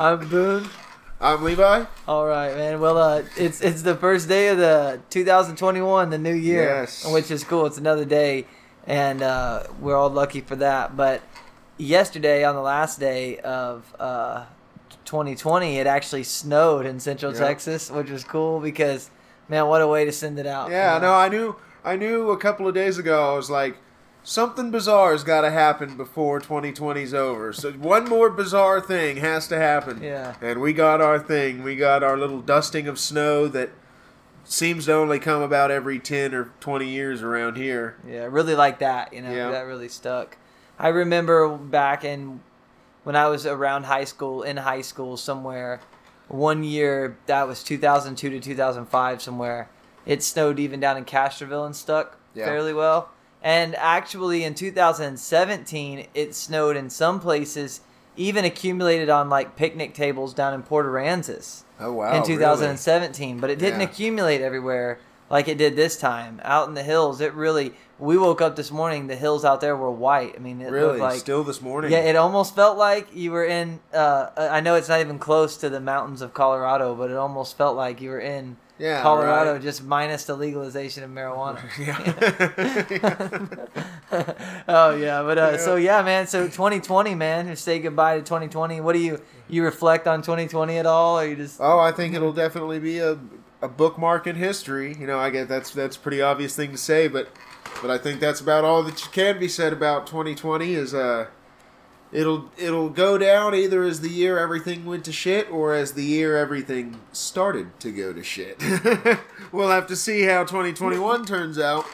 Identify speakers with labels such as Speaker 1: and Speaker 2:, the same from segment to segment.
Speaker 1: I'm Boone.
Speaker 2: I'm Levi.
Speaker 1: All right, man. Well, uh, it's it's the first day of the 2021, the new year,
Speaker 2: Yes.
Speaker 1: which is cool. It's another day, and uh, we're all lucky for that. But yesterday, on the last day of uh, 2020, it actually snowed in Central
Speaker 2: Yeah.
Speaker 1: Texas, which was cool because, man, what a way to send it out.
Speaker 2: Yeah,
Speaker 1: you know?
Speaker 2: no, I knew. I knew a couple of days ago. I was like, something bizarre has got to happen before 2020's over. So one more bizarre thing has to happen.
Speaker 1: Yeah.
Speaker 2: And we got our thing. We got our little dusting of snow that seems to only come about every 10 or 20 years around here.
Speaker 1: Yeah, really like that. You know,
Speaker 2: Yeah.
Speaker 1: that really stuck. I remember back in when I was around high school, in high school somewhere, one year that was 2002 to 2005 somewhere. It snowed even down in Castroville and stuck
Speaker 2: Yeah.
Speaker 1: fairly well. And actually, in 2017, it snowed in some places, even accumulated on like picnic tables down in Port Aransas
Speaker 2: Oh wow!
Speaker 1: in 2017, but it didn't
Speaker 2: Yeah.
Speaker 1: accumulate everywhere like it did this time. Out in the hills, it really. We woke up this morning, the hills out there were white. I mean, it
Speaker 2: Really?
Speaker 1: looked like
Speaker 2: Still this morning?
Speaker 1: yeah, it almost felt like you were in. Uh, I know it's not even close to the mountains of Colorado, but it almost felt like you were in
Speaker 2: Yeah,
Speaker 1: Colorado,
Speaker 2: right.
Speaker 1: just minus the legalization of marijuana.
Speaker 2: yeah.
Speaker 1: oh yeah, but uh,
Speaker 2: Yeah.
Speaker 1: so yeah, man. So 2020, man. Just say goodbye to 2020. What do you you reflect on 2020 at all, or you just
Speaker 2: Oh, I think it'll definitely be a, a bookmark in history. You know, I get that's that's a pretty obvious thing to say, but but I think that's about all that you can be said about 2020 is uh it'll it'll go down either as the year everything went to shit or as the year everything started to go to shit. we'll have to see how 2021 turns out.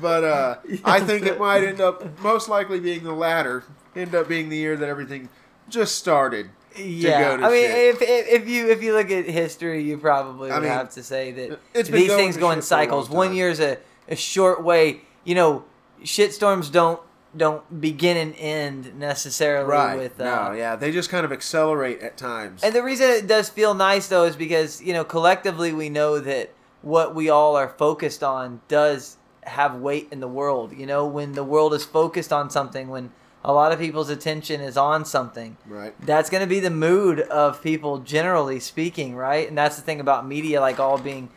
Speaker 2: But uh I think it might end up most likely being the latter. End up being the year that everything just started.
Speaker 1: Yeah,
Speaker 2: go to
Speaker 1: I mean,
Speaker 2: shit.
Speaker 1: if, if if you if you look at history, you probably
Speaker 2: I mean,
Speaker 1: have to say that these things go in
Speaker 2: shit for a long
Speaker 1: cycles. One year is a, a short way. You know, shitstorms don't don't begin and end necessarily
Speaker 2: Right.
Speaker 1: with. Uh,
Speaker 2: no, yeah, they just kind of accelerate at times.
Speaker 1: And the reason it does feel nice though is because you know collectively we know that what we all are focused on does have weight in the world. You know, when the world is focused on something, when a lot of people's attention is on something,
Speaker 2: right.
Speaker 1: that's going to be the mood of people generally speaking right and that's the thing about media like all being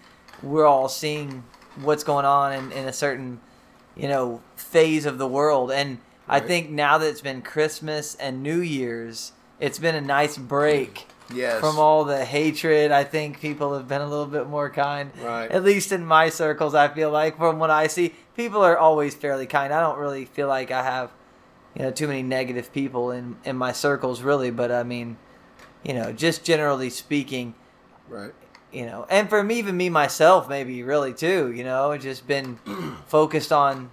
Speaker 1: we're all seeing what's going on in, in a certain you know phase of the world and i think now that it's been christmas and new year's it's been a nice break
Speaker 2: Yes.
Speaker 1: from all the hatred i think people have been a little bit more kind
Speaker 2: Right.
Speaker 1: at least in my circles i feel like from what i see people are always fairly kind i don't really feel like i have you know too many negative people in in my circles really but i mean you know just generally speaking
Speaker 2: right.
Speaker 1: You know and for me even me myself maybe really too you know just been focused on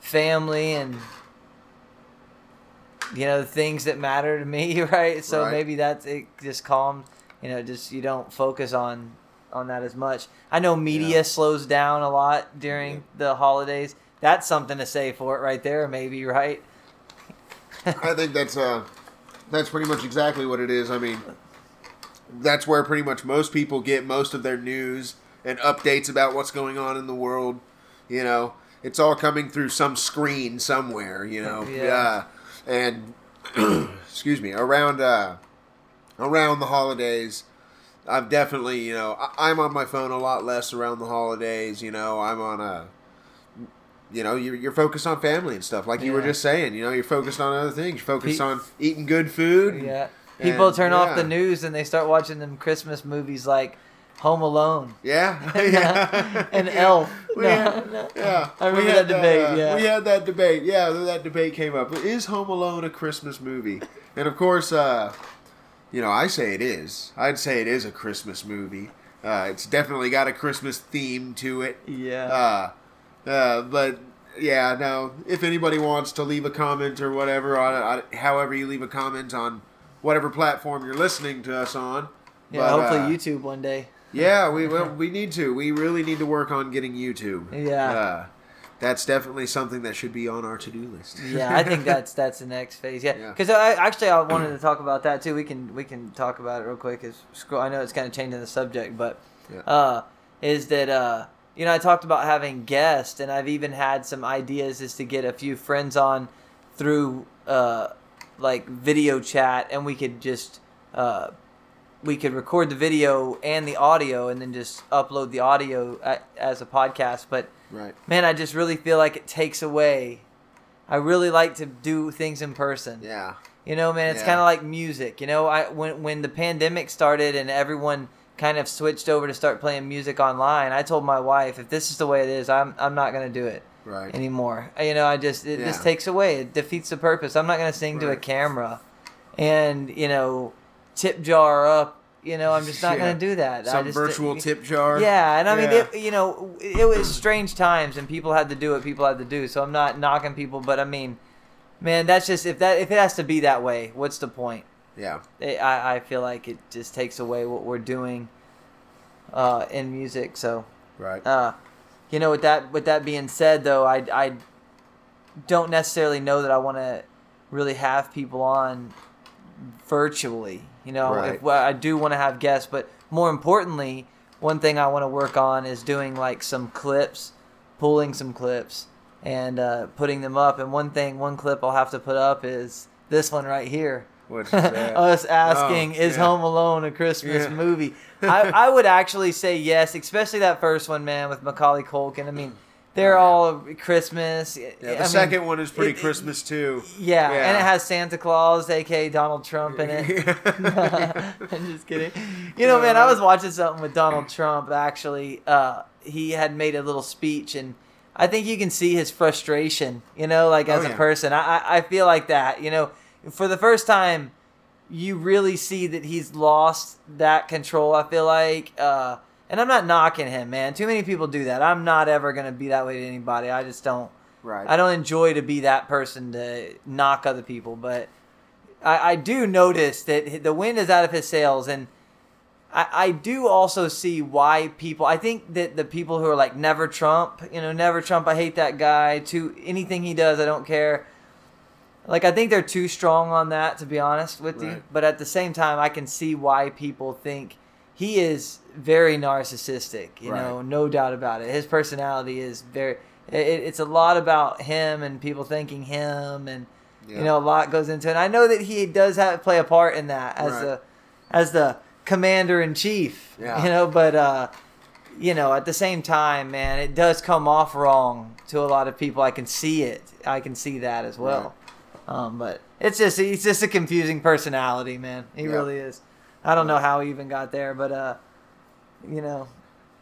Speaker 1: family and you know the things that matter to me right so
Speaker 2: Right.
Speaker 1: maybe that's it just calms you know just you don't focus on on that as much i know media
Speaker 2: Yeah.
Speaker 1: slows down a lot during the holidays that's something to say for it right there maybe right
Speaker 2: I think that's uh, that's pretty much exactly what it is. I mean, that's where pretty much most people get most of their news and updates about what's going on in the world. You know, it's all coming through some screen somewhere. You know,
Speaker 1: Yeah.
Speaker 2: and excuse me, around uh, around the holidays. I've definitely, you know, I- I'm on my phone a lot less around the holidays. You know, I'm on a, you know, you're, you're focused on family and stuff, like you were just saying. You know, you're focused on other things. You're focused
Speaker 1: Pe-
Speaker 2: on eating good food.
Speaker 1: yeah people
Speaker 2: And,
Speaker 1: turn off the news and they start watching them christmas movies like home alone
Speaker 2: Yeah, yeah.
Speaker 1: and
Speaker 2: Yeah.
Speaker 1: elf
Speaker 2: We
Speaker 1: No,
Speaker 2: had-
Speaker 1: no.
Speaker 2: Yeah,
Speaker 1: I remember
Speaker 2: We had
Speaker 1: that debate,
Speaker 2: uh,
Speaker 1: yeah.
Speaker 2: we had that debate. Yeah, that debate came up. Is Home Alone a Christmas movie? And of course, uh, you know, I say it is. I'd say it is a Christmas movie. Uh, it's definitely got a Christmas theme to it.
Speaker 1: yeah
Speaker 2: Uh, uh, but yeah, no. If anybody wants to leave a comment or whatever, on, on however you leave a comment on whatever platform you're listening to us on.
Speaker 1: yeah
Speaker 2: but,
Speaker 1: hopefully
Speaker 2: uh,
Speaker 1: youtube one day
Speaker 2: Yeah, we well, we need to. We really need to work on getting YouTube.
Speaker 1: Yeah.
Speaker 2: Uh, that's definitely something that should be on our to-do list.
Speaker 1: yeah, I think that's that's the next phase. Yeah,
Speaker 2: Yeah.
Speaker 1: because I actually I wanted to talk about that too. We can we can talk about it real quick. Is scroll. I know it's kind of changing the subject, but
Speaker 2: Yeah.
Speaker 1: uh, is that uh, you know I talked about having guests, and I've even had some ideas is to get a few friends on through uh, like video chat and we could just uh, we could record the video and the audio and then just upload the audio as a podcast. But
Speaker 2: Right.
Speaker 1: man, I just really feel like it takes away. I really like to do things in person.
Speaker 2: Yeah.
Speaker 1: You know, man, it's
Speaker 2: Yeah.
Speaker 1: kind of like music. You know, I when when the pandemic started and everyone kind of switched over to start playing music online, I told my wife, if this is the way it is, I'm I'm not gonna do it
Speaker 2: Right.
Speaker 1: anymore. You know, I just it
Speaker 2: Yeah.
Speaker 1: just takes away. It defeats the purpose. I'm not gonna sing to a camera, and you know, tip jar up. You know, I'm just not
Speaker 2: Yeah.
Speaker 1: gonna do that. I
Speaker 2: Some virtual tip jar.
Speaker 1: yeah, and I mean, it, you know, it was strange times, and people had to do what people had to do. So I'm not knocking people, but I mean, man, that's just if that if it has to be that way, what's the point?
Speaker 2: Yeah.
Speaker 1: It, I I feel like it just takes away what we're doing uh, in music. So,
Speaker 2: Right.
Speaker 1: uh, you know, with that with that being said, though, I I don't necessarily know that I want to really have people on virtually. You know,
Speaker 2: Right.
Speaker 1: if, well, I do want to have guests, but more importantly, one thing I want to work on is doing like some clips, pulling some clips, and uh, putting them up. And one thing, one clip I'll have to put up is this one right here.
Speaker 2: What's that?
Speaker 1: Us asking,
Speaker 2: Oh,
Speaker 1: is
Speaker 2: yeah.
Speaker 1: Home Alone a Christmas
Speaker 2: Yeah.
Speaker 1: movie? I, I would actually say yes, especially that first one, man, with Macaulay Culkin. I mean, they're
Speaker 2: Oh,
Speaker 1: all Christmas.
Speaker 2: Yeah,
Speaker 1: I
Speaker 2: the
Speaker 1: mean,
Speaker 2: second one is pretty
Speaker 1: it-
Speaker 2: Christmas too.
Speaker 1: Yeah, and it has Santa Claus, aka Donald Trump, in it. I'm just kidding. You know, man, I was watching something with Donald Trump. Actually, uh, he had made a little speech, and I think you can see his frustration. You know, like as
Speaker 2: Oh,
Speaker 1: a person, I, I I feel like that. You know, for the first time, you really see that he's lost that control. I feel like, uh, and I'm not knocking him, man. Too many people do that. I'm not ever gonna be that way to anybody. I just don't.
Speaker 2: right.
Speaker 1: I don't enjoy to be that person to knock other people, but I, I do notice that the wind is out of his sails, and I, I do also see why people. I think that the people who are like never Trump, you know, never Trump. I hate that guy. To anything he does, I don't care. Like I think they're too strong on that, to be honest with you. But at the same time, I can see why people think he is very narcissistic. You
Speaker 2: Right.
Speaker 1: know, no doubt about it. His personality is very. It, it's a lot about him and people thanking him, and
Speaker 2: Yeah.
Speaker 1: you know, a lot goes into it. And I know that he does have play a part in that as
Speaker 2: Right.
Speaker 1: the as the commander in chief.
Speaker 2: Yeah.
Speaker 1: You know, but uh, you know, at the same time, man, it does come off wrong to a lot of people. I can see it. I can see that as well. Um, but it's just he's just a confusing personality, man. He
Speaker 2: Yeah.
Speaker 1: really is. I don't know how he even got there, but uh, you know.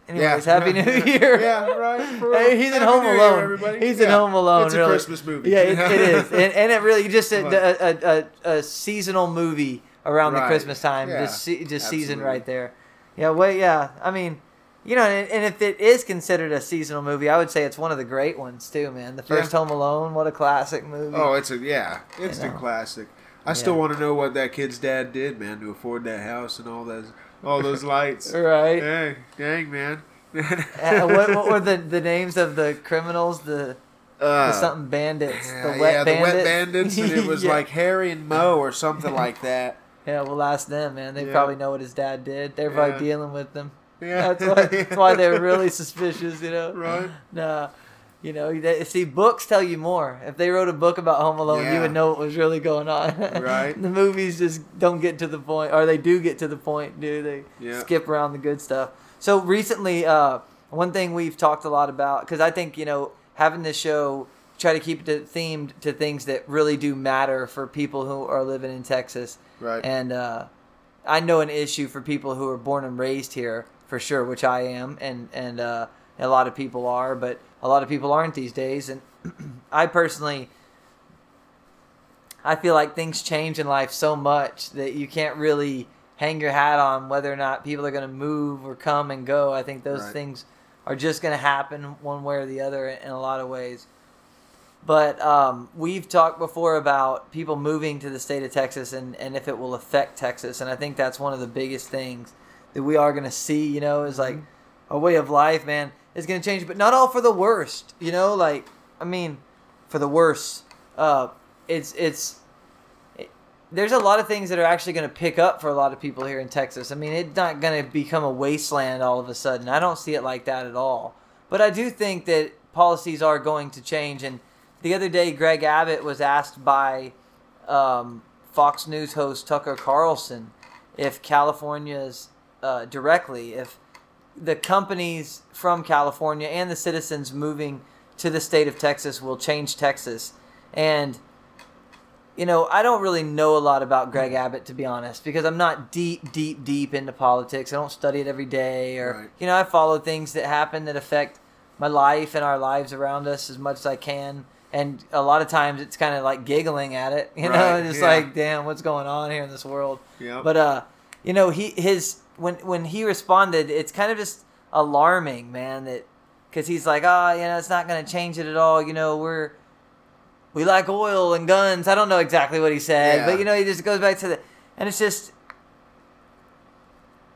Speaker 1: Anyways,
Speaker 2: Yeah.
Speaker 1: Happy New Year.
Speaker 2: Yeah, right.
Speaker 1: Hey, he's in Home
Speaker 2: New Year,
Speaker 1: Alone.
Speaker 2: everybody.
Speaker 1: He's in
Speaker 2: Yeah.
Speaker 1: Home Alone.
Speaker 2: It's a
Speaker 1: really.
Speaker 2: Christmas movie.
Speaker 1: Yeah, it, it is, and, and it really just a, a, a, a, a seasonal movie around the Christmas time.
Speaker 2: Yeah,
Speaker 1: just just season right there. Yeah, wait, yeah. I mean, you know, and, and if it is considered a seasonal movie, I would say it's one of the great ones too, man. The first
Speaker 2: Yeah.
Speaker 1: Home Alone, what a classic movie.
Speaker 2: Oh, it's a yeah, instant
Speaker 1: know.
Speaker 2: classic. I still want to know what that kid's dad did, man, to afford that house and all those all those lights.
Speaker 1: right.
Speaker 2: Dang, dang, man.
Speaker 1: Uh, what, what were the, the names of the criminals? The, the
Speaker 2: Uh,
Speaker 1: something bandits.
Speaker 2: yeah,
Speaker 1: the wet
Speaker 2: yeah,
Speaker 1: bandits.
Speaker 2: the wet bandits, and it was
Speaker 1: Yeah.
Speaker 2: like Harry and Mo or something like that.
Speaker 1: Yeah, we'll ask them, man. They
Speaker 2: Yeah.
Speaker 1: probably know what his dad did. They're probably dealing with them.
Speaker 2: Yeah,
Speaker 1: That's why, that's why they're really suspicious, you know?
Speaker 2: Right.
Speaker 1: Nah. You know, they, see, books tell you more. If they wrote a book about Home Alone, you would know what was really going on.
Speaker 2: Right.
Speaker 1: the movies just don't get to the point, or they do get to the point, do they?
Speaker 2: Yeah.
Speaker 1: Skip around the good stuff. So recently, uh, one thing we've talked a lot about, because I think, you know, having this show, try to keep it themed to things that really do matter for people who are living in Texas.
Speaker 2: Right.
Speaker 1: And uh, I know an issue for people who are born and raised here for sure, which I am, and and uh, a lot of people are, but a lot of people aren't these days. And I personally, I feel like things change in life so much that you can't really hang your hat on whether or not people are going to move or come and go. I think those
Speaker 2: Right.
Speaker 1: things are just going to happen one way or the other in a lot of ways. But um, we've talked before about people moving to the state of Texas and, and if it will affect Texas. And I think that's one of the biggest things that we are going to see, you know, is like a way of life, man, is going to change. But not all for the worst, you know, like, I mean, for the worst. Uh, it's, it's, it, there's a lot of things that are actually going to pick up for a lot of people here in Texas. I mean, it's not going to become a wasteland all of a sudden. I don't see it like that at all. But I do think that policies are going to change. And the other day, Greg Abbott was asked by um, Fox News host Tucker Carlson if California's uh, directly if the companies from California and the citizens moving to the state of Texas will change Texas. And, you know, I don't really know a lot about Greg Abbott, to be honest, because I'm not deep, deep, deep into politics. I don't study it every day. Or,
Speaker 2: Right.
Speaker 1: you know, I follow things that happen that affect my life and our lives around us as much as I can. And a lot of times it's kind of like giggling at it, you know,
Speaker 2: Right,
Speaker 1: just
Speaker 2: yeah.
Speaker 1: like, damn, what's going on here in this world?
Speaker 2: Yep.
Speaker 1: But uh, you know, he his when when he responded, it's kind of just alarming, man. That because he's like, oh, you know, it's not going to change it at all. You know, we're we like oil and guns. I don't know exactly what he said,
Speaker 2: Yeah.
Speaker 1: but you know, he just goes back to the, and it's just.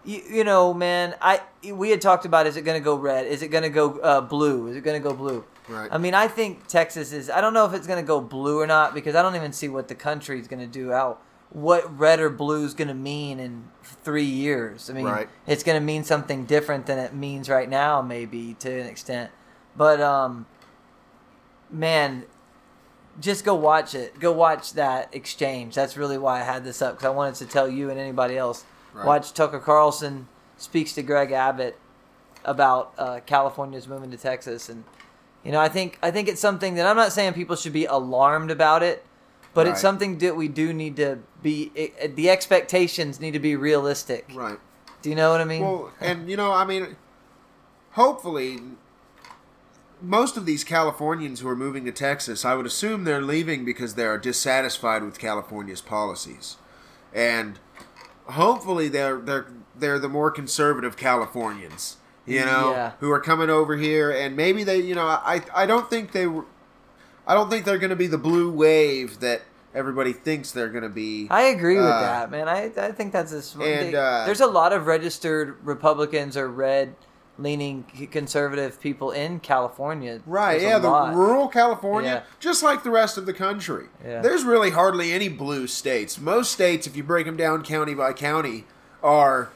Speaker 1: You, you know, man, I we had talked about is it going to go red? Is it going to go uh, blue? Is it going to go blue?
Speaker 2: Right.
Speaker 1: I mean, I think Texas is. I don't know if it's going to go blue or not because I don't even see what the country is going to do out. What red or blue is going to mean in three years? I mean,
Speaker 2: Right.
Speaker 1: it's going to mean something different than it means right now, maybe to an extent. But um, man, just go watch it. Go watch that exchange. That's really why I had this up because I wanted to tell you and anybody else.
Speaker 2: Right.
Speaker 1: Watch Tucker Carlson speaks to Greg Abbott about uh, California's moving to Texas, and you know, I think I think it's something that I'm not saying people should be alarmed about it, but it's something that we do need to be. It, the expectations need to be realistic.
Speaker 2: right.
Speaker 1: Do you know what I mean?
Speaker 2: Well, and you know, I mean, hopefully, most of these Californians who are moving to Texas, I would assume they're leaving because they are dissatisfied with California's policies, and hopefully they're they're they're the more conservative Californians, you know,
Speaker 1: Yeah.
Speaker 2: who are coming over here, and maybe they, you know, I I don't think they were, I don't think they're going to be the blue wave that everybody thinks they're going to be.
Speaker 1: I agree with
Speaker 2: Uh,
Speaker 1: that, man. I, I think that's a sm-
Speaker 2: and,
Speaker 1: they-
Speaker 2: uh,
Speaker 1: there's a lot of registered Republicans or red leaning conservative people in California.
Speaker 2: Right,
Speaker 1: There's
Speaker 2: yeah, the
Speaker 1: lot.
Speaker 2: rural California,
Speaker 1: Yeah.
Speaker 2: just like the rest of the country.
Speaker 1: Yeah.
Speaker 2: There's really hardly any blue states. Most states, if you break them down county by county, are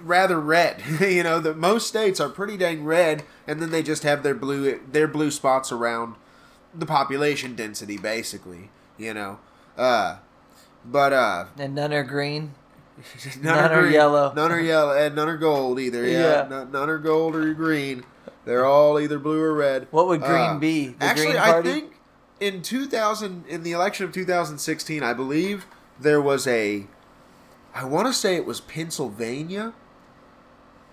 Speaker 2: rather red. you know, the most states are pretty dang red, and then they just have their blue their blue spots around the population density, basically. You know, uh, but uh,
Speaker 1: and none are green.
Speaker 2: none,
Speaker 1: None are
Speaker 2: green,
Speaker 1: yellow.
Speaker 2: none are yellow, and none are gold either. Yeah,
Speaker 1: Yeah.
Speaker 2: None, none are gold or green. They're all either blue or red.
Speaker 1: What would green
Speaker 2: Uh,
Speaker 1: be? The
Speaker 2: actually,
Speaker 1: Green
Speaker 2: I think in 2000, in the election of 2016, I believe there was a, I want to say it was Pennsylvania,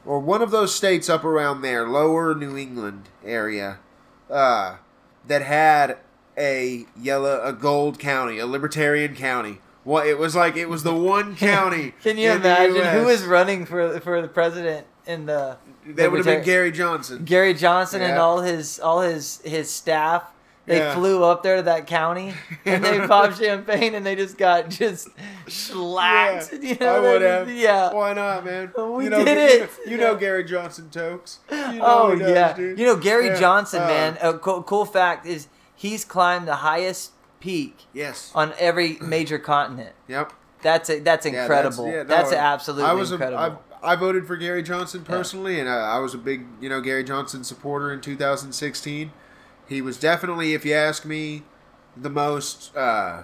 Speaker 2: or one of those states up around there, lower New England area, uh, that had a yellow, a gold county, a libertarian county. Well, it was like it was the one county.
Speaker 1: Can you
Speaker 2: in
Speaker 1: imagine who was running for for the president in the?
Speaker 2: That would have been Gary Johnson.
Speaker 1: Gary Johnson and all his all his his staff. They
Speaker 2: Yeah.
Speaker 1: flew up there to that county and they popped champagne and they just got just slacked. You know,
Speaker 2: I would have.
Speaker 1: Yeah.
Speaker 2: Why not, man?
Speaker 1: We
Speaker 2: you know,
Speaker 1: did
Speaker 2: you
Speaker 1: it.
Speaker 2: You know, Gary Johnson Tokes. You know
Speaker 1: oh
Speaker 2: does,
Speaker 1: yeah.
Speaker 2: dude.
Speaker 1: You know Gary
Speaker 2: Yeah.
Speaker 1: Johnson,
Speaker 2: Uh,
Speaker 1: man. A cool, cool fact is he's climbed the highest peak
Speaker 2: Yes.
Speaker 1: on every major continent.
Speaker 2: Yep.
Speaker 1: That's a, that's
Speaker 2: Yeah,
Speaker 1: incredible.
Speaker 2: yeah, no,
Speaker 1: that's absolutely
Speaker 2: I was
Speaker 1: incredible.
Speaker 2: A, I, I voted for Gary Johnson personally, and uh, I was a big, you know, Gary Johnson supporter in 2016. He was definitely, if you ask me, the most, uh,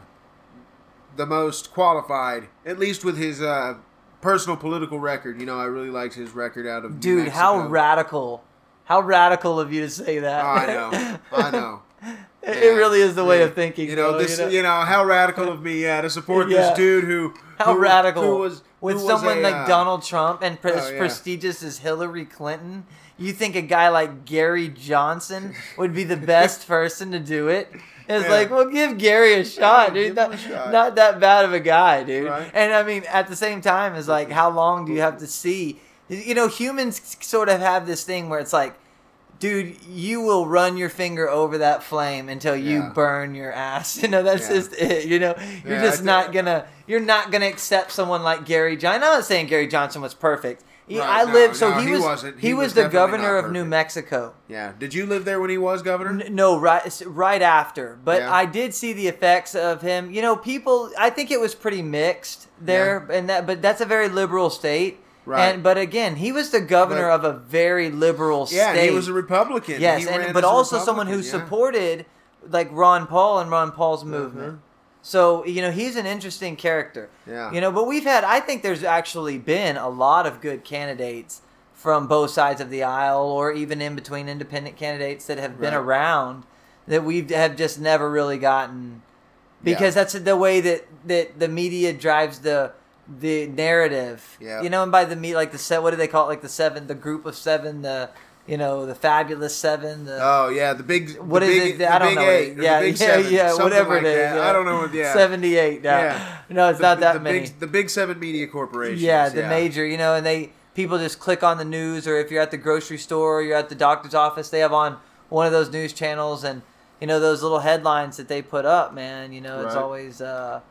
Speaker 2: the most qualified, at least with his uh, personal political record. You know, I really liked his record out of
Speaker 1: Dude, how radical. How radical of you to say that.
Speaker 2: I know, I know.
Speaker 1: It, it really is the way
Speaker 2: Yeah.
Speaker 1: of thinking.
Speaker 2: You know,
Speaker 1: though,
Speaker 2: this.
Speaker 1: you know?
Speaker 2: You know, how radical of me, yeah, to support
Speaker 1: Yeah.
Speaker 2: this dude who.
Speaker 1: How
Speaker 2: who,
Speaker 1: radical
Speaker 2: Who was
Speaker 1: with
Speaker 2: who was
Speaker 1: someone
Speaker 2: a,
Speaker 1: like
Speaker 2: uh,
Speaker 1: Donald Trump and pre-
Speaker 2: oh,
Speaker 1: as
Speaker 2: yeah.
Speaker 1: prestigious as Hillary Clinton. You think a guy like Gary Johnson would be the best person to do it? It's
Speaker 2: Yeah.
Speaker 1: like, well, give Gary a shot, dude. Not,
Speaker 2: a shot.
Speaker 1: not that bad of a guy, dude.
Speaker 2: Right.
Speaker 1: And I mean, at the same time, it's like, how long do you have to see? You know, humans sort of have this thing where it's like, dude, you will run your finger over that flame until you
Speaker 2: Yeah.
Speaker 1: burn your ass. You know, that's
Speaker 2: Yeah.
Speaker 1: just it. You know, you're
Speaker 2: Yeah,
Speaker 1: just not gonna, you're not gonna accept someone like Gary Johnson. I'm not saying Gary Johnson was perfect. He-
Speaker 2: Right,
Speaker 1: I
Speaker 2: no,
Speaker 1: lived, so
Speaker 2: no,
Speaker 1: he,
Speaker 2: he
Speaker 1: was,
Speaker 2: wasn't.
Speaker 1: he,
Speaker 2: He
Speaker 1: was,
Speaker 2: was
Speaker 1: the governor of New. Mexico.
Speaker 2: Yeah. Did you live there when he was governor?
Speaker 1: N- No, right, right after. But
Speaker 2: Yeah.
Speaker 1: I did see the effects of him. You know, people. I think it was pretty mixed there, and that. But that's a very liberal state.
Speaker 2: Right.
Speaker 1: And but again, he was the governor
Speaker 2: But-
Speaker 1: of a very liberal
Speaker 2: yeah,
Speaker 1: state.
Speaker 2: and he was a Republican.
Speaker 1: Yes,
Speaker 2: He
Speaker 1: and but also someone who
Speaker 2: yeah.
Speaker 1: supported like Ron Paul and Ron Paul's movement.
Speaker 2: Mhm.
Speaker 1: So you know he's an interesting character.
Speaker 2: Yeah.
Speaker 1: You know, but we've had. I think there's actually been a lot of good candidates from both sides of the aisle, or even in between independent candidates that have been
Speaker 2: Right.
Speaker 1: around that we have just never really gotten because that's the way that that the media drives the the narrative.
Speaker 2: Yeah.
Speaker 1: You know, and by the me like the set, what do they call it? Like the seven, the group of seven, the you know, the fabulous seven. The,
Speaker 2: Oh yeah, the big.
Speaker 1: what
Speaker 2: the
Speaker 1: is
Speaker 2: big,
Speaker 1: it? I don't know.
Speaker 2: Eight,
Speaker 1: yeah, yeah,
Speaker 2: seven,
Speaker 1: yeah, whatever
Speaker 2: like
Speaker 1: it is. yeah.
Speaker 2: I don't know what. Yeah,
Speaker 1: Seventy-eight. Yeah.
Speaker 2: Yeah.
Speaker 1: No, it's
Speaker 2: The-
Speaker 1: not that
Speaker 2: the
Speaker 1: many.
Speaker 2: Big, the big seven media corporations.
Speaker 1: Yeah, the major, you know, and they people just click on the news, or if you're at the grocery store, or you're at the doctor's office, they have on one of those news channels, and you know those little headlines that they put up, man. You know, it's
Speaker 2: Right.
Speaker 1: always uh,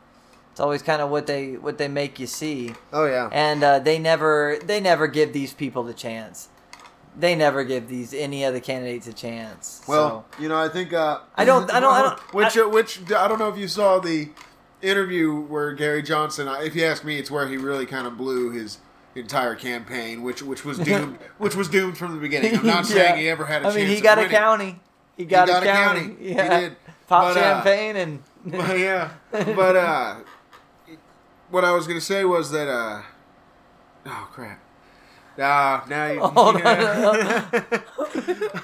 Speaker 1: it's always kind of what they what they make you see,
Speaker 2: Oh yeah.
Speaker 1: and uh, they never they never give these people the chance. They never give these any other candidates a chance.
Speaker 2: Well, you know, I think uh,
Speaker 1: I don't- I don't- I don't-
Speaker 2: Which,
Speaker 1: I-
Speaker 2: uh, which I don't know if you saw the interview where Gary Johnson. uh, If you ask me, it's where he really kind of blew his entire campaign, which which was doomed, which was doomed from the beginning. I'm not
Speaker 1: Yeah.
Speaker 2: saying he ever had a
Speaker 1: I
Speaker 2: chance.
Speaker 1: mean, he got a county. He got,
Speaker 2: got
Speaker 1: a county.
Speaker 2: county. He did.
Speaker 1: Pop
Speaker 2: But, uh,
Speaker 1: champagne and
Speaker 2: But, yeah, but uh, what I was gonna say was that uh, oh crap. Ah, now you.
Speaker 1: Hold
Speaker 2: yeah.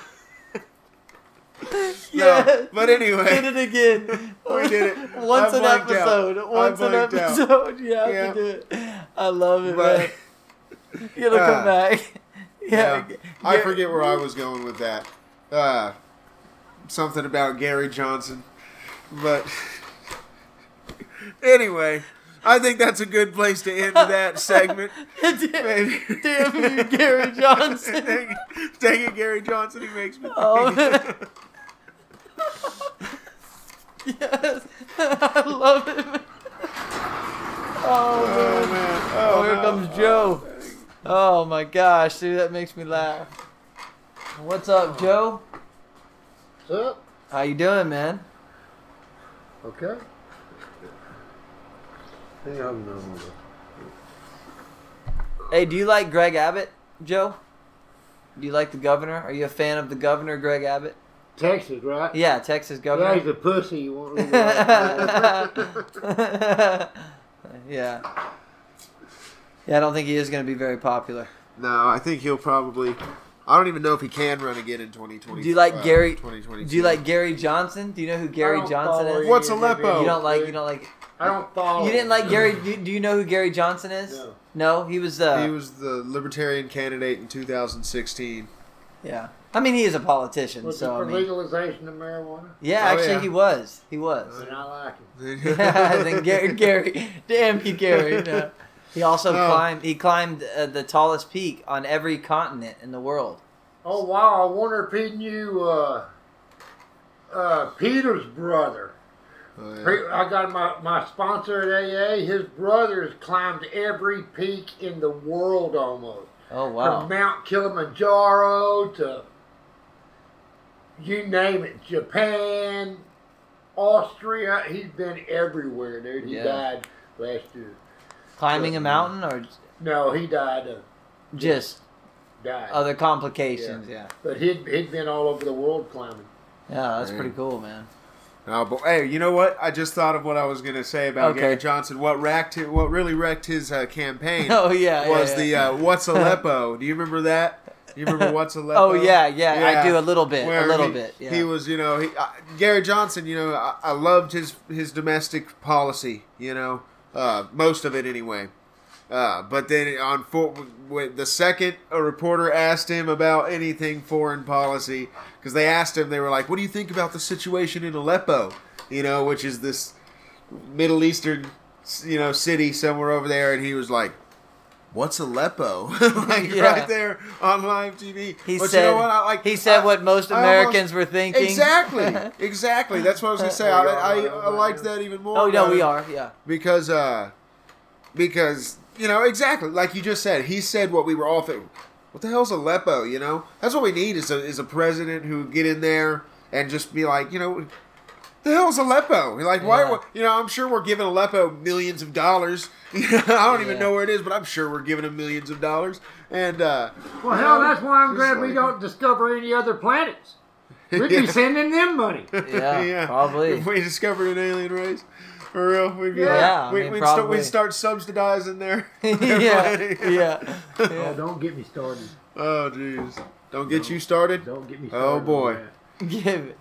Speaker 1: Yeah.
Speaker 2: No, but anyway.
Speaker 1: did it again.
Speaker 2: We did it.
Speaker 1: Once an
Speaker 2: out.
Speaker 1: episode.
Speaker 2: I
Speaker 1: Once an episode. Have
Speaker 2: Yeah.
Speaker 1: to do it. I love it,
Speaker 2: But-
Speaker 1: man. You gotta come
Speaker 2: Uh,
Speaker 1: back.
Speaker 2: Yeah,
Speaker 1: Yeah.
Speaker 2: I forget where I was going with that. Uh, something about Gary Johnson, but anyway, I think that's a good place to end that segment. Maybe.
Speaker 1: Damn you, Gary Johnson.
Speaker 2: dang, it, dang it, Gary Johnson, he makes me.
Speaker 1: Oh, yes. I love it. man. Oh,
Speaker 2: oh
Speaker 1: man.
Speaker 2: man!
Speaker 1: Oh, oh here
Speaker 2: no.
Speaker 1: comes Joe. Oh my gosh, dude, that makes me laugh. What's up, Joe?
Speaker 3: What's up?
Speaker 1: How you doing, man?
Speaker 3: Okay. Hang on a minute.
Speaker 1: Hey, do you like Greg Abbott, Joe? Do you like the governor? Are you a fan of the governor, Greg Abbott?
Speaker 3: Texas, right?
Speaker 1: Yeah, Texas governor.
Speaker 3: Yeah,
Speaker 1: governor.
Speaker 3: he's a pussy. You want to
Speaker 1: yeah. Yeah, I don't think he is going to be very popular.
Speaker 2: No, I think he'll probably. I don't even know if he can run again in 2020.
Speaker 1: Do you like
Speaker 2: uh,
Speaker 1: Gary?
Speaker 2: 2022.
Speaker 1: Do you like Gary Johnson? Do you know who Gary
Speaker 3: don't
Speaker 1: Johnson is?
Speaker 2: What's Aleppo?
Speaker 1: You don't like. You don't like.
Speaker 3: I don't follow.
Speaker 1: You didn't like Gary. Do, do you know who Gary Johnson is?
Speaker 3: No.
Speaker 1: No, he was. Uh,
Speaker 2: He was the Libertarian candidate in 2016.
Speaker 1: Yeah. I mean, he is a politician,
Speaker 3: Was
Speaker 1: so
Speaker 3: he
Speaker 1: I
Speaker 3: for
Speaker 1: mean.
Speaker 3: legalization of marijuana?
Speaker 1: Yeah,
Speaker 2: Oh,
Speaker 1: actually,
Speaker 2: yeah.
Speaker 1: he was. He was.
Speaker 3: And I like him.
Speaker 1: then Gary, Gary, damn you, Gary. No. He also
Speaker 2: No.
Speaker 1: climbed. He climbed uh, the tallest peak on every continent in the world.
Speaker 3: Oh wow! I wonder if he knew uh, uh, Peter's brother.
Speaker 2: Oh, yeah.
Speaker 3: I got my, my sponsor at AA. His brother has climbed every peak in the world almost.
Speaker 1: Oh wow. From!
Speaker 3: Mount Kilimanjaro to you name it, Japan, Austria. He's been everywhere, dude. He
Speaker 1: Yeah.
Speaker 3: died last year.
Speaker 1: Climbing a mountain or
Speaker 3: No, he died. Uh,
Speaker 1: just
Speaker 3: died.
Speaker 1: other complications? Yeah.
Speaker 3: but he'd he'd been all over the world climbing.
Speaker 1: Yeah, that's pretty cool, man.
Speaker 2: Oh, but hey, you know what? I just thought of what I was going to say about
Speaker 1: Okay.
Speaker 2: Gary Johnson. What wrecked it, what really wrecked his uh, campaign
Speaker 1: Oh yeah,
Speaker 2: was
Speaker 1: yeah,
Speaker 2: the
Speaker 1: yeah.
Speaker 2: uh, "What's Aleppo." Do you remember that? You remember "What's Aleppo"?
Speaker 1: Oh yeah, yeah, I do a little bit, a little
Speaker 2: he,
Speaker 1: bit. Yeah.
Speaker 2: He was, you know, he, uh, Gary Johnson. You know, I, I loved his his domestic policy. You know, uh, most of it anyway. Uh, but then on for, when the second a reporter asked him about anything foreign policy, because they asked him, they were like, "What do you think about the situation in Aleppo?" You know, which is this Middle Eastern, you know, city somewhere over there, and he was like. What's Aleppo? like
Speaker 1: Yeah.
Speaker 2: right there on live TV.
Speaker 1: He
Speaker 2: but
Speaker 1: said.
Speaker 2: you know what? I, like
Speaker 1: he said
Speaker 2: I-
Speaker 1: what most
Speaker 2: I almost-
Speaker 1: Americans were thinking.
Speaker 2: Exactly, exactly. That's what I was gonna say. I, I, I liked that even more.
Speaker 1: Oh no, we are. Yeah.
Speaker 2: because uh, because you know exactly like you just said. He said what we were all thinking. What the hell's Aleppo? You know, that's what we need is a is a president who get in there and just be like, you know. The hell's Aleppo? Like, why?
Speaker 1: Yeah.
Speaker 2: You know, I'm sure we're giving Aleppo millions of dollars. I don't even
Speaker 1: Yeah.
Speaker 2: know where it is, but I'm sure we're giving them millions of dollars. And uh,
Speaker 3: Well, hell,
Speaker 2: know,
Speaker 3: that's why I'm
Speaker 2: just
Speaker 3: glad we don't discover any other planets. We'd
Speaker 2: Yeah.
Speaker 3: be sending them money.
Speaker 1: Yeah, probably.
Speaker 2: If we discovered an alien race. For real, we'd be
Speaker 1: Yeah, I
Speaker 2: like, we,
Speaker 1: mean,
Speaker 2: we'd, start, we'd start subsidizing their,
Speaker 1: yeah,
Speaker 2: their planning.
Speaker 1: yeah,
Speaker 3: Oh, don't get me started.
Speaker 2: Oh, jeez. Don't get you started.
Speaker 3: Don't get me started. Oh, boy.
Speaker 1: Give it.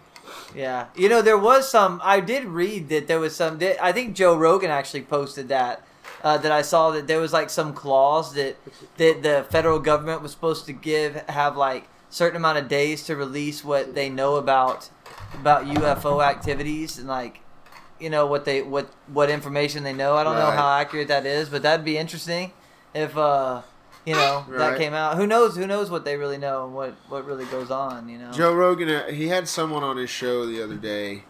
Speaker 1: Yeah, you know there was some. I did read that there was some. I think Joe Rogan actually posted that. Uh, that I saw that there was like some clause that that the federal government was supposed to give have like certain amount of days to release what they know about about UFO activities and like you know what they what what information they know. I don't know how accurate that is, but that'd be interesting if uh you know that came out. Who knows? Who knows what they really know and what what really goes on? You know.
Speaker 2: Joe Rogan, uh, he had someone on his show the other day.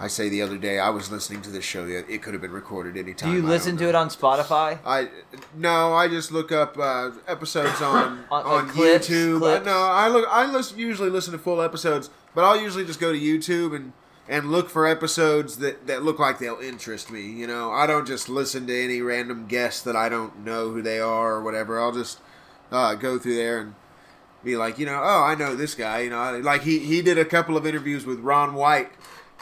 Speaker 2: I say the other day. I was listening to this show. It could have been recorded anytime.
Speaker 1: Do you
Speaker 2: I
Speaker 1: listen to it on Spotify?
Speaker 2: I no, I just look up uh, episodes on
Speaker 1: On-
Speaker 2: on,
Speaker 1: clips,
Speaker 2: YouTube.
Speaker 1: clips?
Speaker 2: No, I look. I listen, usually listen to full episodes, but I'll usually just go to YouTube and and look for episodes that that look like they'll interest me. You know, I don't just listen to any random guest that I don't know who they are or whatever. I'll just uh, go through there and be like, you know, oh, I know this guy. You know, like he he did a couple of interviews with Ron White.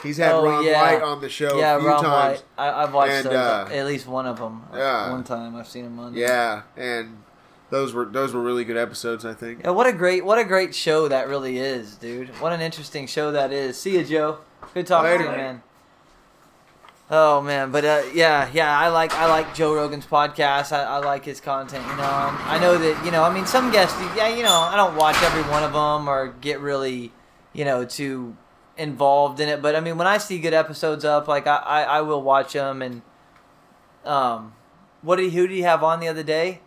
Speaker 2: He's had
Speaker 1: Oh,
Speaker 2: Ron
Speaker 1: yeah.
Speaker 2: White on the show
Speaker 1: yeah,
Speaker 2: a few
Speaker 1: Ron
Speaker 2: times.
Speaker 1: White. I, I've watched
Speaker 2: And, uh,
Speaker 1: at least one of them.
Speaker 2: yeah.
Speaker 1: one time I've seen him on.
Speaker 2: Yeah, and those were those were really good episodes. I think.
Speaker 1: Yeah, what a great what a great show that really is, dude. What an interesting show that is. See you, Joe. Good talking
Speaker 2: Later.
Speaker 1: to you, man. Oh man, but uh, yeah, yeah, I like I like Joe Rogan's podcast. I, I like his content. You know, um, I know that you know. I mean, some guests, yeah, you know, I don't watch every one of them or get really, you know, too involved in it. But I mean, when I see good episodes up, like I, I, I will watch them. And um, what did he, who did he have on the other day?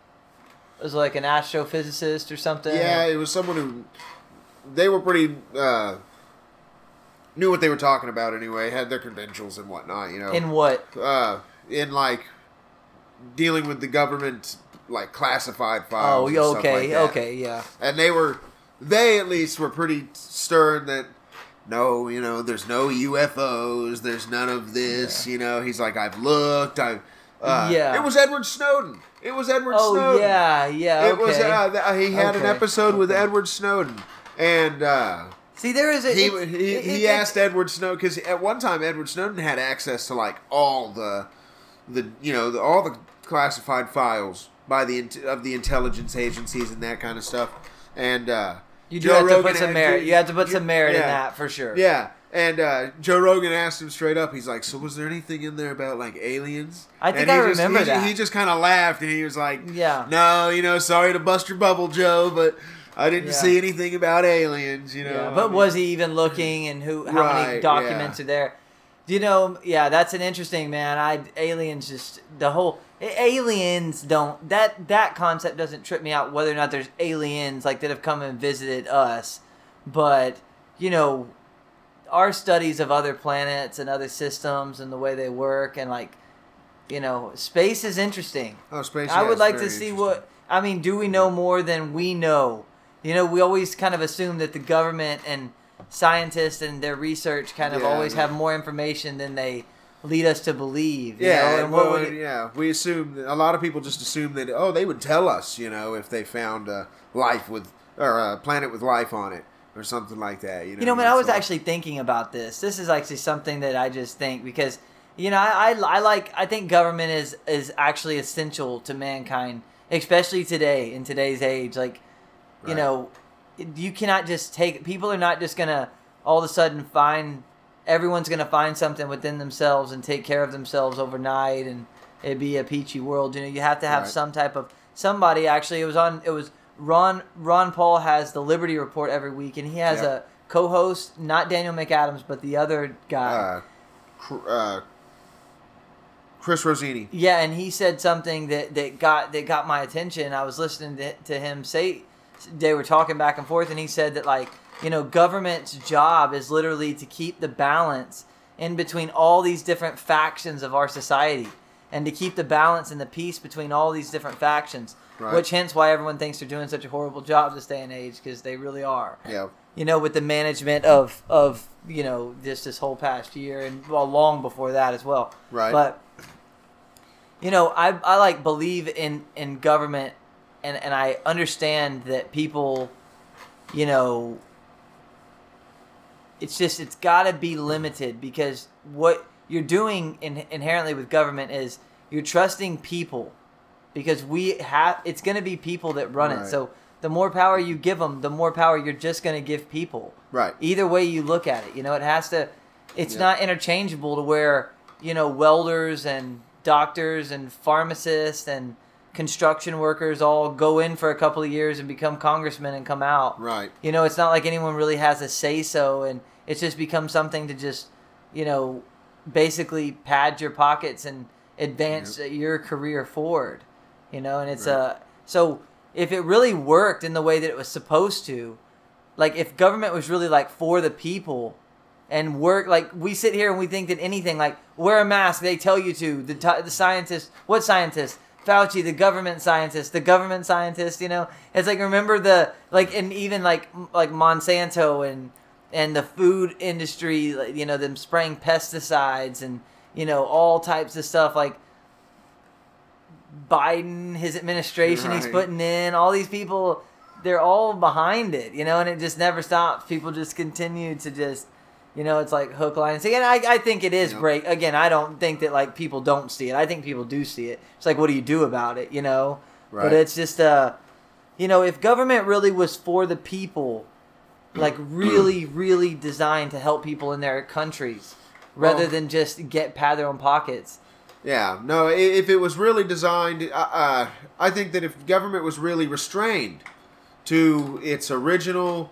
Speaker 1: It was like an astrophysicist or something.
Speaker 2: Yeah, it was someone who they were pretty uh, knew what they were talking about anyway. Had their credentials and whatnot. You know,
Speaker 1: In what?
Speaker 2: uh, in like dealing with the government, like classified
Speaker 1: Oh,
Speaker 2: files. and stuff
Speaker 1: okay,
Speaker 2: like
Speaker 1: okay, yeah.
Speaker 2: And they were, they at least were pretty stern that. No, you know, there's no UFOs. There's none of this. You know, he's like, I've looked. I've. Uh,
Speaker 1: Yeah.
Speaker 2: It was Edward Snowden. It was Edward
Speaker 1: Oh
Speaker 2: Snowden.
Speaker 1: yeah, yeah.
Speaker 2: It
Speaker 1: Okay.
Speaker 2: was uh, he had an
Speaker 1: Okay,
Speaker 2: episode with. Edward Snowden, and uh,
Speaker 1: See, there is a
Speaker 2: he
Speaker 1: it's-
Speaker 2: he,
Speaker 1: it-
Speaker 2: he
Speaker 1: it-
Speaker 2: asked Edward Snowden because at one time Edward Snowden had access to like all the the you know the, all the classified files by the of the intelligence agencies and that kind of stuff, and uh,
Speaker 1: You do
Speaker 2: Joe
Speaker 1: have to
Speaker 2: Rogan
Speaker 1: put some
Speaker 2: had-
Speaker 1: merit. You have to put
Speaker 2: you-
Speaker 1: some merit in that for sure.
Speaker 2: Yeah. And uh, Joe Rogan asked him straight up. He's like, "So was there anything in there about like aliens?"
Speaker 1: I think
Speaker 2: And he
Speaker 1: I
Speaker 2: just-
Speaker 1: remember
Speaker 2: he,
Speaker 1: that.
Speaker 2: He just kind of laughed and he was like,
Speaker 1: Yeah.
Speaker 2: no, you know, sorry to bust your bubble, Joe, but I didn't
Speaker 1: Yeah.
Speaker 2: see anything about aliens, you know.
Speaker 1: Yeah,
Speaker 2: I
Speaker 1: but
Speaker 2: mean-
Speaker 1: was he even looking, and who? How many documents
Speaker 2: yeah.
Speaker 1: are there? Do you know? Yeah, that's an interesting man. I aliens just the whole aliens don't that that concept doesn't trip me out whether or not there's aliens like that have come and visited us, but you know, our studies of other planets and other systems and the way they work and like, you know, space is interesting.
Speaker 2: Oh, space.
Speaker 1: I
Speaker 2: yeah,
Speaker 1: would like to see what I mean. Do we know more than we know? You know, we always kind of assume that the government and scientists and their research kind of
Speaker 2: Yeah,
Speaker 1: always
Speaker 2: yeah.
Speaker 1: have more information than they lead us to believe. you
Speaker 2: Yeah,
Speaker 1: know?
Speaker 2: and
Speaker 1: what
Speaker 2: well,
Speaker 1: would it-
Speaker 2: yeah. We assume that a lot of people just assume that oh, they would tell us, you know, if they found uh, life with or a planet with life on it or something like that. You know,
Speaker 1: You know, man, I was
Speaker 2: like-
Speaker 1: actually thinking about this. This is actually something that I just think because you know I, I, I like I think government is is actually essential to mankind, especially today in today's age. Like, you know, you cannot just take people are not just gonna all of a sudden find everyone's gonna find something within themselves and take care of themselves overnight and it'd be a peachy world. You know, you have to have
Speaker 2: Right.
Speaker 1: some type of somebody. Actually, it was on. It was Ron. Ron Paul has the Liberty Report every week, and he has
Speaker 2: Yep.
Speaker 1: a co-host, not Daniel McAdams, but the other guy.
Speaker 2: uh, uh, Chris Rossini.
Speaker 1: Yeah, and he said something that, that got that got my attention. I was listening to, to him say they were talking back and forth, and he said that like you know government's job is literally to keep the balance in between all these different factions of our society, and to keep the balance and the peace between all these different factions.
Speaker 2: Right.
Speaker 1: Which hence why everyone thinks they're doing such a horrible job this day and age because they really are.
Speaker 2: Yeah.
Speaker 1: you know, with the management of of you know just this whole past year and well, long before that as well.
Speaker 2: Right.
Speaker 1: But you know, I I like believe in in government, and and I understand that people, you know, it's just it's got to be limited because what you're doing in, inherently with government is you're trusting people because we have it's going to be people that run it. So the more power you give them, the more power you're just going to give people.
Speaker 2: Right.
Speaker 1: Either way you look at it, you know, it has to. It's
Speaker 2: Yeah.
Speaker 1: not interchangeable to where you know welders and doctors and pharmacists and construction workers all go in for a couple of years and become congressmen and come out.
Speaker 2: Right.
Speaker 1: You know, it's not like anyone really has a say so, and it's just become something to just, you know, basically pad your pockets and advance your career forward. You know, and it's
Speaker 2: Right.
Speaker 1: uh so if it really worked in the way that it was supposed to, like if government was really like for the people and work like we sit here and we think that anything like wear a mask they tell you to the t- the scientist what scientist Fauci the government scientist the government scientist you know? It's like remember the like and even like like Monsanto and and the food industry like, you know them spraying pesticides and you know all types of stuff like Biden his administration he's putting in all these people they're all behind it you know? And it just never stops. People just continue to just you know, it's like hook, line, and sinker. And I, I think it is
Speaker 2: Yep.
Speaker 1: break. Again, I don't think that like people don't see it. I think people do see it. It's like, what do you do about it? You know.
Speaker 2: Right.
Speaker 1: But it's just, uh, you know, if government really was for the people, like really, really designed to help people in their countries, rather
Speaker 2: Well-
Speaker 1: than just get pad their own pockets.
Speaker 2: Yeah, no. If it was really designed, uh, uh, I think that if government was really restrained to its original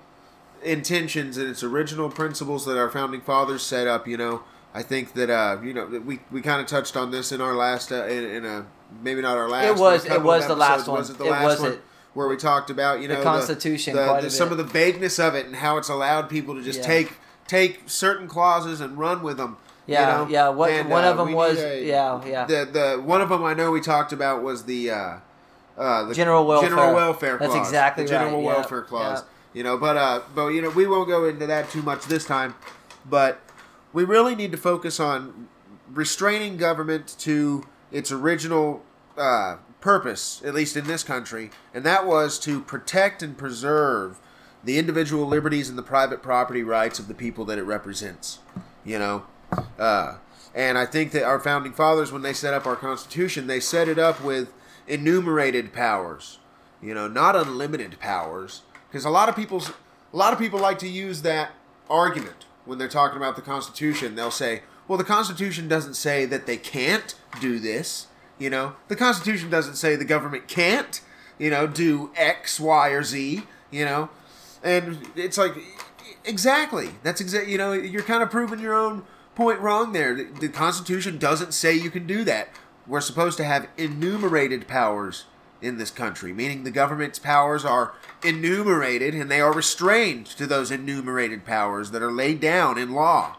Speaker 2: intentions and its original principles that our founding fathers set up, you know, I think that uh, you know we we kind of touched on this in our last uh, in, in a maybe not our last.
Speaker 1: It was- it was the last one.
Speaker 2: Was it the
Speaker 1: It
Speaker 2: last
Speaker 1: was
Speaker 2: one?
Speaker 1: it.
Speaker 2: Where we talked about you know The
Speaker 1: Constitution,
Speaker 2: the,
Speaker 1: quite
Speaker 2: the, some of the vagueness of it, and how it's allowed people to just
Speaker 1: Yeah.
Speaker 2: take take certain clauses and run with them.
Speaker 1: Yeah,
Speaker 2: you know?
Speaker 1: yeah. What
Speaker 2: And,
Speaker 1: one
Speaker 2: uh,
Speaker 1: of them was,
Speaker 2: a-
Speaker 1: yeah, yeah.
Speaker 2: the the one of them I know we talked about was the uh, uh, the
Speaker 1: General welfare.
Speaker 2: general welfare
Speaker 1: That's exactly
Speaker 2: the general
Speaker 1: right, yeah,
Speaker 2: welfare clause.
Speaker 1: yeah.
Speaker 2: You know, but uh, but you know we won't go into that too much this time, but we really need to focus on restraining government to its original uh, purpose, at least in this country, and that was to protect and preserve the individual liberties and the private property rights of the people that it represents. You know, uh, and I think that our founding fathers, when they set up our Constitution, they set it up with enumerated powers. You know, not unlimited powers, because a lot of people's a lot of people like to use that argument when they're talking about the Constitution. They'll say, "Well, the Constitution doesn't say that they can't do this." You know, the Constitution doesn't say the government can't, you know, do X, Y, or Z. You know, and it's like exactly that's exactly you know you're kind of proving your own point wrong there the, the constitution doesn't say you can do that we're supposed to have enumerated powers in this country meaning the government's powers are enumerated and they are restrained to those enumerated powers that are laid down in law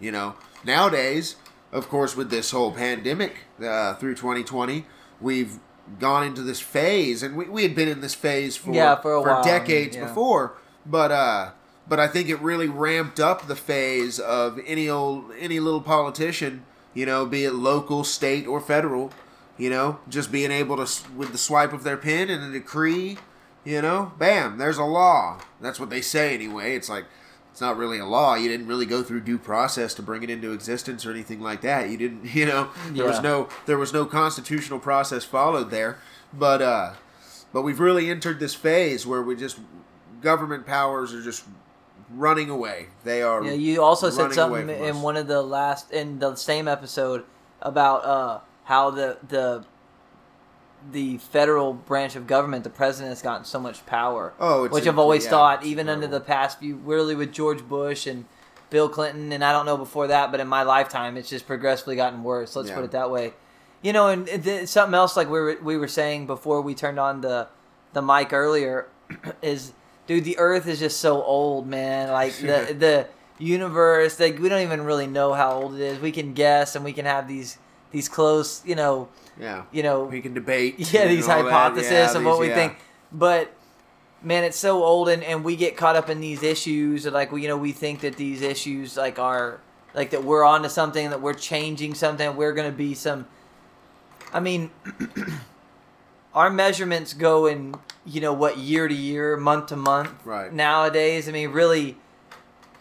Speaker 2: you know nowadays of course with this whole pandemic uh, through 2020 we've gone into this phase and we, we had been in this phase for,
Speaker 1: Yeah, for a while,
Speaker 2: decades
Speaker 1: yeah.
Speaker 2: before but uh but I think it really ramped up the phase of any old any little politician, you know, be it local, state, or federal, you know, just being able to with the swipe of their pen and a decree, you know, bam, there's a law. That's what they say anyway. It's like it's not really a law. You didn't really go through due process to bring it into existence or anything like that. You didn't, you know, there was no there was no constitutional process followed there. But uh but we've really entered this phase where we just government powers are just running away. They are.
Speaker 1: Yeah, you also said something in
Speaker 2: us.
Speaker 1: one of the last in the same episode about uh, how the the the federal branch of government, the president, has gotten so much power.
Speaker 2: Oh, it's
Speaker 1: which I've always
Speaker 2: yeah,
Speaker 1: thought, even under the past few, really with George Bush and Bill Clinton, and I don't know before that, but in my lifetime, it's just progressively gotten worse. Let's
Speaker 2: Yeah.
Speaker 1: put it that way. You know, and th- something else like we were we were saying before we turned on the the mic earlier is, dude, the Earth is just so old, man. Like the the universe, like we don't even really know how old it is. We can guess, and we can have these these close, you know,
Speaker 2: Yeah.
Speaker 1: you know,
Speaker 2: We can debate.
Speaker 1: yeah, these hypotheses
Speaker 2: Yeah,
Speaker 1: of what we
Speaker 2: yeah.
Speaker 1: think. But man, it's so old, and, and we get caught up in these issues. and, Like, we, you know, we think that these issues like are like that we're onto something, that we're changing something. We're going to be some. I mean, our measurements go in you know what year to year, month to month.
Speaker 2: Right.
Speaker 1: Nowadays, I mean, really,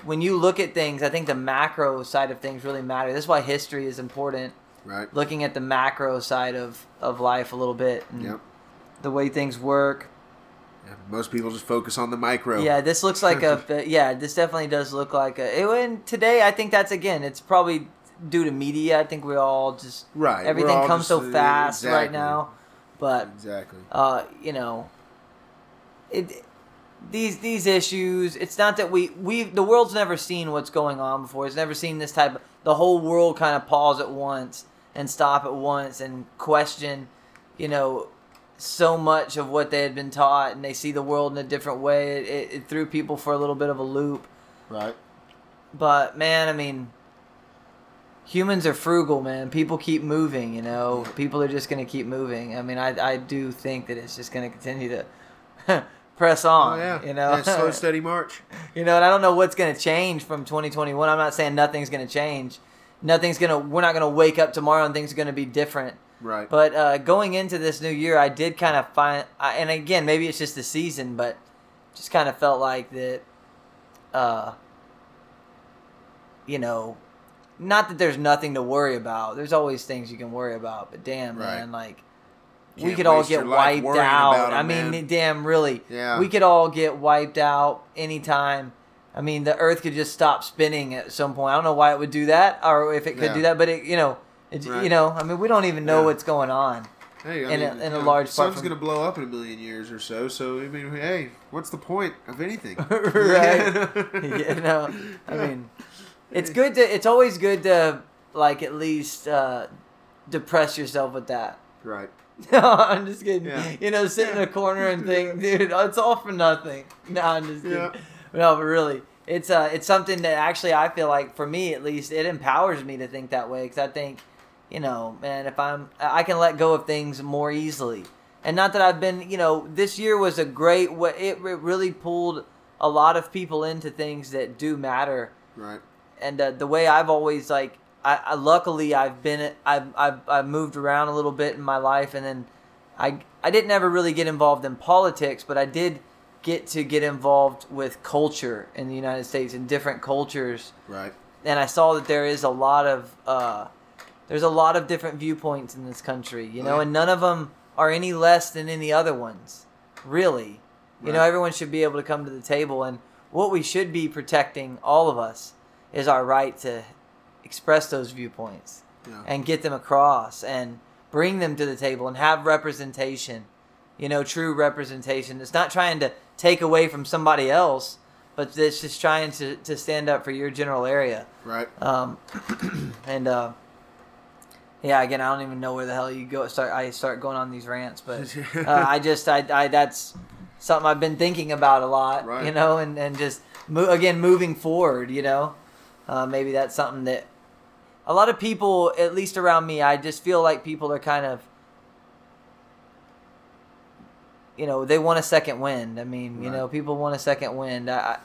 Speaker 1: when you look at things, I think the macro side of things really matter. That's why history is important.
Speaker 2: Right.
Speaker 1: Looking at the macro side of, of life a little bit and
Speaker 2: Yep.
Speaker 1: the way things work.
Speaker 2: Yeah, most people just focus on the micro.
Speaker 1: Yeah, this looks like a yeah. This definitely does look like a. It, and today, I think that's again. It's probably due to media. I think we all just
Speaker 2: Right.
Speaker 1: everything comes so fast right now. But
Speaker 2: Exactly.
Speaker 1: uh, you know, it these these issues. It's not that we we the world's never seen what's going on before. It's never seen this type of the whole world kind of pause at once and stop at once and question, you know, so much of what they had been taught, and they see the world in a different way. It, it, it threw people for a little bit of a loop.
Speaker 2: Right.
Speaker 1: But man, I mean, humans are frugal, man. People keep moving, you know. People are just gonna keep moving. I mean, I I do think that it's just gonna continue to press on.
Speaker 2: Oh yeah.
Speaker 1: you know,
Speaker 2: Yeah, slow steady march.
Speaker 1: you know, and I don't know what's gonna change from 2021. I'm not saying nothing's gonna change. Nothing's gonna. We're not gonna wake up tomorrow and things are gonna be different.
Speaker 2: Right.
Speaker 1: But uh, going into this new year, I did kind of find, I- and again, maybe it's just the season, but just kind of felt like that, uh, you know, not that there's nothing to worry about. There's always things you can worry about, but damn,
Speaker 2: Right.
Speaker 1: man, like we
Speaker 2: Can't
Speaker 1: could all get wiped out. I mean,
Speaker 2: man.
Speaker 1: damn, really,
Speaker 2: Yeah.
Speaker 1: we could all get wiped out anytime. I mean, the Earth could just stop spinning at some point. I don't know why it would do that, or if it could
Speaker 2: Yeah.
Speaker 1: do that, but it, you know, it,
Speaker 2: Right.
Speaker 1: you know, I mean, we don't even know
Speaker 2: Yeah.
Speaker 1: what's going on.
Speaker 2: Hey, I
Speaker 1: in a-
Speaker 2: mean,
Speaker 1: in a
Speaker 2: you know, sun's
Speaker 1: from-
Speaker 2: going to blow up in a million years or so. So I mean, hey, what's the point of anything?
Speaker 1: right? you know, I mean, it's good to. It's always good to like at least uh, depress yourself with that.
Speaker 2: Right.
Speaker 1: No, I'm just kidding.
Speaker 2: Yeah.
Speaker 1: You know, sit in a corner and think, dude, it's all for nothing. No, I'm just kidding.
Speaker 2: Yeah.
Speaker 1: No, but really, it's uh, it's something that actually I feel like for me at least it empowers me to think that way because I think, you know, man, if I'm I can let go of things more easily, and not that I've been, you know, this year was a great way. It, it really pulled a lot of people into things that do matter
Speaker 2: Right.
Speaker 1: and uh, the way I've always like I, I luckily I've been I've, I've I've moved around a little bit in my life and then I I didn't ever really get involved in politics but I did get to get involved with culture in the United States and different cultures
Speaker 2: Right.
Speaker 1: and I saw that there is a lot of uh, there's a lot of different viewpoints in this country, you know,
Speaker 2: Right.
Speaker 1: and none of them are any less than any other ones, really. You know, everyone should be able to come to the table, and what we should be protecting, all of us, is our right to express those viewpoints
Speaker 2: Yeah.
Speaker 1: and get them across and bring them to the table and have representation. You know, true representation. It's not trying to take away from somebody else, but it's just trying to, to stand up for your general area.
Speaker 2: Right.
Speaker 1: Um, and uh, yeah, again, I don't even know where the hell you go. Start I start going on these rants, but uh, I just I, I that's something I've been thinking about a lot,
Speaker 2: Right.
Speaker 1: you know, and and just mo- again moving forward, you know, uh, maybe that's something that a lot of people, at least around me, I just feel like people are kind of. You know, they want a second wind. I mean, you know, people want a second wind. I,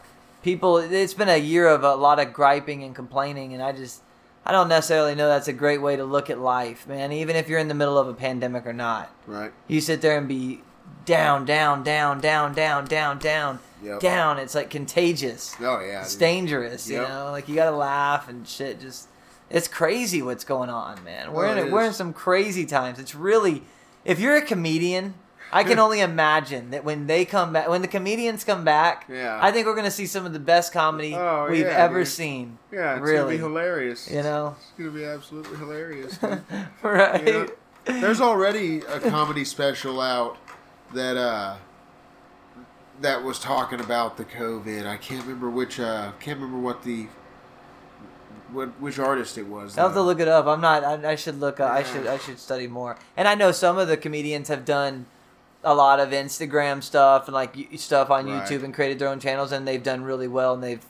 Speaker 1: people, it's been a year of a lot of griping and complaining, and I just, I don't necessarily know that's a great way to look at life, man. Even if you're in the middle of a pandemic or not,
Speaker 2: Right.
Speaker 1: you sit there and be down, down, down, down, down, down, down,
Speaker 2: Yep.
Speaker 1: down. It's like contagious.
Speaker 2: Oh yeah.
Speaker 1: It's
Speaker 2: dude.
Speaker 1: dangerous, you know. Like you gotta laugh and shit. Just it's crazy what's going on, man. We're
Speaker 2: Oh,
Speaker 1: in
Speaker 2: it
Speaker 1: we're in some crazy times. It's really, if you're a comedian, I can only imagine that when they come back, when the comedians come back,
Speaker 2: Yeah.
Speaker 1: I think we're gonna see some of the best comedy
Speaker 2: Oh,
Speaker 1: we've
Speaker 2: yeah,
Speaker 1: ever
Speaker 2: dude.
Speaker 1: seen.
Speaker 2: Yeah, it's
Speaker 1: really.
Speaker 2: gonna be hilarious.
Speaker 1: You know,
Speaker 2: It's gonna be absolutely hilarious.
Speaker 1: right?
Speaker 2: Yeah. There's already a comedy special out that uh that was talking about the COVID. I can't remember which uh can't remember what the what which artist it was.
Speaker 1: I'll have to look it up. I'm not. I, I should look. Up, I should. I should study more. And I know some of the comedians have done a lot of Instagram stuff and like stuff on
Speaker 2: Right.
Speaker 1: YouTube and created their own channels, and they've done really well. And they've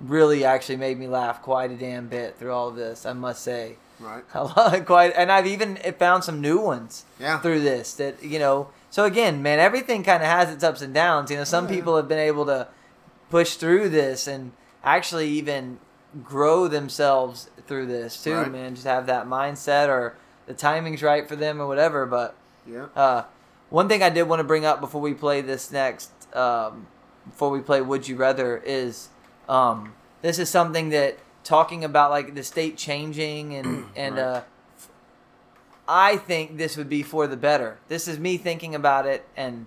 Speaker 1: really actually made me laugh quite a damn bit through all of this. I must say,
Speaker 2: Right.
Speaker 1: a lot, quite. And I've even found some new ones
Speaker 2: Yeah.
Speaker 1: through this that you know. So again, man, everything kind of has its ups and downs. You know, some
Speaker 2: Yeah.
Speaker 1: people have been able to push through this and actually even grow themselves through this too,
Speaker 2: Right.
Speaker 1: man. Just have that mindset or the timing's right for them or whatever. But
Speaker 2: Yeah.
Speaker 1: uh, one thing I did want to bring up before we play this next, um, before we play Would You Rather, is um, This is something that talking about like the state changing and and
Speaker 2: Right.
Speaker 1: uh, I think this would be for the better. This is me thinking about it, and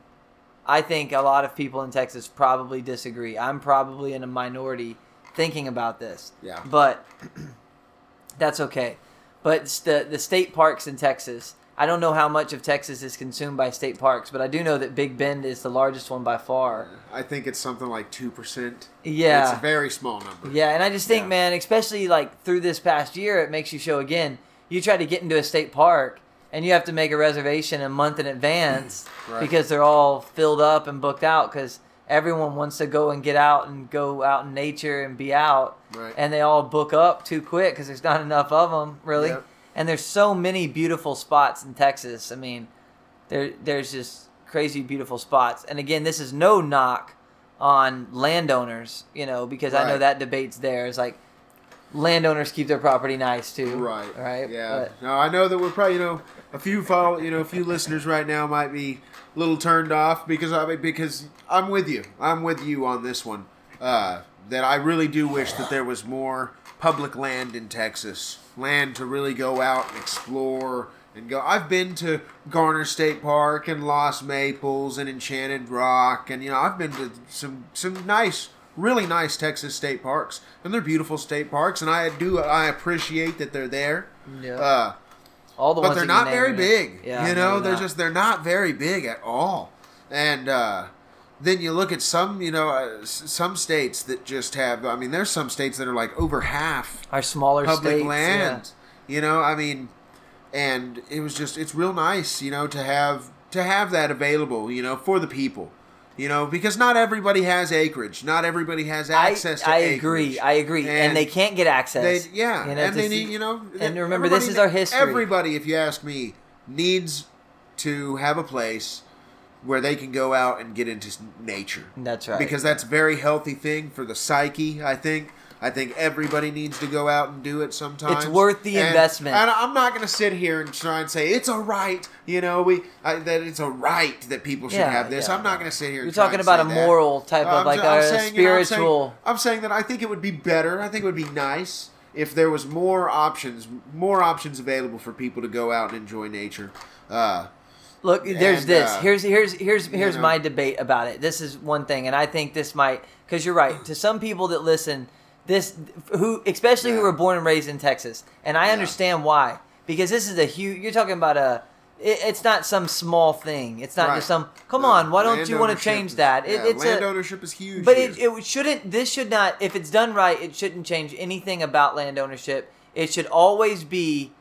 Speaker 1: I think a lot of people in Texas probably disagree. I'm probably in a minority thinking about this.
Speaker 2: Yeah.
Speaker 1: But that's okay. But the the state parks in Texas. I don't know how much of Texas is consumed by state parks, but I do know that Big Bend is the largest one by far.
Speaker 2: I think it's something like two percent.
Speaker 1: Yeah.
Speaker 2: it's a very small number.
Speaker 1: Yeah, and I just think,
Speaker 2: Yeah.
Speaker 1: man, especially like through this past year, it makes you show again. You try to get into a state park, and you have to make a reservation a month in advance
Speaker 2: Right.
Speaker 1: because they're all filled up and booked out because everyone wants to go and get out and go out in nature and be out,
Speaker 2: Right.
Speaker 1: and they all book up too quick because there's not enough of them, really.
Speaker 2: Yep.
Speaker 1: And there's so many beautiful spots in Texas. I mean, there there's just crazy beautiful spots. And again, this is no knock on landowners, you know, because I know that debate's there. It's like landowners keep their property nice too.
Speaker 2: Right.
Speaker 1: Right.
Speaker 2: Yeah.
Speaker 1: But-
Speaker 2: no, I know that we're probably you know a few follow you know a few listeners right now might be a little turned off because I because I'm with you. I'm with you on this one. Uh, that I really do wish that there was more public land in Texas, land to really go out and explore and go. I've been to Garner State Park and Lost Maples and Enchanted Rock, and you know I've been to some some nice, really nice Texas state parks, and they're beautiful state parks, and I do I appreciate that they're there.
Speaker 1: Yeah.
Speaker 2: Uh,
Speaker 1: all the
Speaker 2: but they're not very big.
Speaker 1: Yeah.
Speaker 2: you know, they're
Speaker 1: not.
Speaker 2: just they're not very big at all. And uh, then you look at some, you know, uh, some states that just have. I mean, there's some states that are like over half
Speaker 1: our smaller
Speaker 2: public
Speaker 1: states.
Speaker 2: land. You know, I mean, and it was just it's real nice, you know, to have to have that available, you know, for the people. You know, because not everybody has acreage. Not everybody has
Speaker 1: Yeah. I,
Speaker 2: access to
Speaker 1: I
Speaker 2: acreage.
Speaker 1: agree. I agree. And, they can't get access.
Speaker 2: They, yeah,
Speaker 1: You know,
Speaker 2: and they need, you know,
Speaker 1: and remember, this is our history.
Speaker 2: Everybody, if you ask me, needs to have a place where they can go out and get into nature.
Speaker 1: That's right.
Speaker 2: Because that's a very healthy thing for the psyche. I think. I think everybody needs to go out and do it sometimes.
Speaker 1: It's worth the
Speaker 2: And-
Speaker 1: investment.
Speaker 2: And I'm not going to sit here and try and say it's a right. You know, we I, that it's a right that people should
Speaker 1: Yeah,
Speaker 2: have this.
Speaker 1: yeah.
Speaker 2: I'm not going to sit here.
Speaker 1: You're talking about a
Speaker 2: that.
Speaker 1: moral type of
Speaker 2: I'm
Speaker 1: like
Speaker 2: I'm
Speaker 1: a
Speaker 2: saying, you know, I'm saying-
Speaker 1: spiritual.
Speaker 2: I'm saying that I think it would be better. I think it would be nice if there was more options, more options available for people to go out and enjoy nature. Uh,
Speaker 1: Look, there's
Speaker 2: And,
Speaker 1: this.
Speaker 2: uh,
Speaker 1: here's here's here's here's
Speaker 2: know.
Speaker 1: my debate about it. This is one thing, and I think this might because you're right. To some people that listen, this who especially who were born and raised in Texas, and I
Speaker 2: Yeah.
Speaker 1: understand why because this is a huge. You're talking about a. It, it's not some small thing. It's not
Speaker 2: Right.
Speaker 1: just some. Come
Speaker 2: the
Speaker 1: on, why don't you want to change
Speaker 2: is-
Speaker 1: that? It,
Speaker 2: yeah,
Speaker 1: it's
Speaker 2: land
Speaker 1: a.
Speaker 2: ownership is huge.
Speaker 1: But it, it shouldn't. This should not. If it's done right, it shouldn't change anything about land ownership. It should always be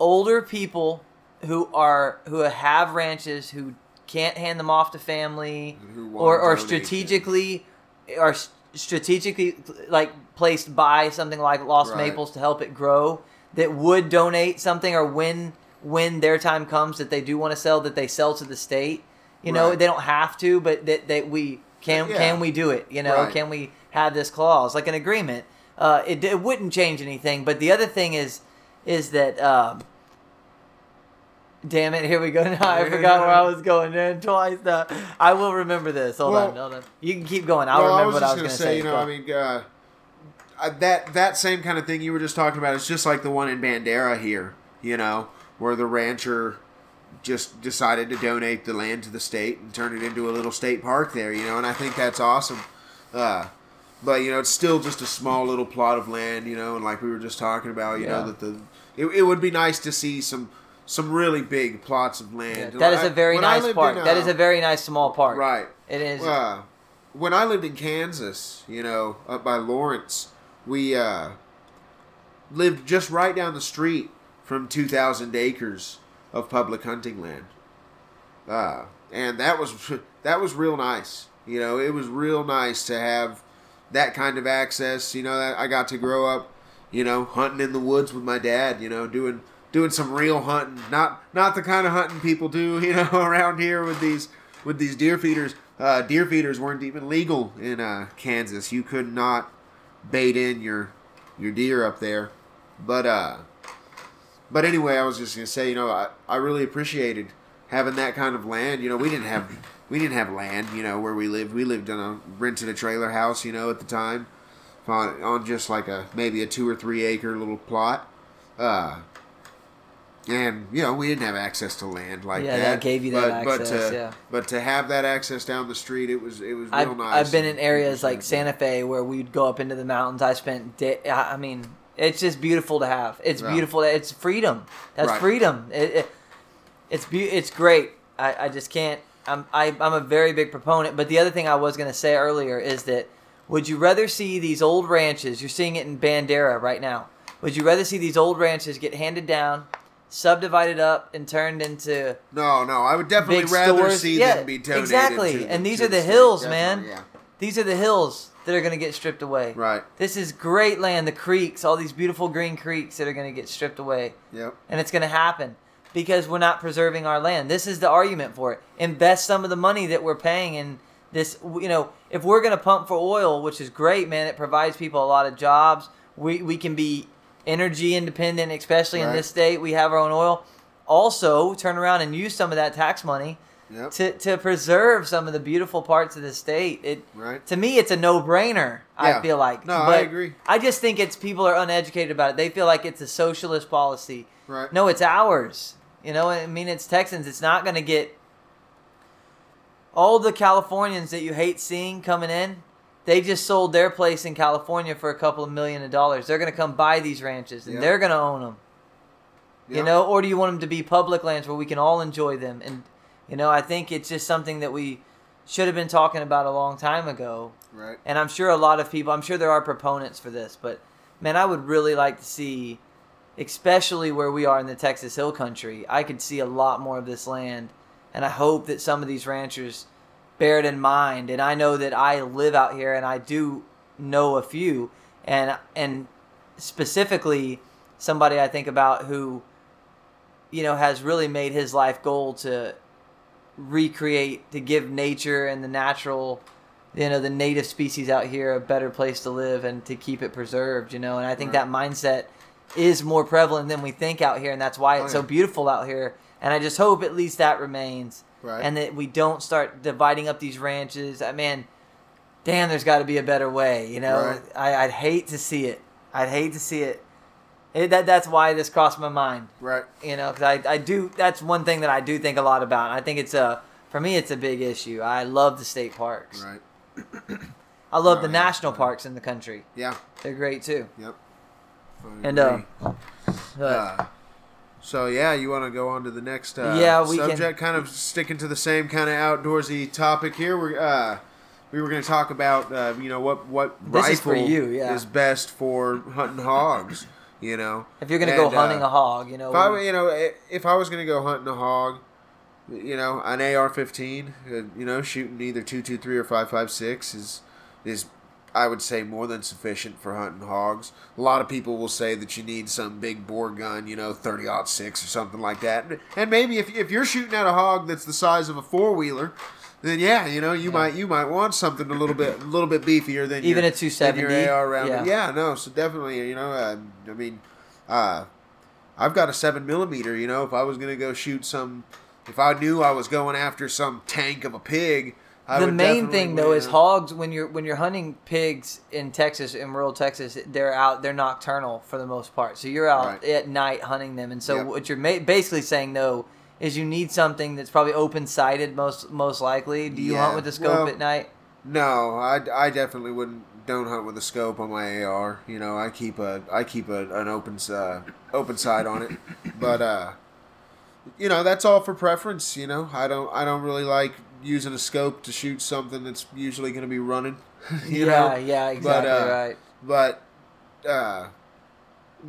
Speaker 1: older people who are who have ranches who can't hand them off to family or or strategically are strategically like placed by something like Lost
Speaker 2: Right.
Speaker 1: Maples to help it grow that would donate something or when when their time comes that they do want to sell that they sell to the state. You know,
Speaker 2: Right.
Speaker 1: they don't have to, but that, that we can
Speaker 2: Yeah.
Speaker 1: can we do it? You know,
Speaker 2: Right.
Speaker 1: can we have this clause like an agreement? Uh, it, it wouldn't change anything. But the other thing is is that um, damn it, here we go now. I forgot where I was going there twice. Uh, I will remember this. Hold
Speaker 2: Well-
Speaker 1: on, hold on. You can keep going. I'll
Speaker 2: well,
Speaker 1: remember
Speaker 2: was
Speaker 1: what I was
Speaker 2: gonna say,
Speaker 1: say.
Speaker 2: you know. I mean, uh, that that same kind of thing you were just talking about is just like the one in Bandera here, you know, where the rancher just decided to donate the land to the state and turn it into a little state park there, you know, and I think that's awesome. Uh, but you know, it's still just a small little plot of land, you know, and like we were just talking about, you
Speaker 1: Yeah.
Speaker 2: know, that the it, it would be nice to see some some really big plots of land.
Speaker 1: Yeah, that is
Speaker 2: I-
Speaker 1: a very nice park.
Speaker 2: in, uh,
Speaker 1: is a very nice small park.
Speaker 2: right.
Speaker 1: It is.
Speaker 2: Uh, when I lived in Kansas, you know, up by Lawrence, we uh, lived just right down the street from 2,000 acres of public hunting land. Uh, and that was that was real nice. You know, it was real nice to have that kind of access. You know, that I got to grow up, you know, hunting in the woods with my dad. You know, doing doing some real hunting, not not the kind of hunting people do. You know, around here with these with these deer feeders. Uh, deer feeders weren't even legal in uh, Kansas. You could not bait in your your deer up there. But uh, but anyway, I was just gonna say, you know, I, I really appreciated having that kind of land. You know, we didn't have we didn't have land. You know, where we lived, we lived in a rented a trailer house. You know, at the time, on, on just like a maybe a two or three acre little plot. Uh, and you know we didn't have access to land like
Speaker 1: Yeah,
Speaker 2: that.
Speaker 1: that gave you that
Speaker 2: but,
Speaker 1: access,
Speaker 2: But to,
Speaker 1: yeah.
Speaker 2: but to have that access down the street, it was it was real
Speaker 1: I've,
Speaker 2: nice.
Speaker 1: I've been in areas like. Santa Fe where we'd go up into the mountains. I spent, day, I I mean, it's just beautiful to have. It's beautiful. It's freedom. That's
Speaker 2: Right.
Speaker 1: freedom. It, it, it's be, It's great. I, I just can't. I'm I, I'm a very big proponent. But the other thing I was going to say earlier is that would you rather see these old ranches? You're seeing it in Bandera right now. Would you rather see these old ranches get handed down, subdivided up, and turned into
Speaker 2: No, no, I would definitely
Speaker 1: big
Speaker 2: rather
Speaker 1: stores.
Speaker 2: see
Speaker 1: yeah,
Speaker 2: them be donated.
Speaker 1: exactly.
Speaker 2: to the-
Speaker 1: and these are the
Speaker 2: state.
Speaker 1: hills, man. These are the hills that are going to get stripped away.
Speaker 2: Right.
Speaker 1: This is great land, the creeks, all these beautiful green creeks that are going to get stripped away.
Speaker 2: Yep.
Speaker 1: And it's going to happen because we're not preserving our land. This is the argument for it. Invest some of the money that we're paying in this, you know, if we're going to pump for oil, which is great, man, it provides people a lot of jobs. We, we can be energy independent, especially in this state. We have our own oil. Also, turn around and use some of that tax money
Speaker 2: Yep.
Speaker 1: to, to preserve some of the beautiful parts of the state. It
Speaker 2: Right.
Speaker 1: to me, it's a no brainer.
Speaker 2: Yeah.
Speaker 1: I feel like.
Speaker 2: No, I agree.
Speaker 1: I just think it's people are uneducated about it. They feel like it's a socialist policy.
Speaker 2: Right.
Speaker 1: No, it's ours. You know, I mean, it's Texans. It's not going to get all the Californians that you hate seeing coming in. They just sold their place in California for a couple of million of dollars. They're going to come buy these ranches and
Speaker 2: Yeah.
Speaker 1: they're going to own them. You know, or do you want them to be public lands where we can all enjoy them? And you know, I think it's just something that we should have been talking about a long time ago.
Speaker 2: Right.
Speaker 1: And I'm sure a lot of people, I'm sure there are proponents for this, but man, I would really like to see, especially where we are in the Texas Hill Country, I could see a lot more of this land. And I hope that some of these ranchers bear it in mind. And I know that I live out here and I do know a few. And, and specifically, somebody I think about who, you know, has really made his life goal to recreate, to give nature and the natural you know the native species out here a better place to live and to keep it preserved you know and i think
Speaker 2: Right.
Speaker 1: that mindset is more prevalent than we think out here and that's why
Speaker 2: Oh,
Speaker 1: it's so beautiful out here and i just hope at least that remains
Speaker 2: Right.
Speaker 1: and that we don't start dividing up these ranches i mean damn there's got to be a better way you know
Speaker 2: Right.
Speaker 1: I, i'd hate to see it i'd hate to see it, it that, that's why this crossed my mind
Speaker 2: Right.
Speaker 1: you know because I, I do that's one thing that i do think a lot about i think it's a for me it's a big issue i love the state parks
Speaker 2: Right.
Speaker 1: I love
Speaker 2: Oh,
Speaker 1: the
Speaker 2: yeah,
Speaker 1: national
Speaker 2: right.
Speaker 1: parks in the country.
Speaker 2: Yeah.
Speaker 1: They're great too.
Speaker 2: Yep.
Speaker 1: And uh,
Speaker 2: Uh, so yeah, you want to go on to the next uh,
Speaker 1: Yeah, we can-
Speaker 2: subject? Kind of sticking to the same kind of outdoorsy topic here. We're uh, we were going to talk about uh, you know what what
Speaker 1: This is
Speaker 2: rifle
Speaker 1: you, yeah.
Speaker 2: is best for hunting hogs. You know,
Speaker 1: if you're gonna go
Speaker 2: And, uh,
Speaker 1: hunting a hog, you know,
Speaker 2: if I you know if I was going to go hunting a hog, you know, an AR-15, uh, you know, shooting either two two three or five five six is is I would say more than sufficient for hunting hogs. A lot of people will say that you need some big bore gun, you know, 30 six or something like that. And- maybe if, if you're shooting at a hog that's the size of a four wheeler, then yeah, you know, you might you might want something a little bit a little bit beefier than
Speaker 1: Even
Speaker 2: your,
Speaker 1: a 270?
Speaker 2: your AR round.
Speaker 1: Yeah.
Speaker 2: Yeah. no, so definitely, you know, uh, I mean, uh, I've got a seven millimeter. You know, if I was gonna go shoot some, if I knew I was going after some tank of a pig, I
Speaker 1: the main thing though is hogs. When you're when you're hunting pigs in Texas, in rural Texas, they're out. They're nocturnal for the most part. So you're out
Speaker 2: Right.
Speaker 1: at night hunting them. And so
Speaker 2: Yep.
Speaker 1: what you're ma- basically saying though is you need something that's probably open sighted most most likely. Do you
Speaker 2: Yeah,
Speaker 1: hunt with a scope
Speaker 2: well-
Speaker 1: at night?
Speaker 2: No, I, I definitely wouldn't. Don't hunt with a scope on my AR. You know, I keep a I keep a, an open uh, open sight on it. But uh, you know, that's all for preference. You know, I don't I don't really like using a scope to shoot something that's usually going to be running. you
Speaker 1: yeah,
Speaker 2: know,
Speaker 1: yeah, exactly
Speaker 2: uh,
Speaker 1: right.
Speaker 2: but uh,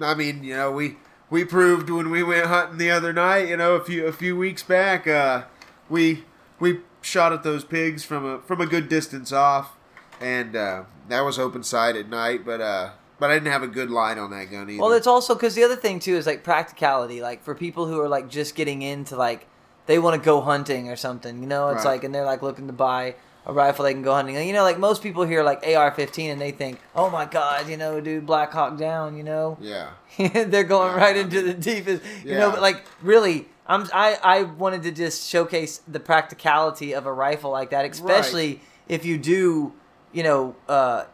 Speaker 2: I mean, you know, we we proved when we went hunting the other night. You know, a few a few weeks back, uh, we we shot at those pigs from a from a good distance off, and uh, that was open sight at night. But uh, but I didn't have a good line on that gun either.
Speaker 1: Well, it's also because the other thing too is like practicality. Like for people who are like just getting into like they want to go hunting or something, you know, it's
Speaker 2: Right.
Speaker 1: like and they're like looking to buy a rifle they can go hunting. You know, like most people hear like AR-15 and they think, oh my god, you know, dude, Black Hawk Down, you know,
Speaker 2: yeah,
Speaker 1: they're going
Speaker 2: Yeah,
Speaker 1: right into the deepest, you know. But like really. I'm, I, I wanted to just showcase the practicality of a rifle like that, especially if you do, you know, uh,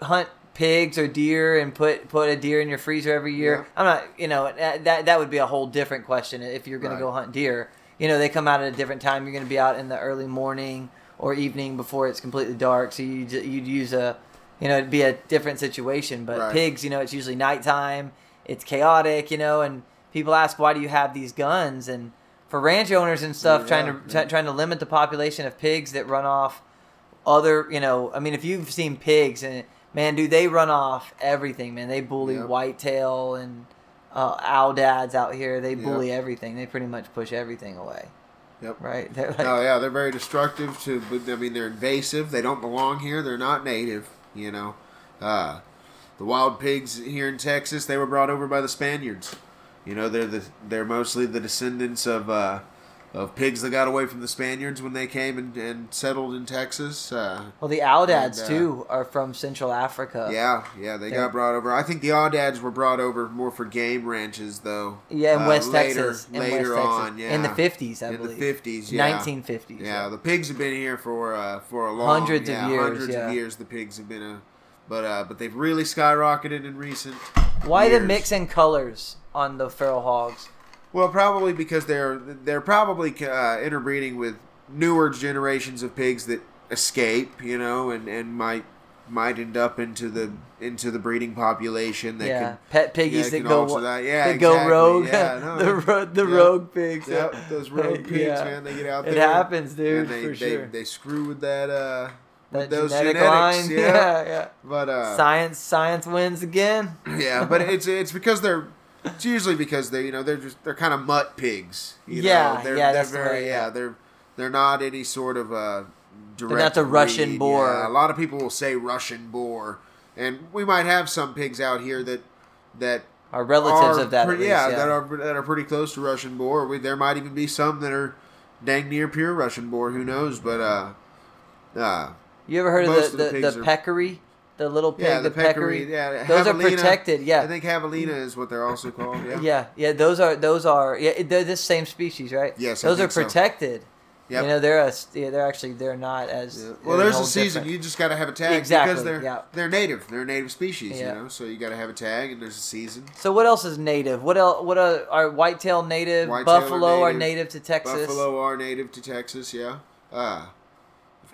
Speaker 1: hunt pigs or deer and put put a deer in your freezer every year?
Speaker 2: Yeah.
Speaker 1: I'm not, you know, that that would be a whole different question if you're going
Speaker 2: Right.
Speaker 1: to go hunt deer. You know, they come out at a different time. You're going to be out in the early morning or evening before it's completely dark. So you you'd use a, you know, it'd be a different situation. But
Speaker 2: Right.
Speaker 1: pigs, you know, it's usually nighttime. It's chaotic, you know, and people ask why do you have these guns and for ranch owners and stuff
Speaker 2: Yeah,
Speaker 1: trying to
Speaker 2: yeah.
Speaker 1: trying to limit the population of pigs that run off other you know i mean if you've seen pigs and man dude they run off everything man they bully
Speaker 2: Yep.
Speaker 1: whitetail and uh, aoudads out here they
Speaker 2: Yep.
Speaker 1: bully everything they pretty much push everything away
Speaker 2: Yep.
Speaker 1: right like
Speaker 2: Oh yeah, they're very destructive. To, I mean, they're invasive. They don't belong here. They're not native. You know, uh, the wild pigs here in Texas, they were brought over by the Spaniards. You know, they're the they're mostly the descendants of uh, of pigs that got away from the Spaniards when they came and, and settled in Texas. Uh,
Speaker 1: well the aoudads
Speaker 2: and, uh,
Speaker 1: too are from central africa
Speaker 2: yeah, yeah, they
Speaker 1: They're-
Speaker 2: got brought over. I think the Aoudads were brought over more for game ranches, though.
Speaker 1: yeah in
Speaker 2: Uh,
Speaker 1: west
Speaker 2: later,
Speaker 1: texas in
Speaker 2: later
Speaker 1: west
Speaker 2: on,
Speaker 1: texas
Speaker 2: yeah,
Speaker 1: in the 50s i
Speaker 2: in
Speaker 1: believe
Speaker 2: the 50s, yeah.
Speaker 1: 1950s
Speaker 2: Yeah, the pigs have been here for uh, for a long
Speaker 1: Hundreds of years,
Speaker 2: Hundreds
Speaker 1: yeah.
Speaker 2: of years, the pigs have been a, but uh, but they've really skyrocketed in recent.
Speaker 1: why the
Speaker 2: years.
Speaker 1: mix in colors on the feral hogs
Speaker 2: Well, probably because they're they're probably uh, interbreeding with newer generations of pigs that escape, you know, and, and might might end up into the into the breeding population that
Speaker 1: yeah
Speaker 2: can.
Speaker 1: pet piggies
Speaker 2: yeah,
Speaker 1: that go
Speaker 2: that. Yeah,
Speaker 1: that go rogue
Speaker 2: Yeah, no,
Speaker 1: the ro- the
Speaker 2: yeah.
Speaker 1: rogue pigs
Speaker 2: Yep, those rogue pigs,
Speaker 1: Yeah.
Speaker 2: man, they get out there.
Speaker 1: It happens, dude,
Speaker 2: and they,
Speaker 1: for
Speaker 2: they,
Speaker 1: sure.
Speaker 2: they screw with that uh
Speaker 1: that
Speaker 2: those
Speaker 1: genetic
Speaker 2: genetics,
Speaker 1: line
Speaker 2: yeah.
Speaker 1: yeah yeah
Speaker 2: But uh
Speaker 1: science science wins again
Speaker 2: yeah, but it's it's because they're it's usually because they you know they're just they're kind of mutt pigs. You
Speaker 1: Yeah,
Speaker 2: know? they're,
Speaker 1: yeah,
Speaker 2: they're
Speaker 1: that's the
Speaker 2: yeah they're they're not any sort of uh direct.
Speaker 1: not the Russian
Speaker 2: breed,
Speaker 1: boar.
Speaker 2: yeah. A lot of people will say Russian boar, and we might have some pigs out here that that
Speaker 1: are relatives
Speaker 2: are
Speaker 1: of that at
Speaker 2: pretty-
Speaker 1: least,
Speaker 2: yeah,
Speaker 1: yeah,
Speaker 2: that are that are pretty close to Russian boar. We, there might even be some that are dang near pure Russian boar. Who knows? But uh, uh
Speaker 1: you ever heard of
Speaker 2: of
Speaker 1: the
Speaker 2: the
Speaker 1: the,
Speaker 2: are-
Speaker 1: peccary the little pig
Speaker 2: yeah,
Speaker 1: the,
Speaker 2: the peccary. Yeah,
Speaker 1: those are protected yeah
Speaker 2: I think javelina is what they're also called. Yeah.
Speaker 1: yeah yeah those are those are yeah they're the same species right
Speaker 2: Yes,
Speaker 1: those are
Speaker 2: think so.
Speaker 1: protected
Speaker 2: Yep.
Speaker 1: you know they're a, yeah, they're actually they're not as
Speaker 2: Yeah. Well, there's a season.
Speaker 1: different-
Speaker 2: You just got to have a tag
Speaker 1: Exactly,
Speaker 2: because they're
Speaker 1: yeah.
Speaker 2: they're native. They're a native species, you know. So you got to have a tag, and there's a season.
Speaker 1: so what else is native what else what are, are whitetail native
Speaker 2: Whitetail are
Speaker 1: buffalo are
Speaker 2: native.
Speaker 1: native to texas
Speaker 2: Buffalo are native to Texas, yeah. Uh,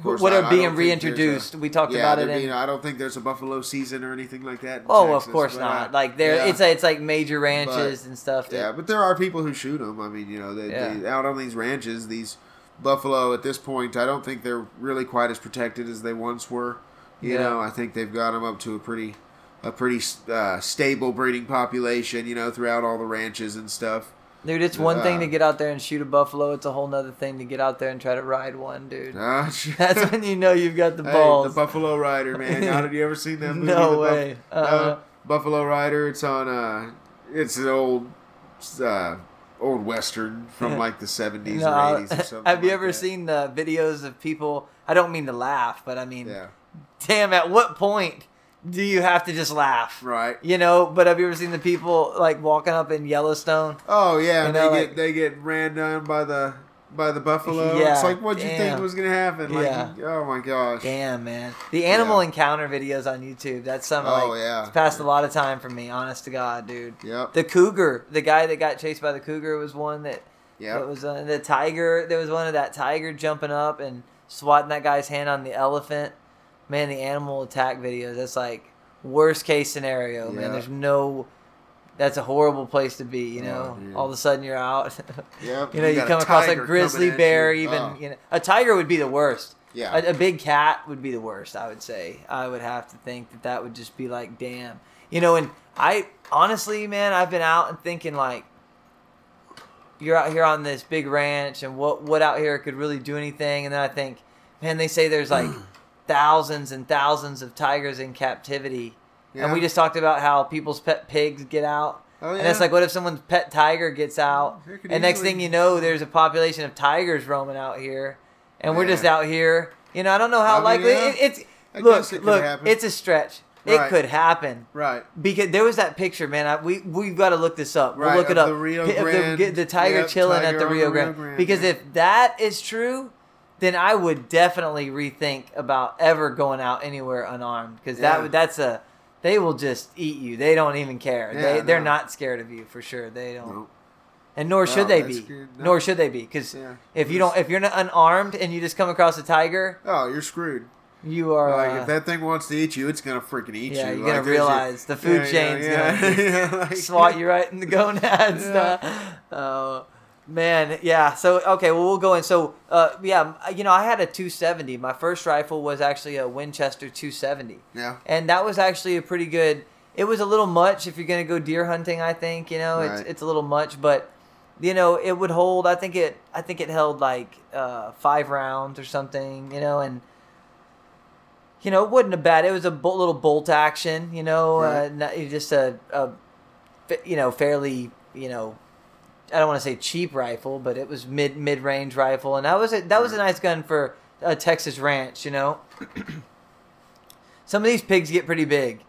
Speaker 2: course,
Speaker 1: what are
Speaker 2: I
Speaker 1: being
Speaker 2: don't think there's
Speaker 1: reintroduced
Speaker 2: a-
Speaker 1: we talked
Speaker 2: yeah,
Speaker 1: about it
Speaker 2: they're
Speaker 1: in
Speaker 2: I don't think there's a buffalo season or anything like that.
Speaker 1: Oh,
Speaker 2: Texas,
Speaker 1: of course
Speaker 2: but,
Speaker 1: not. Like there,
Speaker 2: yeah.
Speaker 1: it's it's like major ranches and stuff. That,
Speaker 2: Yeah, but there are people who shoot them. I mean, you know, they,
Speaker 1: Yeah.
Speaker 2: they out on these ranches, these buffalo at this point, I don't think they're really quite as protected as they once were. You know, I think they've got them up to a pretty, a pretty uh, stable breeding population. You know, throughout all the ranches and stuff.
Speaker 1: Dude, it's one thing to get out there and shoot a buffalo. It's a whole nother thing to get out there and try to ride one, dude. That's when you know you've got the
Speaker 2: Hey,
Speaker 1: balls.
Speaker 2: the Buffalo Rider, man. How did you ever seen that movie?
Speaker 1: No
Speaker 2: Buff-
Speaker 1: way.
Speaker 2: uh,
Speaker 1: Uh-uh.
Speaker 2: Buffalo Rider. It's on. Uh, it's an old, uh, old western from like the seventies
Speaker 1: No,
Speaker 2: or eighties or something.
Speaker 1: have you
Speaker 2: like
Speaker 1: ever
Speaker 2: that.
Speaker 1: seen the videos of people? I don't mean to laugh, but I mean,
Speaker 2: Yeah.
Speaker 1: damn, at what point do you have to just laugh?
Speaker 2: Right.
Speaker 1: You know, but have you ever seen the people like walking up in Yellowstone?
Speaker 2: Oh yeah,
Speaker 1: You
Speaker 2: and
Speaker 1: know,
Speaker 2: they
Speaker 1: like-
Speaker 2: get they get ran down by the by the buffalo.
Speaker 1: Yeah,
Speaker 2: it's like what you think was gonna happen? Like,
Speaker 1: Yeah.
Speaker 2: oh my gosh.
Speaker 1: Damn, man. The animal
Speaker 2: Yeah.
Speaker 1: encounter videos on YouTube, that's something
Speaker 2: Oh,
Speaker 1: like,
Speaker 2: yeah.
Speaker 1: it's passed a lot of time for me, honest to God, dude.
Speaker 2: Yep.
Speaker 1: The cougar, the guy that got chased by the cougar was one that, that
Speaker 2: Yep.
Speaker 1: was uh, the tiger. There was one of that tiger jumping up and swatting that guy's hand on the elephant. Man, the animal attack videos, that's like worst case scenario,
Speaker 2: Yeah.
Speaker 1: man. There's no, that's a horrible place to be, you
Speaker 2: Oh,
Speaker 1: know.
Speaker 2: dude.
Speaker 1: All of a sudden you're out.
Speaker 2: Yep.
Speaker 1: you know, you,
Speaker 2: a
Speaker 1: come across a grizzly bear,
Speaker 2: you.
Speaker 1: even,
Speaker 2: Oh.
Speaker 1: you know. A tiger would be the worst.
Speaker 2: Yeah.
Speaker 1: A, a big cat would be the worst, I would say. I would have to think that that would just be like, damn. You know, and I honestly, man, I've been out and thinking like, you're out here on this big ranch, and what what out here could really do anything? And then I think, man, they say there's like thousands and thousands of tigers in captivity, and we just talked about how people's pet pigs get out.
Speaker 2: Oh,
Speaker 1: And it's like, what if someone's pet tiger gets out,
Speaker 2: It
Speaker 1: and next thing you know, there's a population of tigers roaming out here, and we're just out here. You know, I don't know how
Speaker 2: I mean,
Speaker 1: likely
Speaker 2: yeah.
Speaker 1: it, it's.
Speaker 2: I
Speaker 1: look,
Speaker 2: it
Speaker 1: look,
Speaker 2: happen.
Speaker 1: it's a stretch. It could happen
Speaker 2: Right.
Speaker 1: because there was that picture, man. I, we we've got to look this up. We'll
Speaker 2: Right,
Speaker 1: look it
Speaker 2: of
Speaker 1: up.
Speaker 2: the Rio
Speaker 1: of
Speaker 2: Grande.
Speaker 1: the, the tiger
Speaker 2: Yep,
Speaker 1: chilling
Speaker 2: tiger
Speaker 1: at the Rio
Speaker 2: Rio
Speaker 1: Grande.
Speaker 2: Grande,
Speaker 1: Because
Speaker 2: yeah.
Speaker 1: if that is true, then I would definitely rethink about ever going out anywhere unarmed because
Speaker 2: Yeah.
Speaker 1: that that's a they will just eat you. They don't even care.
Speaker 2: Yeah,
Speaker 1: they they're
Speaker 2: no.
Speaker 1: not scared of you for sure. They don't,
Speaker 2: No.
Speaker 1: and nor should
Speaker 2: No,
Speaker 1: they be. Nor should they be because if you don't if you're not unarmed and you just come across a tiger,
Speaker 2: Oh, you're screwed.
Speaker 1: you are.
Speaker 2: Like
Speaker 1: uh,
Speaker 2: if that thing wants to eat you, it's gonna freaking eat
Speaker 1: Yeah,
Speaker 2: you.
Speaker 1: you're gonna
Speaker 2: Like, there's a-
Speaker 1: realize the food
Speaker 2: yeah,
Speaker 1: chain's
Speaker 2: yeah,
Speaker 1: gonna
Speaker 2: yeah, yeah, like-
Speaker 1: swat you right in the gonads.
Speaker 2: Yeah.
Speaker 1: Man, yeah. So okay, well we'll go in. So uh, yeah, you know I had a 270. My first rifle was actually a Winchester 270,
Speaker 2: Yeah.
Speaker 1: and that was actually a pretty good. It was a little much if you're gonna go deer hunting. I think you know it's
Speaker 2: Right.
Speaker 1: it's a little much, but you know it would hold. I think it I think it held like uh, five rounds or something. You know and. You know, it wasn't a bad. It was a bo- little bolt action. You know, uh, not, just a, a you know, fairly, you know, I don't want to say cheap rifle, but it was mid mid range rifle, and that was a that was a nice gun for a Texas ranch. You know, some of these pigs get pretty big,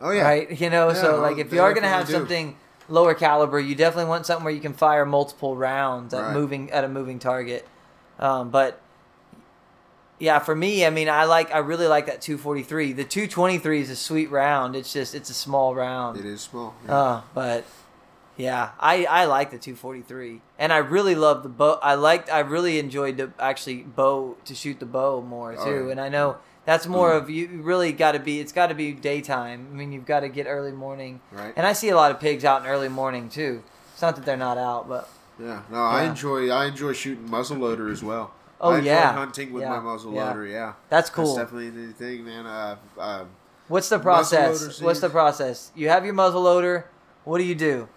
Speaker 2: Oh yeah.
Speaker 1: right? You know,
Speaker 2: Yeah,
Speaker 1: so
Speaker 2: well,
Speaker 1: like if you are gonna have
Speaker 2: do.
Speaker 1: something lower caliber, you definitely want something where you can fire multiple rounds at
Speaker 2: Right.
Speaker 1: moving at a moving target. Um, but yeah, for me, I mean, I like I really like that 243. The 223 is a sweet round. It's just it's a small round.
Speaker 2: It is small. yeah.
Speaker 1: Uh, but yeah, I I like the 243, and I really love the bow. I liked I really enjoyed the actually bow to shoot the bow more too.
Speaker 2: Oh, yeah. Mm.
Speaker 1: And I know that's more of you really got to be. It's got to be daytime. I mean, you've got to get early morning.
Speaker 2: Right.
Speaker 1: And I see a lot of pigs out in early morning too. It's not that they're not out, but
Speaker 2: Yeah. No, I enjoy I enjoy shooting muzzleloader as well.
Speaker 1: Oh,
Speaker 2: I enjoy
Speaker 1: yeah.
Speaker 2: hunting with
Speaker 1: Yeah.
Speaker 2: my muzzleloader. Yeah.
Speaker 1: that's cool.
Speaker 2: That's definitely the thing, man. Uh, uh,
Speaker 1: What's the process? What's the process? You have your muzzle loader. What do you do?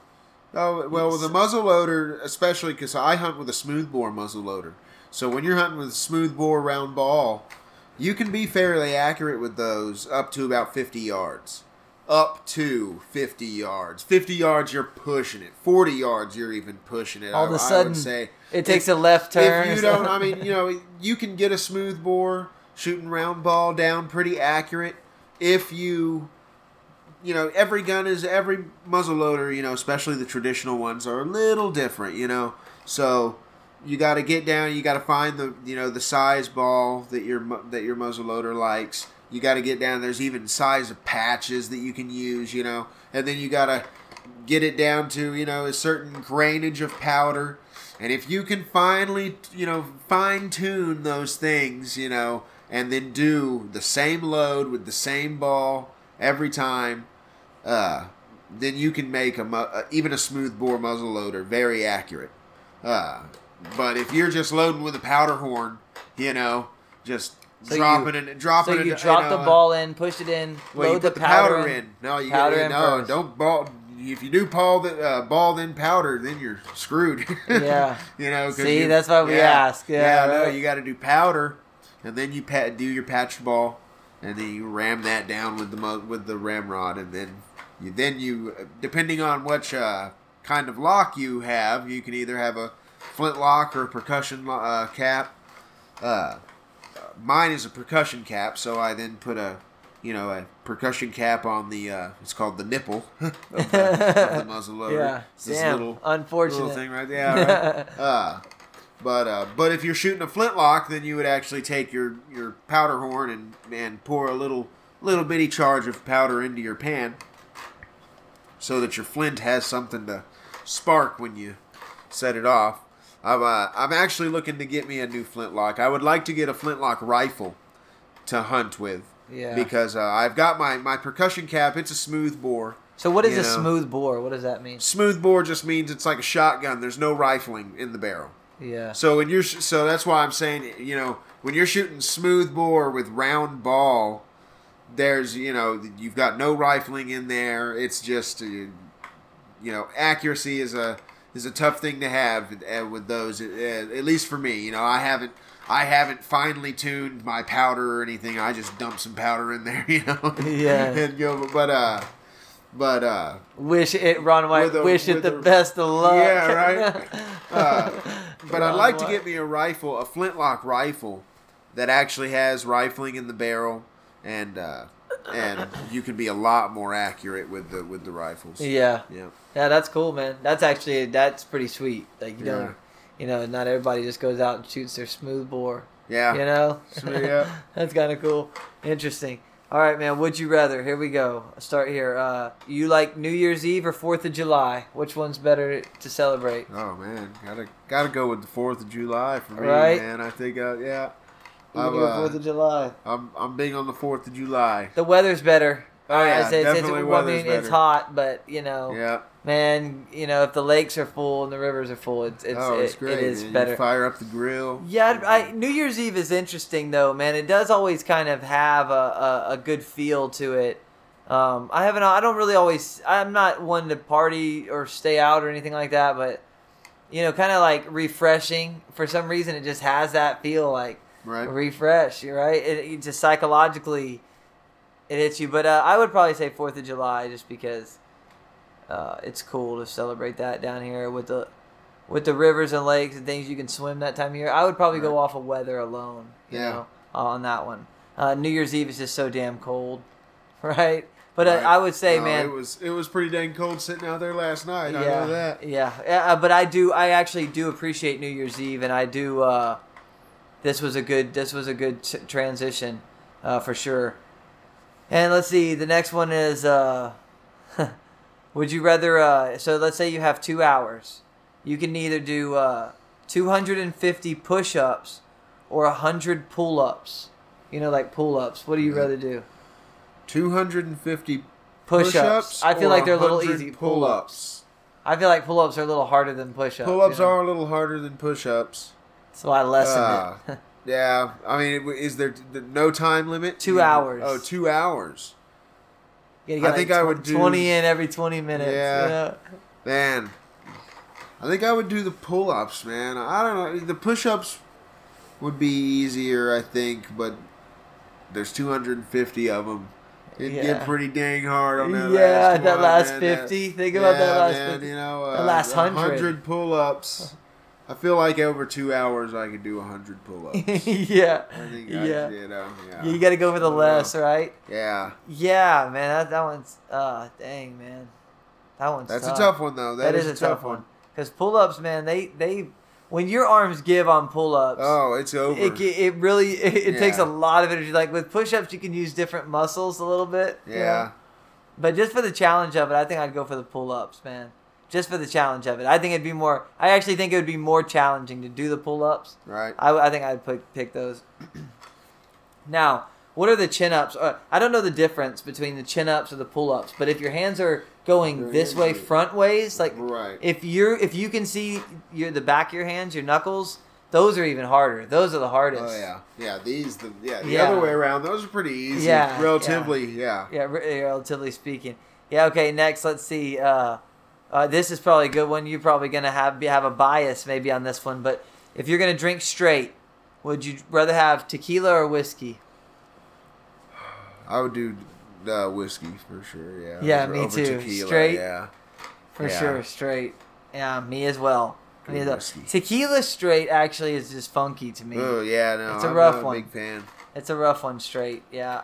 Speaker 2: Oh well, with a muzzle loader, especially because I hunt with a smoothbore muzzle loader. So when you're hunting with a smoothbore round ball, you can be fairly accurate with those up to about 50 yards. Up to 50 yards. 50 yards, you're pushing it. 40 yards, you're even pushing it.
Speaker 1: All
Speaker 2: I,
Speaker 1: of a sudden,
Speaker 2: say
Speaker 1: It takes a left turn.
Speaker 2: if you don't. I mean, you know, you can get a smoothbore shooting round ball down pretty accurate if you, you know, every gun is every muzzle loader, you know, especially the traditional ones are a little different, you know. So you got to get down. You got to find the, you know, the size ball that your that your muzzle loader likes. You got to get down. There's even size of patches that you can use, you know, and then you got to get it down to you know a certain grainage of powder and if you can finally you know fine tune those things you know and then do the same load with the same ball every time uh, then you can make a mu- uh, even a smooth bore muzzle loader very accurate uh, but if you're just loading with a powder horn you know just
Speaker 1: So you-
Speaker 2: dropping it dropping
Speaker 1: So you
Speaker 2: it
Speaker 1: drop
Speaker 2: know,
Speaker 1: the ball in, push it in,
Speaker 2: well,
Speaker 1: load
Speaker 2: you
Speaker 1: the
Speaker 2: the
Speaker 1: powder,
Speaker 2: powder,
Speaker 1: in.
Speaker 2: in. No, you
Speaker 1: Powder in
Speaker 2: no,
Speaker 1: first.
Speaker 2: don't ball. If you do ball the uh, ball then powder, then you're screwed.
Speaker 1: Yeah.
Speaker 2: you know.
Speaker 1: See,
Speaker 2: you-
Speaker 1: that's why we ask. Yeah,
Speaker 2: no,
Speaker 1: right.
Speaker 2: you got to do powder, and then you pat, do your patch ball, and then you ram that down with the with the ramrod, and then you then you depending on which uh, kind of lock you have, you can either have a flint lock or a percussion uh, cap. Uh, mine is a percussion cap, so I then put a, you know, a percussion cap on the. Uh, it's called the nipple of, the, of the muzzle loader.
Speaker 1: Yeah.
Speaker 2: It's this
Speaker 1: Damn.
Speaker 2: little
Speaker 1: Unfortunate.
Speaker 2: little thing right there. Yeah, right. uh, but uh, but if you're shooting a flintlock, then you would actually take your, your powder horn and, and pour a little little bitty charge of powder into your pan, so that your flint has something to spark when you set it off. I'm uh, I'm actually looking to get me a new flintlock. I would like to get a flintlock rifle to hunt with.
Speaker 1: Yeah.
Speaker 2: Because uh, I've got my, my percussion cap. It's a smooth bore.
Speaker 1: So what is a
Speaker 2: know.
Speaker 1: smooth bore? What does that mean?
Speaker 2: Smooth bore just means it's like a shotgun. There's no rifling in the barrel.
Speaker 1: Yeah.
Speaker 2: So when you're so that's why I'm saying you know when you're shooting smooth bore with round ball, there's you know you've got no rifling in there. It's just uh, you know accuracy is a is a tough thing to have uh, with those. Uh, at least for me, you know I haven't I haven't finely tuned my powder or anything. I just dump some powder in there, you know.
Speaker 1: Yeah.
Speaker 2: and go, but uh, but uh,
Speaker 1: Wish it, Ron White.
Speaker 2: A-
Speaker 1: wish it the
Speaker 2: a-
Speaker 1: best of luck.
Speaker 2: Yeah, right? Uh, but I'd
Speaker 1: Ron
Speaker 2: like to get me a rifle, a flintlock rifle, that actually has rifling in the barrel, and uh, and you can be a lot more accurate with the with the rifles.
Speaker 1: Yeah.
Speaker 2: Yeah.
Speaker 1: Yeah, that's cool, man. That's actually that's pretty sweet. Like you
Speaker 2: Yeah.
Speaker 1: don't, you know, not everybody just goes out and shoots their smooth bore.
Speaker 2: Yeah.
Speaker 1: You know?
Speaker 2: Yeah.
Speaker 1: That's kind of cool. Interesting. All right, man. Would you rather? Here we go. I'll start here. Uh, you like New Year's Eve or Fourth of July? Which one's better to celebrate?
Speaker 2: Oh man, gotta gotta go with the Fourth of July for me,
Speaker 1: Right.
Speaker 2: man. I think, uh, yeah, I'm,
Speaker 1: go
Speaker 2: uh,
Speaker 1: Fourth of July.
Speaker 2: I'm I'm big on the Fourth of July.
Speaker 1: The weather's better.
Speaker 2: Oh, yeah,
Speaker 1: I say it's, it's, well, I mean, it's hot, but you know,
Speaker 2: Yeah.
Speaker 1: man, you know, if the lakes are full and the rivers are full, it's it's,
Speaker 2: oh, it's
Speaker 1: it-
Speaker 2: great.
Speaker 1: it is.
Speaker 2: You
Speaker 1: better.
Speaker 2: fire up the grill.
Speaker 1: Yeah, I, I- New Year's Eve is interesting though, man. It does always kind of have a, a, a good feel to it. Um, I haven't. I don't really always. I'm not one to party or stay out or anything like that, but you know, kind of like refreshing. For some reason, it just has that feel like
Speaker 2: right.
Speaker 1: refresh. You're right. It, it just psychologically, it hits you. But uh, I would probably say Fourth of July, just because uh, it's cool to celebrate that down here with the with the rivers and lakes and things you can swim that time of year. I would probably go off of weather alone.
Speaker 2: Yeah.
Speaker 1: know, on that one. Uh, New Year's Eve is just so damn cold, right? But
Speaker 2: Right.
Speaker 1: uh, I would say,
Speaker 2: No,
Speaker 1: man,
Speaker 2: it was it was pretty dang cold sitting out there last night. I
Speaker 1: yeah,
Speaker 2: know that.
Speaker 1: Yeah, yeah. uh, But I do. I actually do appreciate New Year's Eve, and I do. This was a good. This was a good t- transition, uh, for sure. And let's see. The next one is. Uh, would you rather? Uh, so let's say you have two hours. You can either do uh, 250 push-ups or 100 pull-ups. You know, like pull-ups. What do you
Speaker 2: Yeah.
Speaker 1: rather do?
Speaker 2: Two hundred and fifty
Speaker 1: Push-ups.
Speaker 2: push-ups.
Speaker 1: I feel like they're a little easy.
Speaker 2: Pull-ups.
Speaker 1: Pull-ups. I feel like pull-ups are a little harder than push-ups.
Speaker 2: Pull-ups
Speaker 1: you know?
Speaker 2: are a little harder than push-ups.
Speaker 1: So I lessened
Speaker 2: Ah.
Speaker 1: it.
Speaker 2: Yeah, I mean, is there no time limit?
Speaker 1: Two
Speaker 2: You-
Speaker 1: hours.
Speaker 2: Oh, two hours. I
Speaker 1: get,
Speaker 2: think
Speaker 1: like,
Speaker 2: I would do-
Speaker 1: 20 in every 20 minutes.
Speaker 2: Yeah.
Speaker 1: You know?
Speaker 2: Man, I think I would do the pull-ups, man. I don't know. The push-ups would be easier, I think, but there's 250 of them. It'd
Speaker 1: Yeah.
Speaker 2: get pretty dang hard on that last
Speaker 1: Yeah,
Speaker 2: last
Speaker 1: that
Speaker 2: one,
Speaker 1: last
Speaker 2: man.
Speaker 1: 50. Think about that last
Speaker 2: man,
Speaker 1: 50.
Speaker 2: You know, uh,
Speaker 1: The last 100.
Speaker 2: 100 pull-ups. I feel like over two hours I could do 100 pull-ups.
Speaker 1: yeah.
Speaker 2: I think
Speaker 1: Yeah.
Speaker 2: I, you know, yeah.
Speaker 1: You got to go for the
Speaker 2: Uh,
Speaker 1: less, right?
Speaker 2: yeah.
Speaker 1: Yeah, man. That, that one's, uh, dang, man. That one's
Speaker 2: That's
Speaker 1: tough.
Speaker 2: a tough one, though.
Speaker 1: that is,
Speaker 2: a tough one.
Speaker 1: Because pull ups, man, they, they, when your arms give on pull ups,
Speaker 2: Oh, it's over.
Speaker 1: it, it really it, it takes a lot of energy. Like with push ups, you can use different muscles a little bit. you know?
Speaker 2: yeah.
Speaker 1: But just for the challenge of it, I think I'd go for the pull ups, man. Just for the challenge of it, I think it'd be more. I actually think it would be more challenging to do the pull ups.
Speaker 2: Right.
Speaker 1: I, I think I'd pick pick those. now, what are the chin ups? Uh, I don't know the difference between the chin ups or the pull ups, but if your hands are going this way,
Speaker 2: are-
Speaker 1: front ways, like
Speaker 2: Right.
Speaker 1: if you're if you can see your the back of your hands, your knuckles, those are even harder. Those are the hardest.
Speaker 2: Oh yeah, yeah. These the yeah the
Speaker 1: Yeah.
Speaker 2: other way around. Those are pretty easy.
Speaker 1: Yeah,
Speaker 2: relatively. Yeah.
Speaker 1: Yeah, re- relatively speaking. Yeah. Okay. Next, let's see. Uh, uh, this is probably a good one. You're probably gonna have have a bias maybe on this one, but if you're gonna drink straight, would you rather have tequila or whiskey?
Speaker 2: I would do uh, whiskey for sure. Yeah.
Speaker 1: Yeah, me too.
Speaker 2: Tequila,
Speaker 1: Straight?
Speaker 2: Yeah.
Speaker 1: For
Speaker 2: Yeah.
Speaker 1: sure, straight. Yeah, me as well. Me as well. Tequila straight actually is just funky to me.
Speaker 2: Oh yeah, no.
Speaker 1: It's a
Speaker 2: I'm
Speaker 1: rough
Speaker 2: not
Speaker 1: one.
Speaker 2: Big fan.
Speaker 1: It's a rough one straight. Yeah.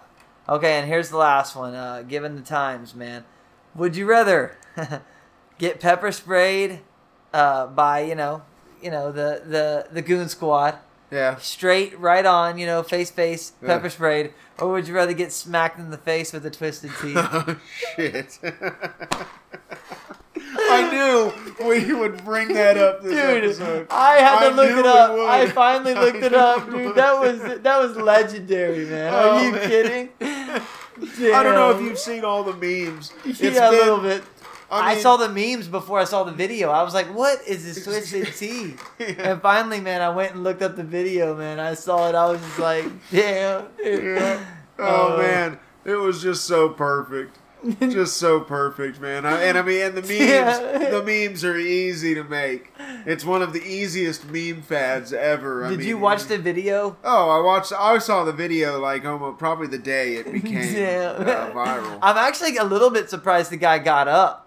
Speaker 1: Okay, and here's the last one. Uh, given the times, man, would you rather get pepper sprayed uh, by you know, you know the the the goon squad
Speaker 2: Yeah.
Speaker 1: straight right on, you know, face face
Speaker 2: Yeah.
Speaker 1: pepper sprayed, or would you rather get smacked in the face with a twisted tea?
Speaker 2: Oh shit. I knew we would bring that up this
Speaker 1: Dude,
Speaker 2: episode.
Speaker 1: I had to
Speaker 2: I
Speaker 1: look it up. I finally
Speaker 2: I
Speaker 1: looked it up, dude. That was that was legendary, man. Are
Speaker 2: Oh,
Speaker 1: you
Speaker 2: man.
Speaker 1: kidding?
Speaker 2: I don't know if you've seen all the memes. It's
Speaker 1: yeah, a little bit. I,
Speaker 2: mean,
Speaker 1: saw the memes before I saw the video. I was like, "What is this twisted tea?"
Speaker 2: Yeah.
Speaker 1: And finally, man, I went and looked up the video. Man, I saw it. I was just like, "Damn!"
Speaker 2: Yeah. Oh
Speaker 1: Uh,
Speaker 2: man, it was just so perfect. Just so perfect, man. I, and I mean, and the memes,
Speaker 1: Yeah.
Speaker 2: the memes are easy to make. It's one of the easiest meme fads ever. I
Speaker 1: Did
Speaker 2: mean,
Speaker 1: you watch the video?
Speaker 2: Oh, I watched. I saw the video like almost probably the day it became
Speaker 1: Damn.
Speaker 2: uh, viral.
Speaker 1: I'm actually a little bit surprised the guy got up.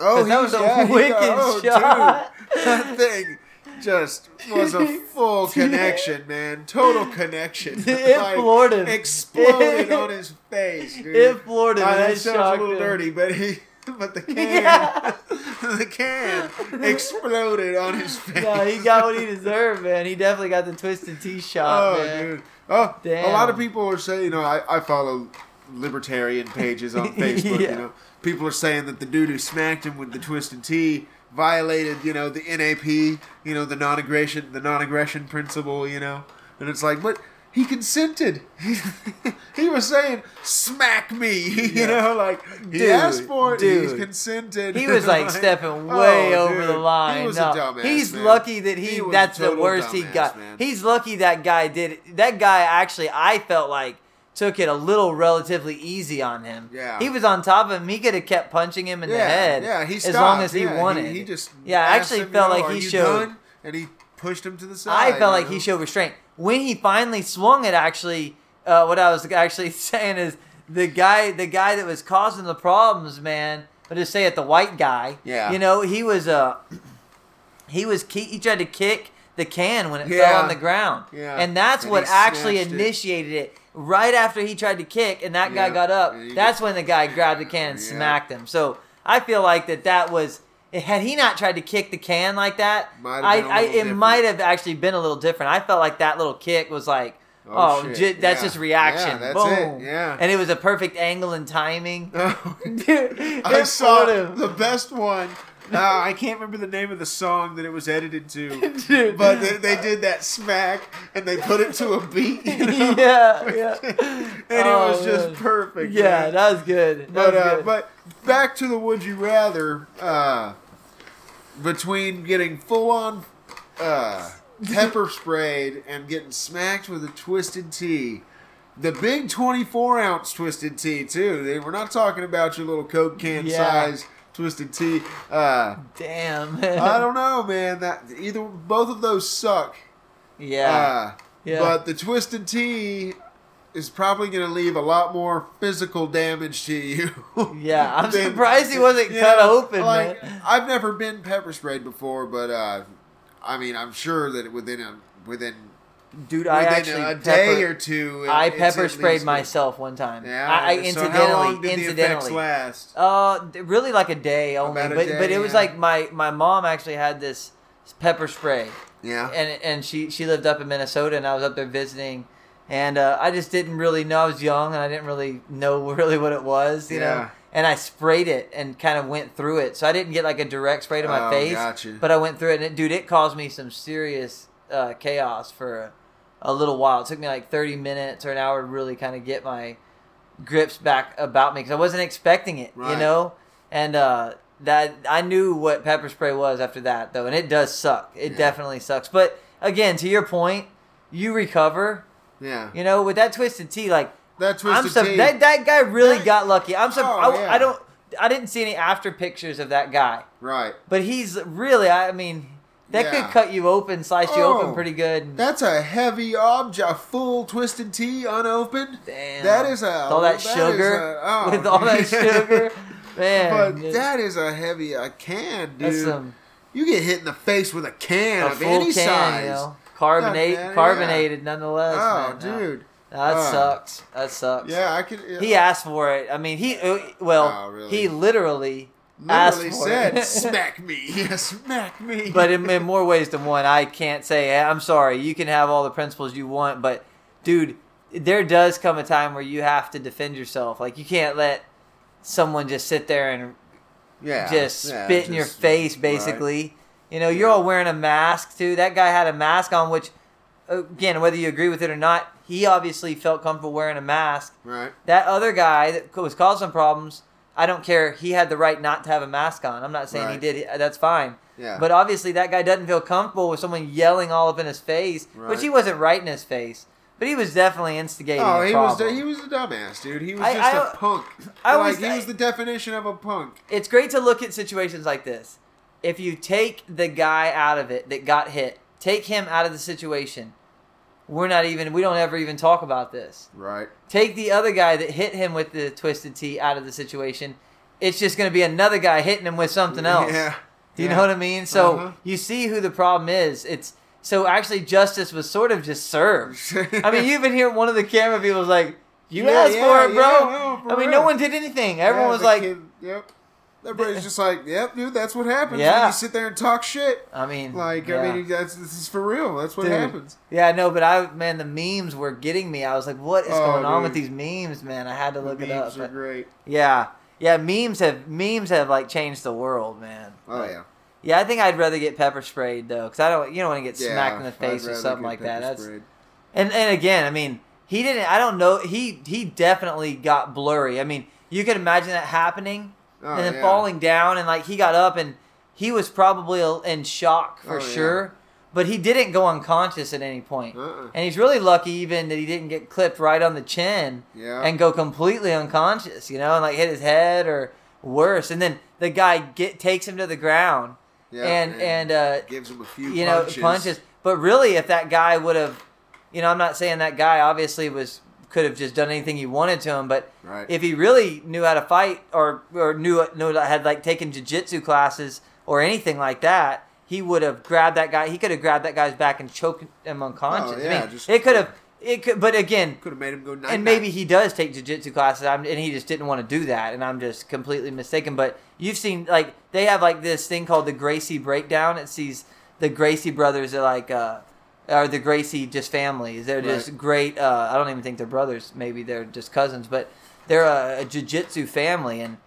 Speaker 2: Oh,
Speaker 1: that
Speaker 2: he-
Speaker 1: was a
Speaker 2: yeah, he
Speaker 1: wicked
Speaker 2: got- oh,
Speaker 1: shot.
Speaker 2: Dude, that thing just was a full connection, man. Total connection.
Speaker 1: It floored him.
Speaker 2: Exploded on his face, dude.
Speaker 1: It floored him, and
Speaker 2: that sounds a little
Speaker 1: him.
Speaker 2: dirty, but he but the can,
Speaker 1: Yeah.
Speaker 2: the can exploded on his face.
Speaker 1: no, he got what he deserved, man. He definitely got the twisted T shot,
Speaker 2: Oh,
Speaker 1: man.
Speaker 2: dude. Oh, a lot of people are saying, you know, I, I follow libertarian pages on Facebook.
Speaker 1: Yeah.
Speaker 2: You know, people are saying that the dude who smacked him with the twisted tea violated, you know, the NAP, you know, the non-aggression, the non-aggression principle, you know, and it's like, but he consented. he was saying, "Smack me," you
Speaker 1: Yeah.
Speaker 2: know, like he
Speaker 1: Dude,
Speaker 2: asked for it. He's
Speaker 1: dude.
Speaker 2: consented.
Speaker 1: He was like stepping oh, way
Speaker 2: Oh,
Speaker 1: over the line.
Speaker 2: He was
Speaker 1: No,
Speaker 2: a dumbass.
Speaker 1: he's
Speaker 2: man.
Speaker 1: lucky that he,
Speaker 2: He
Speaker 1: that's the worst he got.
Speaker 2: man.
Speaker 1: He's lucky that guy did it. That guy actually I felt like took it a little relatively easy on him.
Speaker 2: Yeah.
Speaker 1: He was on top of him. He could have kept punching him in
Speaker 2: yeah,
Speaker 1: the head.
Speaker 2: Yeah, he
Speaker 1: as long as he
Speaker 2: yeah,
Speaker 1: wanted.
Speaker 2: He, just
Speaker 1: Yeah, I actually
Speaker 2: him, you
Speaker 1: felt
Speaker 2: know,
Speaker 1: like he showed-
Speaker 2: done?" and he pushed him to the side.
Speaker 1: I felt
Speaker 2: you
Speaker 1: like he showed restraint when he finally swung it. Actually, uh, what I was actually saying is the guy, the guy that was causing the problems, man. I'll just say it, the white guy.
Speaker 2: Yeah.
Speaker 1: You know, he was uh, he was he tried to kick the can when it
Speaker 2: Yeah.
Speaker 1: fell on the ground.
Speaker 2: Yeah.
Speaker 1: And that's what actually
Speaker 2: snatched it.
Speaker 1: initiated it. Right after he tried to kick, and that guy got up. That's when the guy grabbed the can and
Speaker 2: Yeah.
Speaker 1: smacked him. So I feel like that that was. Had he not tried to kick the can like that, I, I it
Speaker 2: different.
Speaker 1: might have actually been a little different. I felt like that little kick was like,
Speaker 2: Oh,
Speaker 1: oh, ju- that's
Speaker 2: Yeah.
Speaker 1: just reaction.
Speaker 2: Yeah, that's it.
Speaker 1: Boom.
Speaker 2: Yeah.
Speaker 1: And it was a perfect angle and timing. Oh, Dude,
Speaker 2: I saw
Speaker 1: him.
Speaker 2: the best one. Uh, I can't remember the name of the song that it was edited to,
Speaker 1: Dude.
Speaker 2: but they, they did that smack and they put it to a beat. You know?
Speaker 1: yeah, yeah.
Speaker 2: and
Speaker 1: Oh,
Speaker 2: it was just
Speaker 1: man.
Speaker 2: perfect.
Speaker 1: Yeah,
Speaker 2: man.
Speaker 1: that was good. That
Speaker 2: But
Speaker 1: was
Speaker 2: uh,
Speaker 1: good.
Speaker 2: but back to the would you rather uh, between getting full on uh, pepper sprayed and getting smacked with a twisted tea. The big 24 ounce twisted tea too. We're not talking about your little Coke can
Speaker 1: Yeah.
Speaker 2: size twisted tea. Uh,
Speaker 1: Damn.
Speaker 2: I don't know, man. That either both of those suck.
Speaker 1: yeah.
Speaker 2: Uh,
Speaker 1: Yeah.
Speaker 2: But the twisted tea is probably going to leave a lot more physical damage to you.
Speaker 1: Yeah, I'm
Speaker 2: than-
Speaker 1: surprised he wasn't cut open,
Speaker 2: like,
Speaker 1: man.
Speaker 2: I've never been pepper sprayed before, but uh, I mean, I'm sure that within a within
Speaker 1: Dude, I actually
Speaker 2: a
Speaker 1: pepper,
Speaker 2: day or two,
Speaker 1: I pepper sprayed myself one time.
Speaker 2: Yeah.
Speaker 1: I, I
Speaker 2: so
Speaker 1: incidentally,
Speaker 2: how long did the effects
Speaker 1: incidentally.
Speaker 2: last?
Speaker 1: Uh, really like a day only,
Speaker 2: a
Speaker 1: but
Speaker 2: day,
Speaker 1: but it was like my my mom actually had this pepper spray,
Speaker 2: Yeah.
Speaker 1: and and she she lived up in Minnesota, and I was up there visiting, and uh, I just didn't really know. I was young, and I didn't really know really what it was, you
Speaker 2: Yeah.
Speaker 1: know. And I sprayed it and kind of went through it, so I didn't get like a direct spray to my
Speaker 2: Oh,
Speaker 1: face,
Speaker 2: gotcha.
Speaker 1: but I went through it, and it, dude, it caused me some serious uh, chaos for a, a little while. It took me like thirty minutes or an hour to really kind of get my grips back about me because I wasn't expecting it, you know. And uh, that I knew what pepper spray was after that, though, and it does suck. It
Speaker 2: Yeah.
Speaker 1: definitely sucks. But again, to your point, you recover.
Speaker 2: Yeah.
Speaker 1: You know, with that twisted tea, like
Speaker 2: That twisted
Speaker 1: I'm sur-
Speaker 2: tea.
Speaker 1: that that guy really
Speaker 2: That-
Speaker 1: got lucky. I'm sur-
Speaker 2: Oh,
Speaker 1: I,
Speaker 2: yeah.
Speaker 1: I don't. I didn't see any after pictures of that guy,
Speaker 2: right.
Speaker 1: but he's really. I mean, that
Speaker 2: Yeah.
Speaker 1: could cut you open, slice you
Speaker 2: Oh,
Speaker 1: open pretty good.
Speaker 2: That's a heavy object, a full twisted tea unopened.
Speaker 1: Damn.
Speaker 2: That is a
Speaker 1: With all that,
Speaker 2: is
Speaker 1: sugar,
Speaker 2: a- oh,
Speaker 1: with all that sugar, man.
Speaker 2: But that is a heavy a can, dude.
Speaker 1: that's some
Speaker 2: you get hit in the face with a can
Speaker 1: a
Speaker 2: of any
Speaker 1: can,
Speaker 2: size.
Speaker 1: you know, carbonate,
Speaker 2: Yeah, yeah.
Speaker 1: carbonated nonetheless.
Speaker 2: oh,
Speaker 1: man. No,
Speaker 2: dude.
Speaker 1: that
Speaker 2: Oh.
Speaker 1: sucks. That sucks.
Speaker 2: Yeah, I could.
Speaker 1: He asked for it. I mean, he uh, well,
Speaker 2: Oh, really?
Speaker 1: he literally asked for
Speaker 2: said,
Speaker 1: it.
Speaker 2: "Smack me, yeah, smack me."
Speaker 1: but in, in more ways than one, I can't say. I'm sorry. You can have all the principles you want, but dude, there does come a time where you have to defend yourself. Like you can't let someone just sit there and
Speaker 2: yeah,
Speaker 1: just
Speaker 2: yeah,
Speaker 1: spit in your
Speaker 2: just-
Speaker 1: face,
Speaker 2: right.
Speaker 1: basically. You know, you're
Speaker 2: Yeah.
Speaker 1: all wearing a mask too. That guy had a mask on, which, again, whether you agree with it or not, he obviously felt comfortable wearing a mask.
Speaker 2: Right.
Speaker 1: That other guy that was causing problems, I don't care. He had the right not to have a mask on. I'm not saying he did. That's fine.
Speaker 2: Yeah.
Speaker 1: But obviously, that guy doesn't feel comfortable with someone yelling all up in his face,
Speaker 2: Right.
Speaker 1: which he wasn't right in his face, but he was definitely instigating.
Speaker 2: Oh, he was he was a dumbass, dude. He was
Speaker 1: I-
Speaker 2: just
Speaker 1: I-
Speaker 2: a punk.
Speaker 1: I
Speaker 2: like
Speaker 1: always-
Speaker 2: he was the definition of a punk.
Speaker 1: it's great to look at situations like this. If you take the guy out of it that got hit, take him out of the situation. We're not even. We don't ever even talk about this.
Speaker 2: Right.
Speaker 1: Take the other guy that hit him with the twisted tea out of the situation. It's just going to be another guy hitting him with something else.
Speaker 2: Yeah.
Speaker 1: Do you
Speaker 2: Yeah.
Speaker 1: know what I mean? So
Speaker 2: Uh-huh.
Speaker 1: you see who the problem is. It's so actually justice was sort of just served. I mean, you even hear one of the camera people's like, "You
Speaker 2: Yeah,
Speaker 1: asked
Speaker 2: yeah,
Speaker 1: for it, bro."
Speaker 2: no, for
Speaker 1: I mean,
Speaker 2: real.
Speaker 1: no one did anything. Everyone was like,
Speaker 2: kid- "Yep." Everybody's just like, "Yep, dude, that's what happens
Speaker 1: Yeah.
Speaker 2: when you sit there and talk shit."
Speaker 1: I mean,
Speaker 2: Like,
Speaker 1: yeah.
Speaker 2: I mean, that's this is for real. That's what
Speaker 1: Dude.
Speaker 2: happens.
Speaker 1: Yeah, no, but I man, the memes were getting me. I was like, what is
Speaker 2: Oh,
Speaker 1: going on with these memes, man? I had to look
Speaker 2: the
Speaker 1: it up.
Speaker 2: memes are
Speaker 1: but-
Speaker 2: great.
Speaker 1: yeah, yeah, memes have memes have like changed the world, man.
Speaker 2: Oh yeah,
Speaker 1: yeah. I think I'd rather get pepper sprayed though, because I don't, you don't want to get
Speaker 2: yeah.
Speaker 1: smacked in the face or something like that. That's
Speaker 2: sprayed.
Speaker 1: and and again, I mean, he didn't. I don't know. He he definitely got blurry. I mean, you could imagine that happening
Speaker 2: Oh,
Speaker 1: and then
Speaker 2: yeah.
Speaker 1: falling down, and like he got up and he was probably in shock for
Speaker 2: Oh, yeah.
Speaker 1: sure. But he didn't go unconscious at any point.
Speaker 2: Uh-uh.
Speaker 1: And he's really lucky even that he didn't get clipped right on the chin
Speaker 2: Yeah.
Speaker 1: and go completely unconscious, you know, and like hit his head or worse. And then the guy get takes him to the ground
Speaker 2: yeah,
Speaker 1: and and uh,
Speaker 2: gives him a few
Speaker 1: you know
Speaker 2: punches.
Speaker 1: punches. But really, if that guy would have, you know, I'm not saying that guy obviously was could have just done anything he wanted to him, but
Speaker 2: Right.
Speaker 1: if he really knew how to fight or or knew knew had like taken jujitsu classes or anything like that, he would have grabbed that guy. He could have grabbed that guy's back and choked him unconscious.
Speaker 2: Oh, yeah,
Speaker 1: I mean,
Speaker 2: just-
Speaker 1: it could have. It could, but again,
Speaker 2: Could have made him go nine.
Speaker 1: and maybe he does take jujitsu classes, I'm, and he just didn't want to do that, and I'm just completely mistaken. But you've seen like they have like this thing called the Gracie Breakdown. It sees the Gracie brothers are like uh, are the Gracie just families. They're just
Speaker 2: Right.
Speaker 1: great. Uh, I don't even think they're brothers. Maybe they're just cousins, but they're a, a jujitsu family, and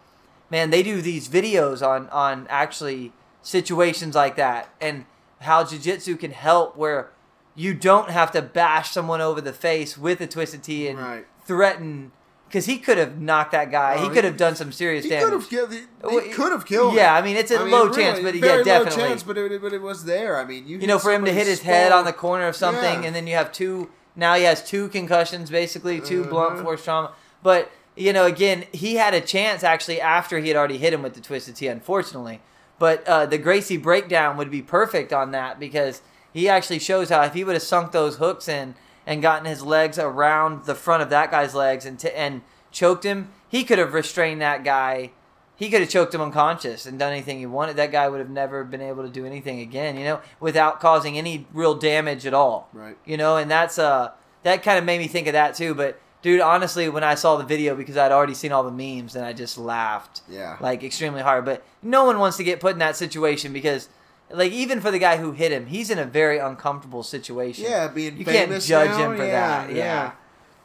Speaker 1: man, they do these videos on on actually situations like that and how jujitsu can help where you don't have to bash someone over the face with a twisted tea and
Speaker 2: Right.
Speaker 1: threaten because he could have knocked that guy.
Speaker 2: Oh,
Speaker 1: he could have done some serious
Speaker 2: He
Speaker 1: damage.
Speaker 2: could have killed. He, he could have killed.
Speaker 1: yeah,
Speaker 2: him.
Speaker 1: I mean, it's a
Speaker 2: I mean,
Speaker 1: low
Speaker 2: really,
Speaker 1: chance, but yeah, definitely.
Speaker 2: low chance, but it, but it was there. I mean, you
Speaker 1: you know, for him to hit his head on the corner of something,
Speaker 2: Yeah.
Speaker 1: and then you have two. Now he has two concussions, basically 2 blunt
Speaker 2: Mhm.
Speaker 1: force trauma. But you know, again, he had a chance actually after he had already hit him with the twisted tea, unfortunately. But uh, the Gracie breakdown would be perfect on that because he actually shows how if he would have sunk those hooks in and gotten his legs around the front of that guy's legs and t- and choked him, he could have restrained that guy. He could have choked him unconscious and done anything he wanted. That guy would have never been able to do anything again, you know, without causing any real damage at all.
Speaker 2: Right.
Speaker 1: You know, and that's uh that kind of made me think of that too. But dude, honestly, when I saw the video because I'd already seen all the memes and I just laughed
Speaker 2: Yeah.
Speaker 1: like extremely hard. But no one wants to get put in that situation because, like, even for the guy who hit him, he's in a very uncomfortable situation.
Speaker 2: Yeah, being
Speaker 1: You can't judge
Speaker 2: now,
Speaker 1: him for
Speaker 2: yeah,
Speaker 1: that. Yeah.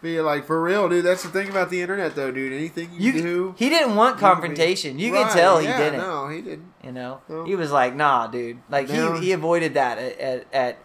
Speaker 2: Be like for real, dude. That's the thing about the internet, though, dude. Anything you,
Speaker 1: You,
Speaker 2: do,
Speaker 1: he didn't want
Speaker 2: can be-
Speaker 1: confrontation. You
Speaker 2: Right,
Speaker 1: can tell he
Speaker 2: yeah,
Speaker 1: didn't.
Speaker 2: No, he didn't.
Speaker 1: You know,
Speaker 2: No.
Speaker 1: he was like, "Nah, dude." Like
Speaker 2: No.
Speaker 1: he he avoided that at, at, at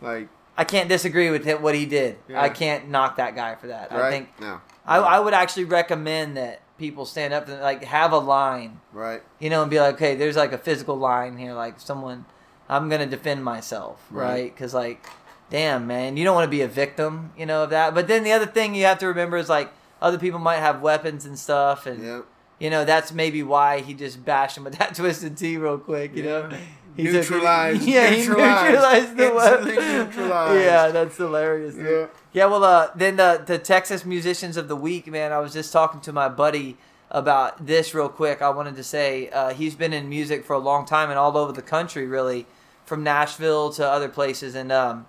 Speaker 2: Like,
Speaker 1: I can't disagree with him, what he did.
Speaker 2: Yeah.
Speaker 1: I can't knock that guy for that.
Speaker 2: right?
Speaker 1: I think
Speaker 2: no.
Speaker 1: I, I would actually recommend that people stand up and like have a line,
Speaker 2: right.
Speaker 1: you know, and be like, okay, there's like a physical line here, like someone, I'm gonna defend myself,
Speaker 2: Right.
Speaker 1: right? Because like, damn man, you don't want to be a victim, you know, of that. But then the other thing you have to remember is like other people might have weapons and stuff, and
Speaker 2: Yeah.
Speaker 1: you know that's maybe why he just bashed him with that twisted tea real quick, you know. He
Speaker 2: Neutralized-
Speaker 1: yeah, he
Speaker 2: neutralized,
Speaker 1: neutralized the
Speaker 2: instantly
Speaker 1: weapon.
Speaker 2: neutralized.
Speaker 1: Yeah, that's hilarious. dude.
Speaker 2: Yeah.
Speaker 1: Yeah, well, uh, then the the Texas musicians of the week, man. I was just talking to my buddy about this real quick. I wanted to say uh, he's been in music for a long time and all over the country, really, from Nashville to other places. And um,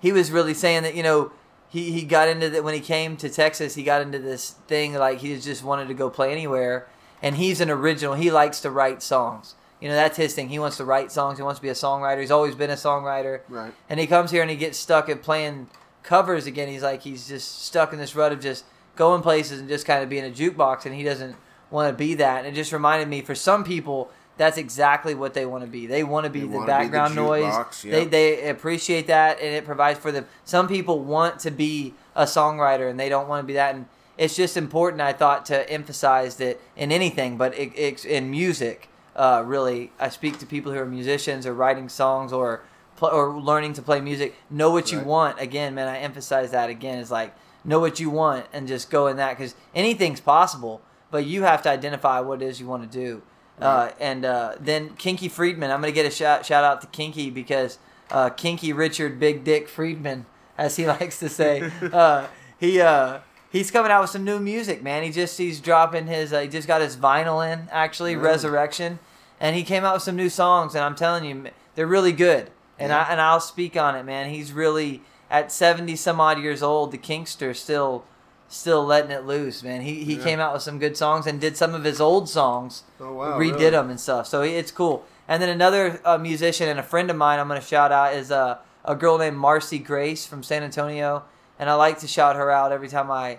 Speaker 1: he was really saying that you know he he got into that when he came to Texas. He got into this thing like he just wanted to go play anywhere. And he's an original. He likes to write songs. You know, that's his thing. He wants to write songs. He wants to be a songwriter. He's always been a songwriter
Speaker 2: Right.
Speaker 1: and he comes here and he gets stuck at playing covers again. He's like he's just stuck in this rut of just going places and just kind of being a jukebox, and he doesn't want to be that. And it just reminded me, for some people, that's exactly what they want to be. They want to be
Speaker 2: They
Speaker 1: the
Speaker 2: wanna be the
Speaker 1: background noise. They they appreciate that, and it provides for them. Some people want to be a songwriter, and they don't want to be that. And it's just important, I thought, to emphasize that in anything, but it, it's in music. Uh, really, I speak to people who are musicians or writing songs or pl- or learning to play music. Know what you want. Again, man, I emphasize that again. Is like know what you want and just go in that because anything's possible, but you have to identify what it is you want to do. Uh, and uh, then Kinky Friedman, I'm gonna get a shout shout out to Kinky because uh, Kinky Richard Big Dick Friedman, as he likes to say, uh, he uh, he's coming out with some new music, man. He just he's dropping his uh, he just got his vinyl in actually
Speaker 2: Really?
Speaker 1: Resurrection, and he came out with some new songs, and I'm telling you, they're really good. And
Speaker 2: Yeah.
Speaker 1: I and I'll speak on it, man. He's really at 70 some odd years old. The Kinkster still still letting it loose, man. He he
Speaker 2: Yeah.
Speaker 1: came out with some good songs and did some of his old songs,
Speaker 2: Oh wow.
Speaker 1: redid
Speaker 2: really?
Speaker 1: them and stuff. So it's cool. And then another uh, musician and a friend of mine I'm gonna shout out is uh, a girl named Marcy Grace from San Antonio, and I like to shout her out every time I.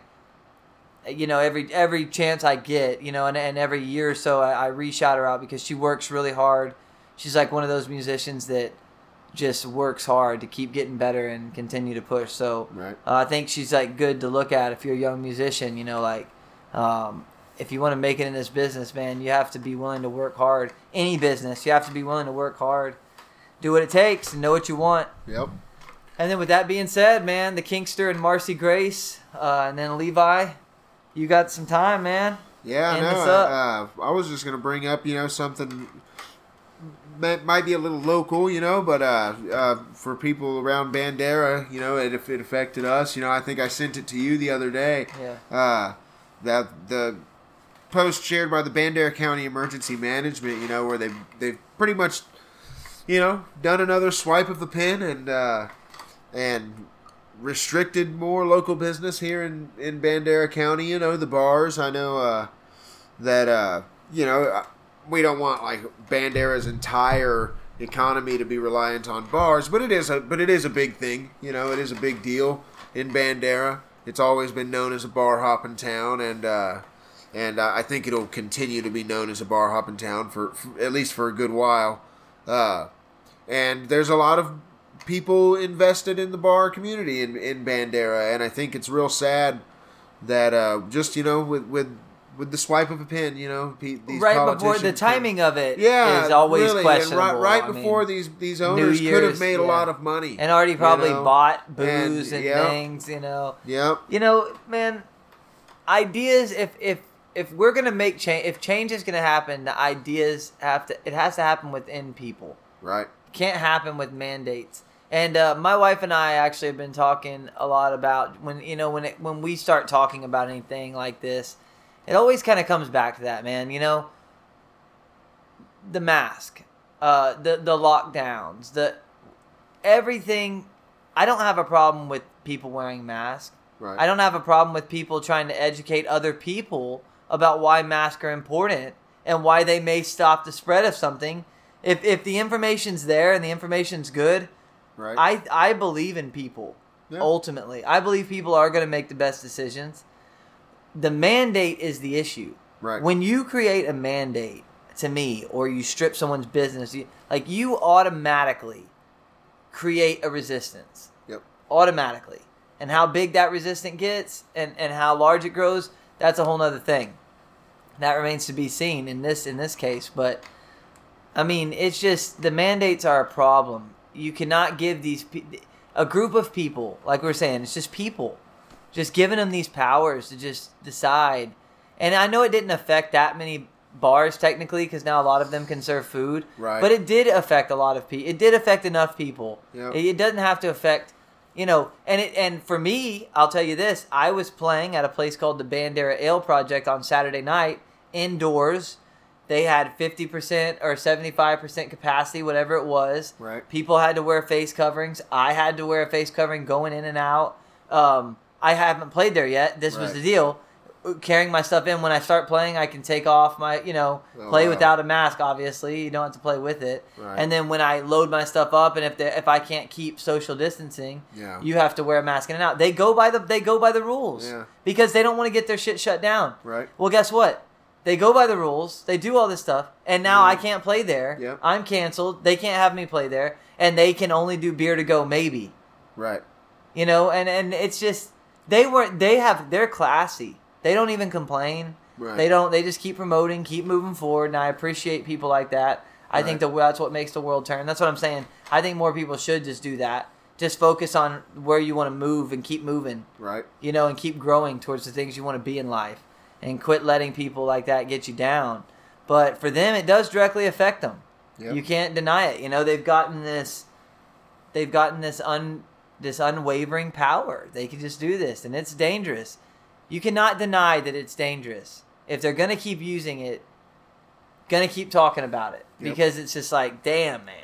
Speaker 1: You know, every every chance I get, you know, and, and every year or so, I, I re-shout her out because she works really hard. She's like one of those musicians that just works hard to keep getting better and continue to push. So
Speaker 2: Right.
Speaker 1: uh, I think she's like good to look at if you're a young musician. You know, like um, if you want to make it in this business, man, you have to be willing to work hard. Any business, you have to be willing to work hard, do what it takes, and know what you want.
Speaker 2: Yep.
Speaker 1: And then with that being said, man, the Kinkster and Marcy Grace, uh, and then Levi, you got some time, man.
Speaker 2: Yeah,
Speaker 1: End
Speaker 2: no. Uh, I was just gonna bring up, you know, something that might be a little local, you know, but uh, uh, for people around Bandera, you know, it, if it affected us, you know, I think I sent it to you the other day.
Speaker 1: Yeah.
Speaker 2: Uh, that the post shared by the Bandera County Emergency Management, you know, where they they've pretty much, you know, done another swipe of the pen and uh, and restricted more local business here in in Bandera County. You know, the bars. I know uh, that uh, you know uh, we don't want like Bandera's entire economy to be reliant on bars, but it is a but it is a big thing. You know, it is a big deal in Bandera. It's always been known as a bar hopping town, and uh, and uh, I think it'll continue to be known as a bar hopping town for, for at least for a good while. Uh, and there's a lot of people invested in the bar community in, in Bandera, and I think it's real sad that uh, just you know with with with the swipe of a pen, you know, these
Speaker 1: right before the timing of it is
Speaker 2: yeah, is
Speaker 1: always
Speaker 2: really, and
Speaker 1: questionable.
Speaker 2: right, right
Speaker 1: I mean,
Speaker 2: before these these owners could have made a lot of money
Speaker 1: and already
Speaker 2: you
Speaker 1: probably
Speaker 2: know?
Speaker 1: bought booze and,
Speaker 2: yeah.
Speaker 1: things, you know.
Speaker 2: Yep.
Speaker 1: You know, man, ideas. If if if we're gonna make change, if change is gonna happen, the ideas have to. It has to happen within people.
Speaker 2: Right.
Speaker 1: Can't happen with mandates. And uh, my wife and I actually have been talking a lot about when you know when it when we start talking about anything like this, it always kind of comes back to that, man. You know, the mask, uh, the the lockdowns, the everything. I don't have a problem with people wearing masks.
Speaker 2: Right.
Speaker 1: I don't have a problem with people trying to educate other people about why masks are important and why they may stop the spread of something. If if the information's there and the information's good,
Speaker 2: right.
Speaker 1: I I believe in people.
Speaker 2: Yeah.
Speaker 1: Ultimately, I believe people are going to make the best decisions. The mandate is the issue.
Speaker 2: right.
Speaker 1: When you create a mandate to me or you strip someone's business, you, like you automatically create a resistance.
Speaker 2: Yep.
Speaker 1: Automatically. And how big that resistance gets and, and how large it grows, that's a whole nother thing. That remains to be seen in this in this case. But I mean, it's just the mandates are a problem. You cannot give these pe- a group of people, like we are saying, it's just people, just giving them these powers to just decide. And I know it didn't affect that many bars technically, because now a lot of them can serve food.
Speaker 2: Right.
Speaker 1: But it did affect a lot of people. It did affect enough people.
Speaker 2: Yep.
Speaker 1: It, it doesn't have to affect, you know. And it and for me, I'll tell you this: I was playing at a place called the Bandera Ale Project on Saturday night indoors. They had 50% or 75% capacity, whatever it was.
Speaker 2: Right.
Speaker 1: People had to wear face coverings. I had to wear a face covering going in and out. Um, I haven't played there yet. This was the deal. Carrying my stuff in when I start playing, I can take off my, you know,
Speaker 2: Oh,
Speaker 1: play
Speaker 2: wow.
Speaker 1: without a mask. Obviously, you don't have to play with it.
Speaker 2: Right.
Speaker 1: And then when I load my stuff up, and if the, if I can't keep social distancing,
Speaker 2: Yeah.
Speaker 1: you have to wear a mask in and out. They go by the they go by the rules
Speaker 2: Yeah.
Speaker 1: because they don't want to get their shit shut down.
Speaker 2: Right.
Speaker 1: Well, guess what? They go by the rules. They do all this stuff, and now. I can't play there.
Speaker 2: Yep.
Speaker 1: I'm canceled. They can't have me play there, and they can only do beer to go maybe.
Speaker 2: Right.
Speaker 1: You know, and and it's just they weren't. They have they're classy. They don't even complain.
Speaker 2: Right.
Speaker 1: They don't. They just keep promoting, keep moving forward, and I appreciate people like that. I think
Speaker 2: Right.
Speaker 1: the that's what makes the world turn. That's what I'm saying. I think more people should just do that. Just focus on where you want to move and keep moving
Speaker 2: Right.
Speaker 1: you know, and keep growing towards the things you want to be in life and quit letting people like that get you down. But for them, it does directly affect them.
Speaker 2: Yep.
Speaker 1: You can't deny it. You know, they've gotten this, they've gotten this un, this unwavering power. They can just do this, and it's dangerous. You cannot deny that it's dangerous. If they're gonna keep using it, gonna keep talking about it
Speaker 2: Yep.
Speaker 1: because it's just like, damn, man.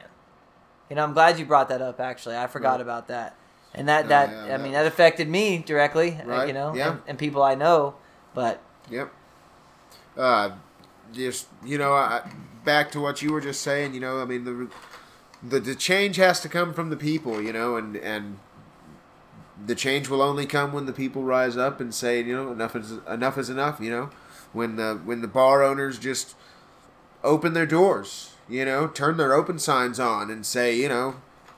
Speaker 1: You know, I'm glad you brought that up. Actually, I forgot
Speaker 2: Right.
Speaker 1: about that. and that
Speaker 2: Oh,
Speaker 1: that
Speaker 2: yeah,
Speaker 1: I mean that affected me directly, uh,
Speaker 2: Right,
Speaker 1: you know,
Speaker 2: yeah.
Speaker 1: and, and people I know. But
Speaker 2: Yep. Uh, just you know, I, back to what you were just saying. You know, I mean the the the change has to come from the people. You know, and and the change will only come when the people rise up and say, you know, enough is enough is enough. You know, when the when the bar owners just open their doors. You know, turn their open signs on and say, you know,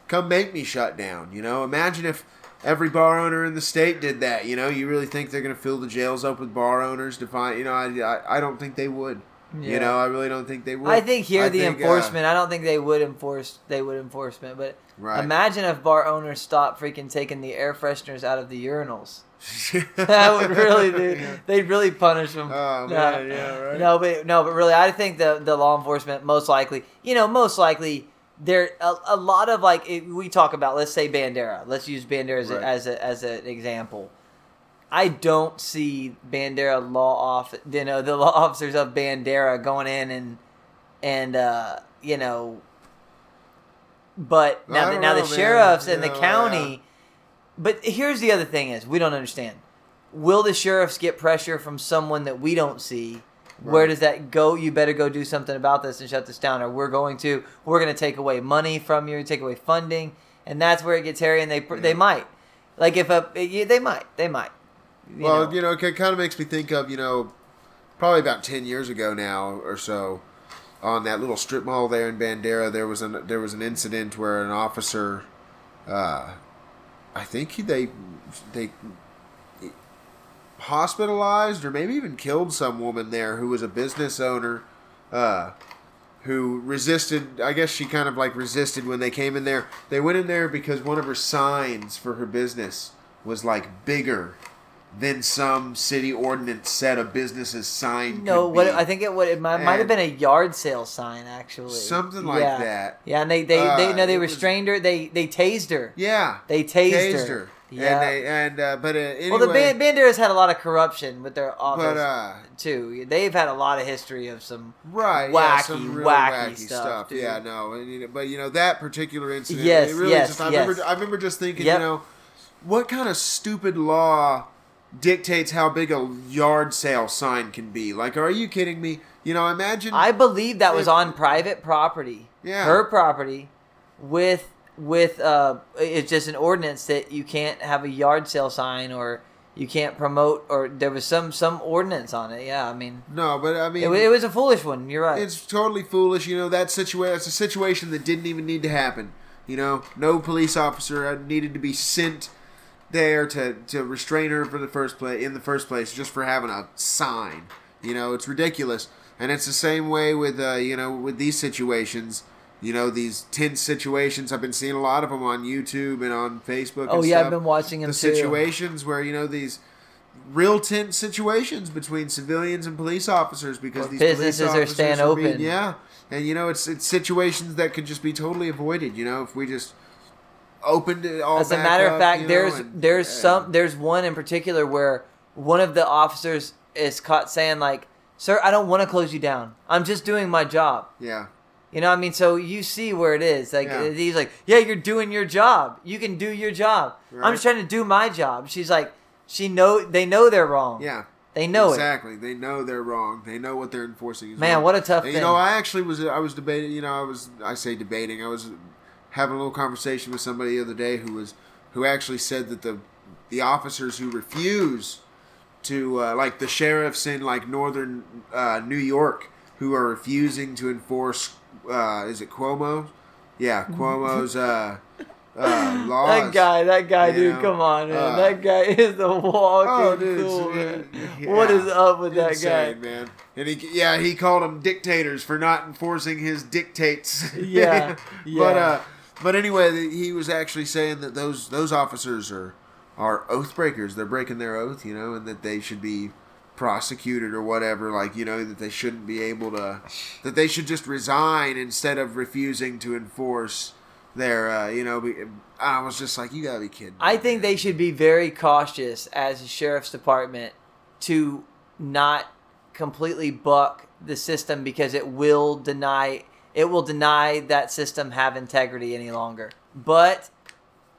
Speaker 2: come make me shut down. You know, imagine if every bar owner in the state did that. You know, you really think they're going to fill the jails up with bar owners to find? You know, I, I, I don't think they would.
Speaker 1: Yeah.
Speaker 2: You know, I really don't think they would.
Speaker 1: I think here
Speaker 2: I
Speaker 1: the
Speaker 2: think, uh,
Speaker 1: enforcement. I don't think they would enforce. They would enforcement, but
Speaker 2: Right.
Speaker 1: imagine if bar owners stopped freaking taking the air fresheners out of the urinals. that would really do. They'd really punish them.
Speaker 2: Oh,
Speaker 1: No.
Speaker 2: man, yeah, right.
Speaker 1: No, but no, but really, I think the the law enforcement most likely, you know, most likely there a, a lot of like if we talk about. Let's say Bandera. Let's use Bandera as,
Speaker 2: Right.
Speaker 1: a, as a as an example. I don't see Bandera law off, you know, the law officers of Bandera going in and and uh, you know. But now, the, now
Speaker 2: know,
Speaker 1: the sheriffs and the county.
Speaker 2: yeah.
Speaker 1: But here's the other thing: is we don't understand. Will the sheriffs get pressure from someone that we don't see? Where does that go? You better go do something about this and shut this down, or we're going to we're going to take away money from you, take away funding, and that's where it gets hairy. And they they might, like if a yeah, they might they might. You
Speaker 2: well,
Speaker 1: know.
Speaker 2: you know, it kind of makes me think of you know, probably about ten years ago now or so, on that little strip mall there in Bandera, there was an there was an incident where an officer, uh, I think he, they they hospitalized or maybe even killed some woman there who was a business owner, uh, who resisted. I guess she kind of like resisted when they came in there. They went in there because one of her signs for her business was like bigger than some city ordinance said a business's sign.
Speaker 1: no, what. I think it would it might, might have been a yard sale sign actually,
Speaker 2: Something like
Speaker 1: Yeah.
Speaker 2: that.
Speaker 1: Yeah, and they they, they
Speaker 2: Uh,
Speaker 1: no they
Speaker 2: it was-
Speaker 1: restrained her. They they tased her.
Speaker 2: Yeah,
Speaker 1: They tased,
Speaker 2: tased
Speaker 1: her.
Speaker 2: her.
Speaker 1: Yeah.
Speaker 2: And they and uh, but uh, anyway,
Speaker 1: well, the Ban- Bandera's had a lot of corruption with their office
Speaker 2: but uh,
Speaker 1: too. They've had a lot of history of some.
Speaker 2: right, yeah, some real
Speaker 1: wacky
Speaker 2: wacky,
Speaker 1: stuff,
Speaker 2: stuff.
Speaker 1: dude.
Speaker 2: Yeah, no, and, you know, but you know that particular incident.
Speaker 1: Yes,
Speaker 2: really
Speaker 1: yes,
Speaker 2: just, I
Speaker 1: yes.
Speaker 2: remember. I remember just thinking,
Speaker 1: Yep.
Speaker 2: you know, what kind of stupid law dictates how big a yard sale sign can be? Like, are you kidding me? You know, imagine.
Speaker 1: I believe that was on private property.
Speaker 2: Yeah.
Speaker 1: Her property, with with uh, it's just an ordinance that you can't have a yard sale sign or you can't promote or there was some some ordinance on it. Yeah, I mean,
Speaker 2: no, but I mean,
Speaker 1: it, it was a foolish one. You're right.
Speaker 2: It's totally foolish. You know that situation. It's a situation that didn't even need to happen. You know, no police officer needed to be sent there to, to restrain her for the first place in the first place just for having a sign. You know, it's ridiculous. And it's the same way with uh, you know with these situations. You know these tense situations. I've been seeing a lot of them on YouTube and on Facebook.
Speaker 1: oh
Speaker 2: and
Speaker 1: yeah,
Speaker 2: stuff
Speaker 1: I've been watching him
Speaker 2: the
Speaker 1: too.
Speaker 2: situations where you know these real tense situations between civilians and police officers because these
Speaker 1: businesses
Speaker 2: police
Speaker 1: are
Speaker 2: officers
Speaker 1: staying
Speaker 2: are being-
Speaker 1: open.
Speaker 2: yeah, and you know it's it's situations that could just be totally avoided. You know, if we just opened it all.
Speaker 1: As a matter of fact,
Speaker 2: you know,
Speaker 1: there's
Speaker 2: and-
Speaker 1: there's
Speaker 2: yeah.
Speaker 1: some there's one in particular where one of the officers is caught saying like, "Sir, I don't want to close you down. I'm just doing my job."
Speaker 2: Yeah,
Speaker 1: You know, what I mean, so you see where it is. Like
Speaker 2: Yeah.
Speaker 1: he's like, "Yeah, you're doing your job. You can do your job. I'm just trying to do my job." She's like, "She know they know they're wrong.
Speaker 2: yeah.
Speaker 1: they know it."
Speaker 2: exactly. They know they're wrong. They know what they're enforcing. Is
Speaker 1: Man,
Speaker 2: wrong.
Speaker 1: what a tough
Speaker 2: And,
Speaker 1: thing.
Speaker 2: You know, I actually was I was debating. You know, I was I say debating. I was having a little conversation with somebody the other day who was who actually said that the the officers who refuse to uh, like the sheriffs in like northern uh, New York who are refusing to enforce uh, is it Cuomo? Yeah, Cuomo's uh, uh, laws.
Speaker 1: That guy, that guy,
Speaker 2: you
Speaker 1: dude,
Speaker 2: know,
Speaker 1: come on, man.
Speaker 2: uh,
Speaker 1: that guy is the walking
Speaker 2: Oh, dude, it's-
Speaker 1: man.
Speaker 2: yeah,
Speaker 1: What is up with that
Speaker 2: insane,
Speaker 1: guy?
Speaker 2: man? And he, yeah, he called them dictators for not enforcing his dictates.
Speaker 1: Yeah,
Speaker 2: but
Speaker 1: yeah.
Speaker 2: uh, but anyway, he was actually saying that those those officers are are oath breakers. They're breaking their oath, you know, and that they should be prosecuted or whatever. Like you know that they shouldn't be able to, that they should just resign instead of refusing to enforce their, uh, you know. Be, I was just like, you gotta be kidding.
Speaker 1: I think they should be very cautious as a sheriff's department to not completely buck the system because it will deny it will deny that system have integrity any longer. But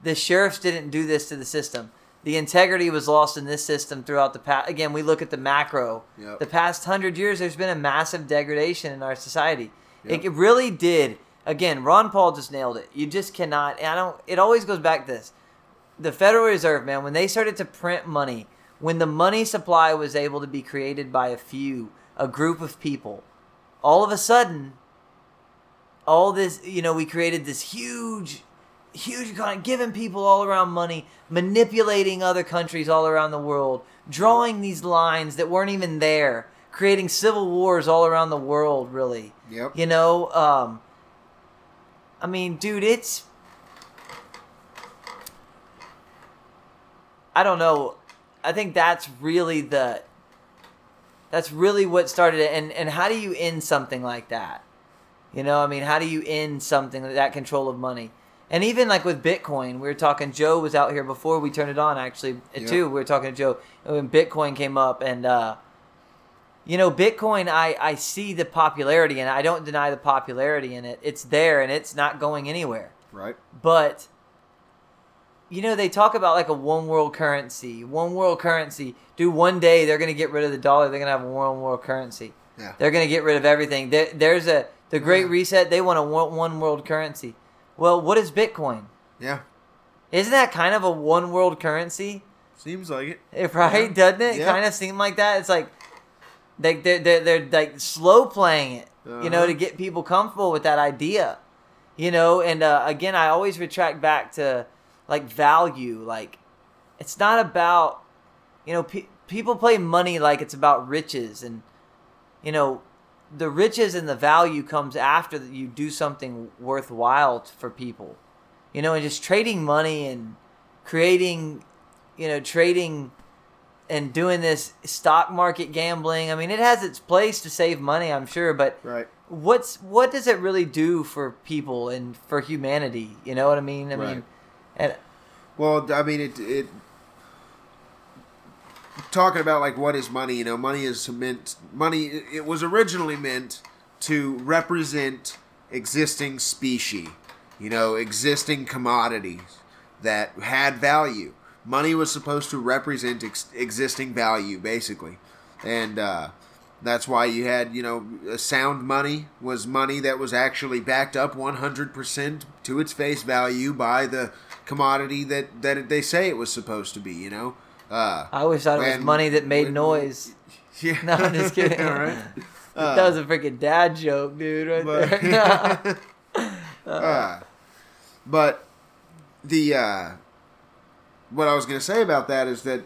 Speaker 1: the sheriffs didn't do this to the system. The integrity was lost in this system throughout the past. Again, we look at the macro.
Speaker 2: Yep.
Speaker 1: The past hundred years, there's been a massive degradation in our society.
Speaker 2: Yep.
Speaker 1: It, it really did. Again, Ron Paul just nailed it. You just cannot. and I don't. It always goes back to this. The Federal Reserve, man, when they started to print money, when the money supply was able to be created by a few, a group of people, all of a sudden, all this, you know, we created this huge, huge economy, giving people all around money, manipulating other countries all around the world, drawing these lines that weren't even there, creating civil wars all around the world, really.
Speaker 2: Yep.
Speaker 1: You know, um, I mean, dude, it's. I don't know. I think that's really the. That's really what started it. And, and how do you end something like that? You know, I mean, how do you end something that control of money? And even like with Bitcoin, we were talking. Joe was out here before we turned it on. Actually,
Speaker 2: Yeah.
Speaker 1: too. We were talking to Joe when Bitcoin came up, and uh, you know, Bitcoin. I I see the popularity, and I don't deny the popularity in it. It's there, and it's not going anywhere.
Speaker 2: Right.
Speaker 1: But you know, they talk about like a one world currency. One world currency. Do one day they're gonna get rid of the dollar. They're gonna have a one world currency.
Speaker 2: Yeah.
Speaker 1: They're gonna get rid of everything. There, there's a the Great
Speaker 2: Yeah.
Speaker 1: Reset. They want a one world currency. Well, what is Bitcoin?
Speaker 2: Yeah.
Speaker 1: Isn't that kind of a one world currency?
Speaker 2: Seems like it.
Speaker 1: If right,
Speaker 2: Yeah.
Speaker 1: doesn't it?
Speaker 2: Yeah.
Speaker 1: Kind of seem like that. It's like they they're, they're, they're like slow playing it, you know,
Speaker 2: Uh-huh.
Speaker 1: to get people comfortable with that idea, you know. And uh, again, I always retract back to like value. Like it's not about you know pe- people play money like it's about riches, and you know the riches and the value comes after that you do something worthwhile for people, you know, and just trading money and creating you know, trading and doing this stock market gambling. I mean, it has its place to save money, I'm sure, but
Speaker 2: Right.
Speaker 1: what's what does it really do for people and for humanity? You know what I mean? I
Speaker 2: Right.
Speaker 1: mean, and
Speaker 2: Well, I mean, it it talking about like what is money. You know, money is meant. Money. It was originally meant to represent existing species. You know, existing commodities that had value. Money was supposed to represent ex- existing value, basically, and uh, that's why you had you know sound money was money that was actually backed up 100% to its face value by the commodity that that they say it was supposed to be. You know. Uh,
Speaker 1: I always thought it was money that made
Speaker 2: when-
Speaker 1: noise.
Speaker 2: Yeah.
Speaker 1: No, I'm just kidding.
Speaker 2: Right.
Speaker 1: that was a freaking dad joke, dude, right
Speaker 2: but,
Speaker 1: there.
Speaker 2: uh, but the uh, what I was going to say about that is that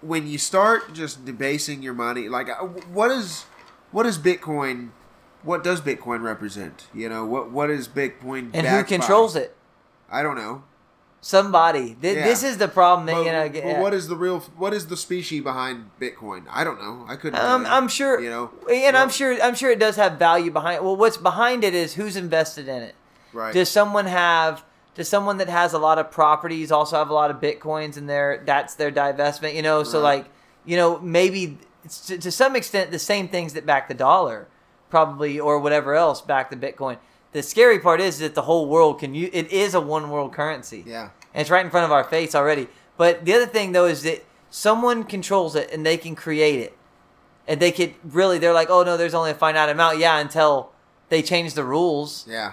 Speaker 2: when you start just debasing your money, like uh, what is what is Bitcoin? What does Bitcoin represent? You know what what is Bitcoin?
Speaker 1: and who
Speaker 2: backed by?
Speaker 1: controls it?
Speaker 2: I don't know.
Speaker 1: Somebody. Th-
Speaker 2: Yeah.
Speaker 1: This is the problem. That,
Speaker 2: But,
Speaker 1: you know,
Speaker 2: but
Speaker 1: yeah.
Speaker 2: what is the real? What is the species behind Bitcoin? I don't know. I couldn't.
Speaker 1: Um. I'm sure,
Speaker 2: You know.
Speaker 1: and I'm sure, I'm sure it does have value behind. Well, what's behind it is who's invested in it.
Speaker 2: Right.
Speaker 1: Does someone have? Does someone that has a lot of properties also have a lot of bitcoins in their? That's their divestment, you know. So
Speaker 2: Right.
Speaker 1: like, you know, maybe to, to some extent the same things that back the dollar, probably or whatever else back the Bitcoin. The scary part is that the whole world can use. It is a one world currency.
Speaker 2: yeah.
Speaker 1: And it's right in front of our face already. But the other thing though is that someone controls it and they can create it. And they could really they're like, "Oh no, there's only a finite amount." Yeah, until they change the rules.
Speaker 2: Yeah.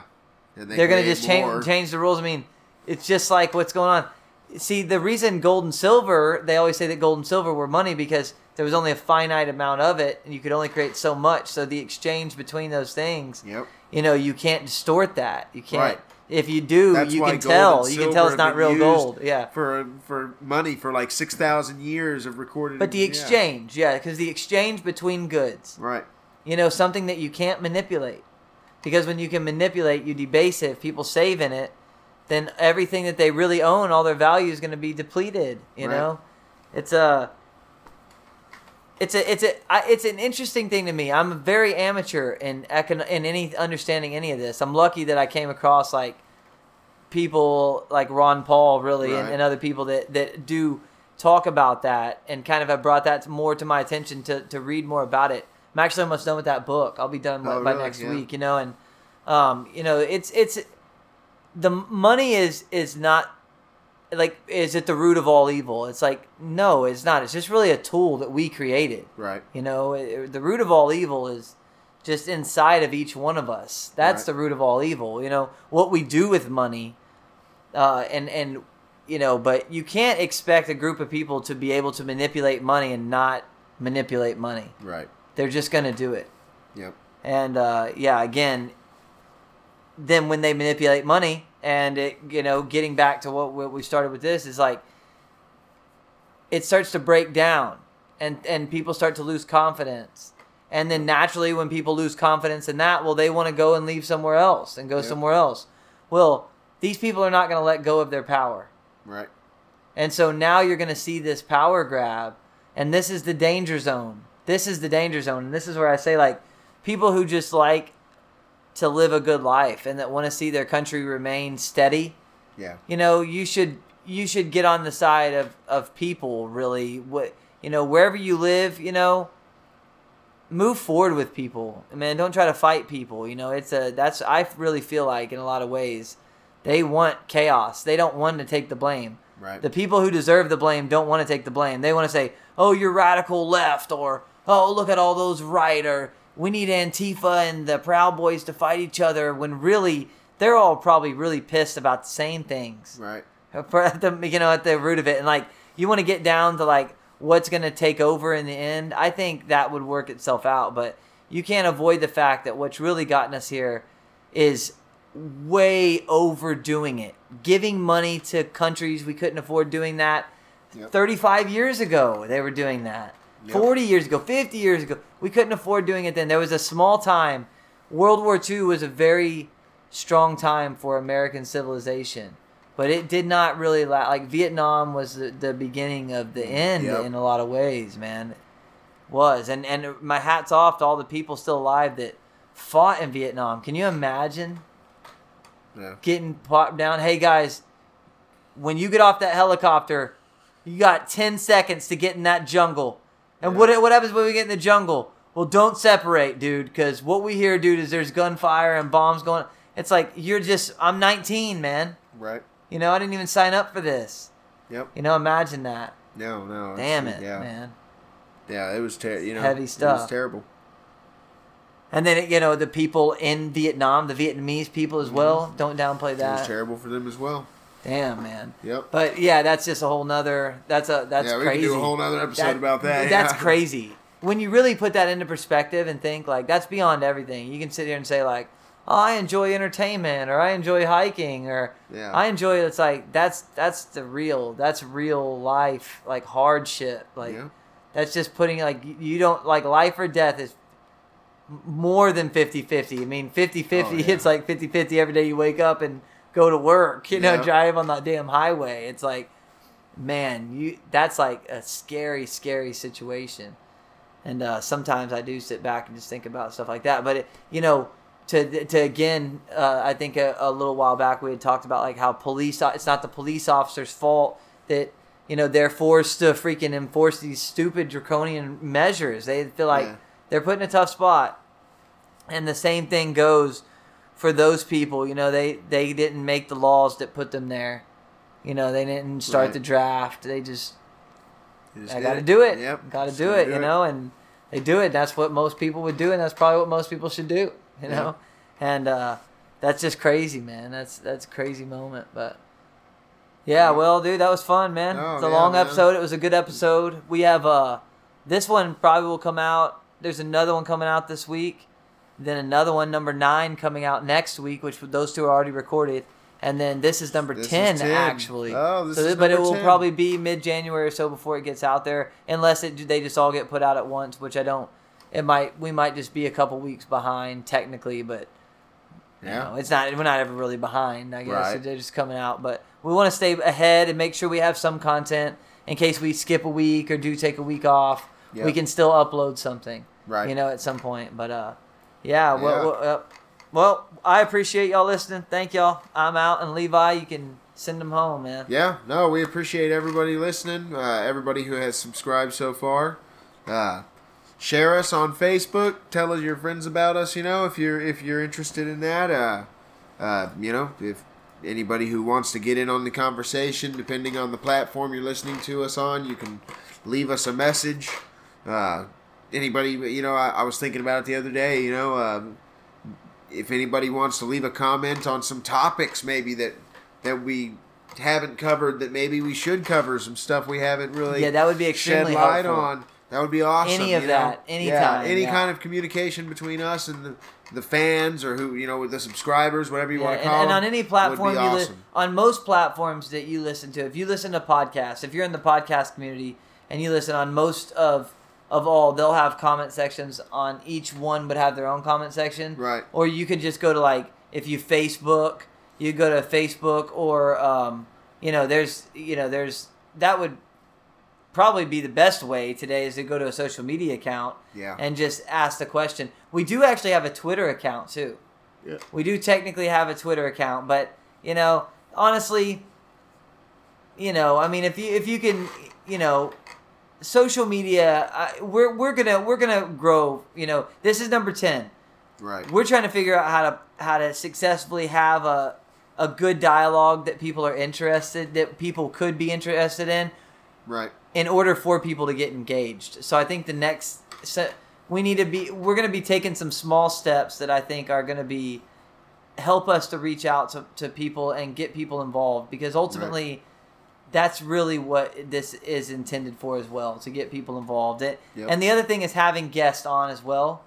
Speaker 1: They are going to just change change the rules. I mean, it's just like what's going on. See, the reason gold and silver, they always say that gold and silver were money because there was only a finite amount of it and you could only create so much. So the exchange between those things,
Speaker 2: Yep.
Speaker 1: you know, you can't distort that. You can't.
Speaker 2: Right.
Speaker 1: If you do,
Speaker 2: That's
Speaker 1: you can tell. You can tell it's not real gold. Yeah.
Speaker 2: For for money for like six thousand years of recorded.
Speaker 1: But the exchange, yeah, because the exchange between goods,
Speaker 2: Right.
Speaker 1: you know, something that you can't manipulate. Because when you can manipulate, you debase it. If people save in it, then everything that they really own, all their value is going to be depleted. You
Speaker 2: Right.
Speaker 1: know, it's a, it's a, it's a, I, it's an interesting thing to me. I'm very amateur in econ- in any understanding any of this. I'm lucky that I came across like people like Ron Paul, really, and,
Speaker 2: Right.
Speaker 1: and other people that that do talk about that and kind of have brought that more to my attention to to read more about it. I'm actually almost done with that book. I'll be done
Speaker 2: Oh,
Speaker 1: by
Speaker 2: really?
Speaker 1: next
Speaker 2: Yeah.
Speaker 1: week, you know, and um, you know, it's it's the money is is not like is it the root of all evil? It's like no, it's not. It's just really a tool that we created.
Speaker 2: Right.
Speaker 1: You know, it, the root of all evil is just inside of each one of us. That's
Speaker 2: Right.
Speaker 1: the root of all evil. You know, what we do with money, uh, and and you know, but you can't expect a group of people to be able to manipulate money and not manipulate money.
Speaker 2: Right.
Speaker 1: They're just gonna do it.
Speaker 2: Yep.
Speaker 1: And uh, yeah, again, then when they manipulate money, and it, you know, getting back to what, what we started with this is like, it starts to break down, and and people start to lose confidence, and then naturally, when people lose confidence in that, well, they want to go and leave somewhere else and go
Speaker 2: Yep.
Speaker 1: somewhere else. Well, these people are not going to let go of their power.
Speaker 2: Right.
Speaker 1: And so now you're going to see this power grab, and this is the danger zone. This is the danger zone. And this is where I say, like, people who just like to live a good life and that want to see their country remain steady,
Speaker 2: Yeah.
Speaker 1: you know, you should you should get on the side of, of people really what you know wherever you live you know move forward with people man don't try to fight people you know it's a that's i really feel like in a lot of ways they want chaos they don't want to take the blame
Speaker 2: Right.
Speaker 1: the people who deserve the blame don't want to take the blame. They want to say, "Oh, you're radical left," or "Oh, look at all those right," or "We need Antifa and the Proud Boys to fight each other." When really, they're all probably really pissed about the same things.
Speaker 2: right.
Speaker 1: For at the you know at the root of it, and like you want to get down to like what's going to take over in the end. I think that would work itself out, but you can't avoid the fact that what's really gotten us here is way overdoing it. Giving money to countries we couldn't afford doing that.
Speaker 2: Yep.
Speaker 1: 35 years ago, they were doing that.
Speaker 2: Yep.
Speaker 1: 40 years ago, 50 years ago, we couldn't afford doing it then. There was a small time. World War II was a very strong time for American civilization, but it did not really la Like Vietnam was the, the beginning of the end
Speaker 2: Yep.
Speaker 1: in a lot of ways, man. Was and and my hats off to all the people still alive that fought in Vietnam. Can you imagine?
Speaker 2: Yeah.
Speaker 1: getting popped down. Hey guys, when you get off that helicopter, you got 10 seconds to get in that jungle. And what what happens when we get in the jungle? Well, don't separate, dude, because what we hear, dude, is there's gunfire and bombs going. It's like you're just. I'm 19, man.
Speaker 2: Right.
Speaker 1: You know, I didn't even sign up for this.
Speaker 2: Yep.
Speaker 1: You know, imagine that.
Speaker 2: No. No.
Speaker 1: Damn it,
Speaker 2: Yeah.
Speaker 1: man.
Speaker 2: Yeah. It was ter- You know.
Speaker 1: Heavy stuff.
Speaker 2: It was terrible.
Speaker 1: And then you know the people in Vietnam, the Vietnamese people as mm-hmm. well. Don't downplay that.
Speaker 2: It was terrible for them as well.
Speaker 1: Damn, man.
Speaker 2: Yep.
Speaker 1: But yeah, that's just a whole nother. That's a that's
Speaker 2: yeah, we
Speaker 1: crazy.
Speaker 2: can do a whole nother episode
Speaker 1: That-
Speaker 2: about that.
Speaker 1: That's
Speaker 2: yeah.
Speaker 1: crazy. When you really put that into perspective and think like that's beyond everything. You can sit here and say like, "Oh, I enjoy entertainment," or "I enjoy hiking," or
Speaker 2: Yeah.
Speaker 1: "I enjoy." It's like that's that's the real. That's real life, like hardship. Like
Speaker 2: yeah.
Speaker 1: that's just putting like you- don't like life or death is more than 50-50. I mean 50-50
Speaker 2: Oh,
Speaker 1: it's like 50-50 every day you wake up and go to work, you know,
Speaker 2: Yeah.
Speaker 1: drive on that damn highway. It's like man, you that's like a scary scary situation. And uh, sometimes I do sit back and just think about stuff like that. But it, you know, to to again, uh, I think a, a little while back we had talked about like how police. It's not the police officer's fault that you know they're forced to freaking enforce these stupid draconian measures. They feel like
Speaker 2: Yeah.
Speaker 1: they're put in a tough spot, and the same thing goes for those people. You know, they they didn't make the laws that put them there. You know, they didn't start
Speaker 2: Right.
Speaker 1: the draft. They just
Speaker 2: just
Speaker 1: I got to do it.
Speaker 2: Yep.
Speaker 1: Got to do it, you know, and they do it. That's what most people would do, and that's probably what most people should do, you
Speaker 2: Yeah.
Speaker 1: know. And uh, that's just crazy, man. That's that's a crazy moment, but yeah,
Speaker 2: Yeah.
Speaker 1: well, dude, that was fun, man.
Speaker 2: Oh,
Speaker 1: it's a
Speaker 2: yeah,
Speaker 1: long
Speaker 2: man.
Speaker 1: episode. It was a good episode. We have uh, this one probably will come out. There's another one coming out this week. Then another one, number nine, coming out next week, which those two are already recorded. And then this is number
Speaker 2: This is
Speaker 1: 10,
Speaker 2: 10.
Speaker 1: actually.
Speaker 2: Oh, this
Speaker 1: So
Speaker 2: is
Speaker 1: but it will
Speaker 2: 10.
Speaker 1: probably be mid January or so before it gets out there, unless it they just all get put out at once, which I don't. It might we might just be a couple weeks behind technically, but you
Speaker 2: Yeah.
Speaker 1: know, it's not we're not ever really behind. I guess
Speaker 2: Right.
Speaker 1: they're just coming out, but we want to stay ahead and make sure we have some content in case we skip a week or do take a week off. We can still upload something,
Speaker 2: Right.
Speaker 1: you know, at some point. But uh, yeah,
Speaker 2: Yeah.
Speaker 1: well, well, uh, well, I appreciate y'all listening. Thank y'all. I'm out, and Levi, you can send them home, man.
Speaker 2: Yeah, no, we appreciate everybody listening. Uh, everybody who has subscribed so far. Uh, share us on Facebook. Tell your friends about us. You know, if you're if you're interested in that. Uh, uh, you know, if anybody who wants to get in on the conversation, depending on the platform you're listening to us on, you can leave us a message. Uh, anybody, you know, I, I, was thinking about it the other day. You know, um, if anybody wants to leave a comment on some topics, maybe that that we haven't covered, that maybe we should cover some stuff we haven't really.
Speaker 1: Yeah, that would be extremely
Speaker 2: shed light
Speaker 1: helpful.
Speaker 2: on. That would be awesome.
Speaker 1: Any of that, anytime,
Speaker 2: yeah, any
Speaker 1: yeah.
Speaker 2: kind of communication between us and the, the fans or who you know with the subscribers, whatever you
Speaker 1: Yeah,
Speaker 2: want to call
Speaker 1: and
Speaker 2: them, And
Speaker 1: on any platform, you li- on most platforms that you listen to, if you listen to podcasts, if you're in the podcast community and you listen on most of of all, they'll have comment sections on each one, would have their own comment section.
Speaker 2: Right.
Speaker 1: Or you could just go to like if you Facebook, you go to Facebook, or um, you know, there's you know, there's that would probably be the best way today is to go to a social media account
Speaker 2: Yeah.
Speaker 1: and just ask the question. We do actually have a Twitter account too.
Speaker 2: Yeah.
Speaker 1: We do technically have a Twitter account, but you know, honestly, you know, I mean, if you if you can, you know, social media, I, we're we're gonna we're gonna grow. You know, this is number ten.
Speaker 2: Right.
Speaker 1: We're trying to figure out how to how to successfully have a a good dialogue that people are interested that people could be interested in
Speaker 2: Right.
Speaker 1: in order for people to get engaged. So I think the next se- we need to be we're going to be taking some small steps that I think are going to be help us to reach out to, to people and get people involved because ultimately that's really what this is intended for as well to get people involved. It,
Speaker 2: Yep.
Speaker 1: And the other thing is having guests on as well.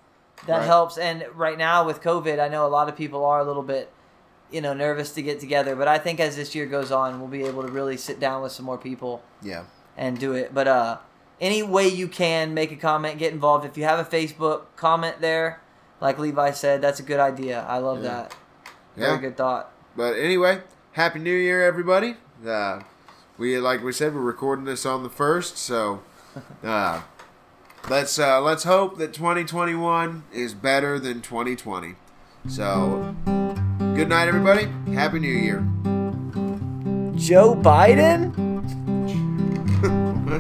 Speaker 1: That
Speaker 2: Right.
Speaker 1: helps and right now with COVID, I know a lot of people are a little bit you know nervous to get together, but I think as this year goes on, we'll be able to really sit down with some more people
Speaker 2: Yeah.
Speaker 1: and do it. But uh, any way you can, make a comment, get involved. If you have a Facebook, comment there. Like Levi said, that's a good idea. I love
Speaker 2: Yeah.
Speaker 1: that. Very
Speaker 2: Yeah.
Speaker 1: good thought.
Speaker 2: But anyway, happy New Year, everybody. Uh, we like we said, we're recording this on the first, so uh, let's uh, let's hope that 2021 is better than 2020. So, good night, everybody. Happy New Year.
Speaker 1: Joe Biden?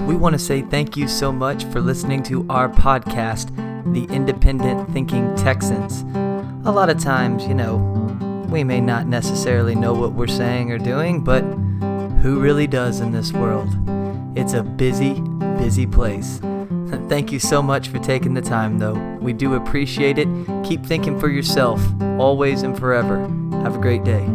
Speaker 1: we want to say thank you so much for listening to our podcast, The Independent Thinking Texans. A lot of times, you know, we may not necessarily know what we're saying or doing, but who really does in this world? It's a busy, busy place. Thank you so much for taking the time, though. We do appreciate it. Keep thinking for yourself, always and forever. Have a great day.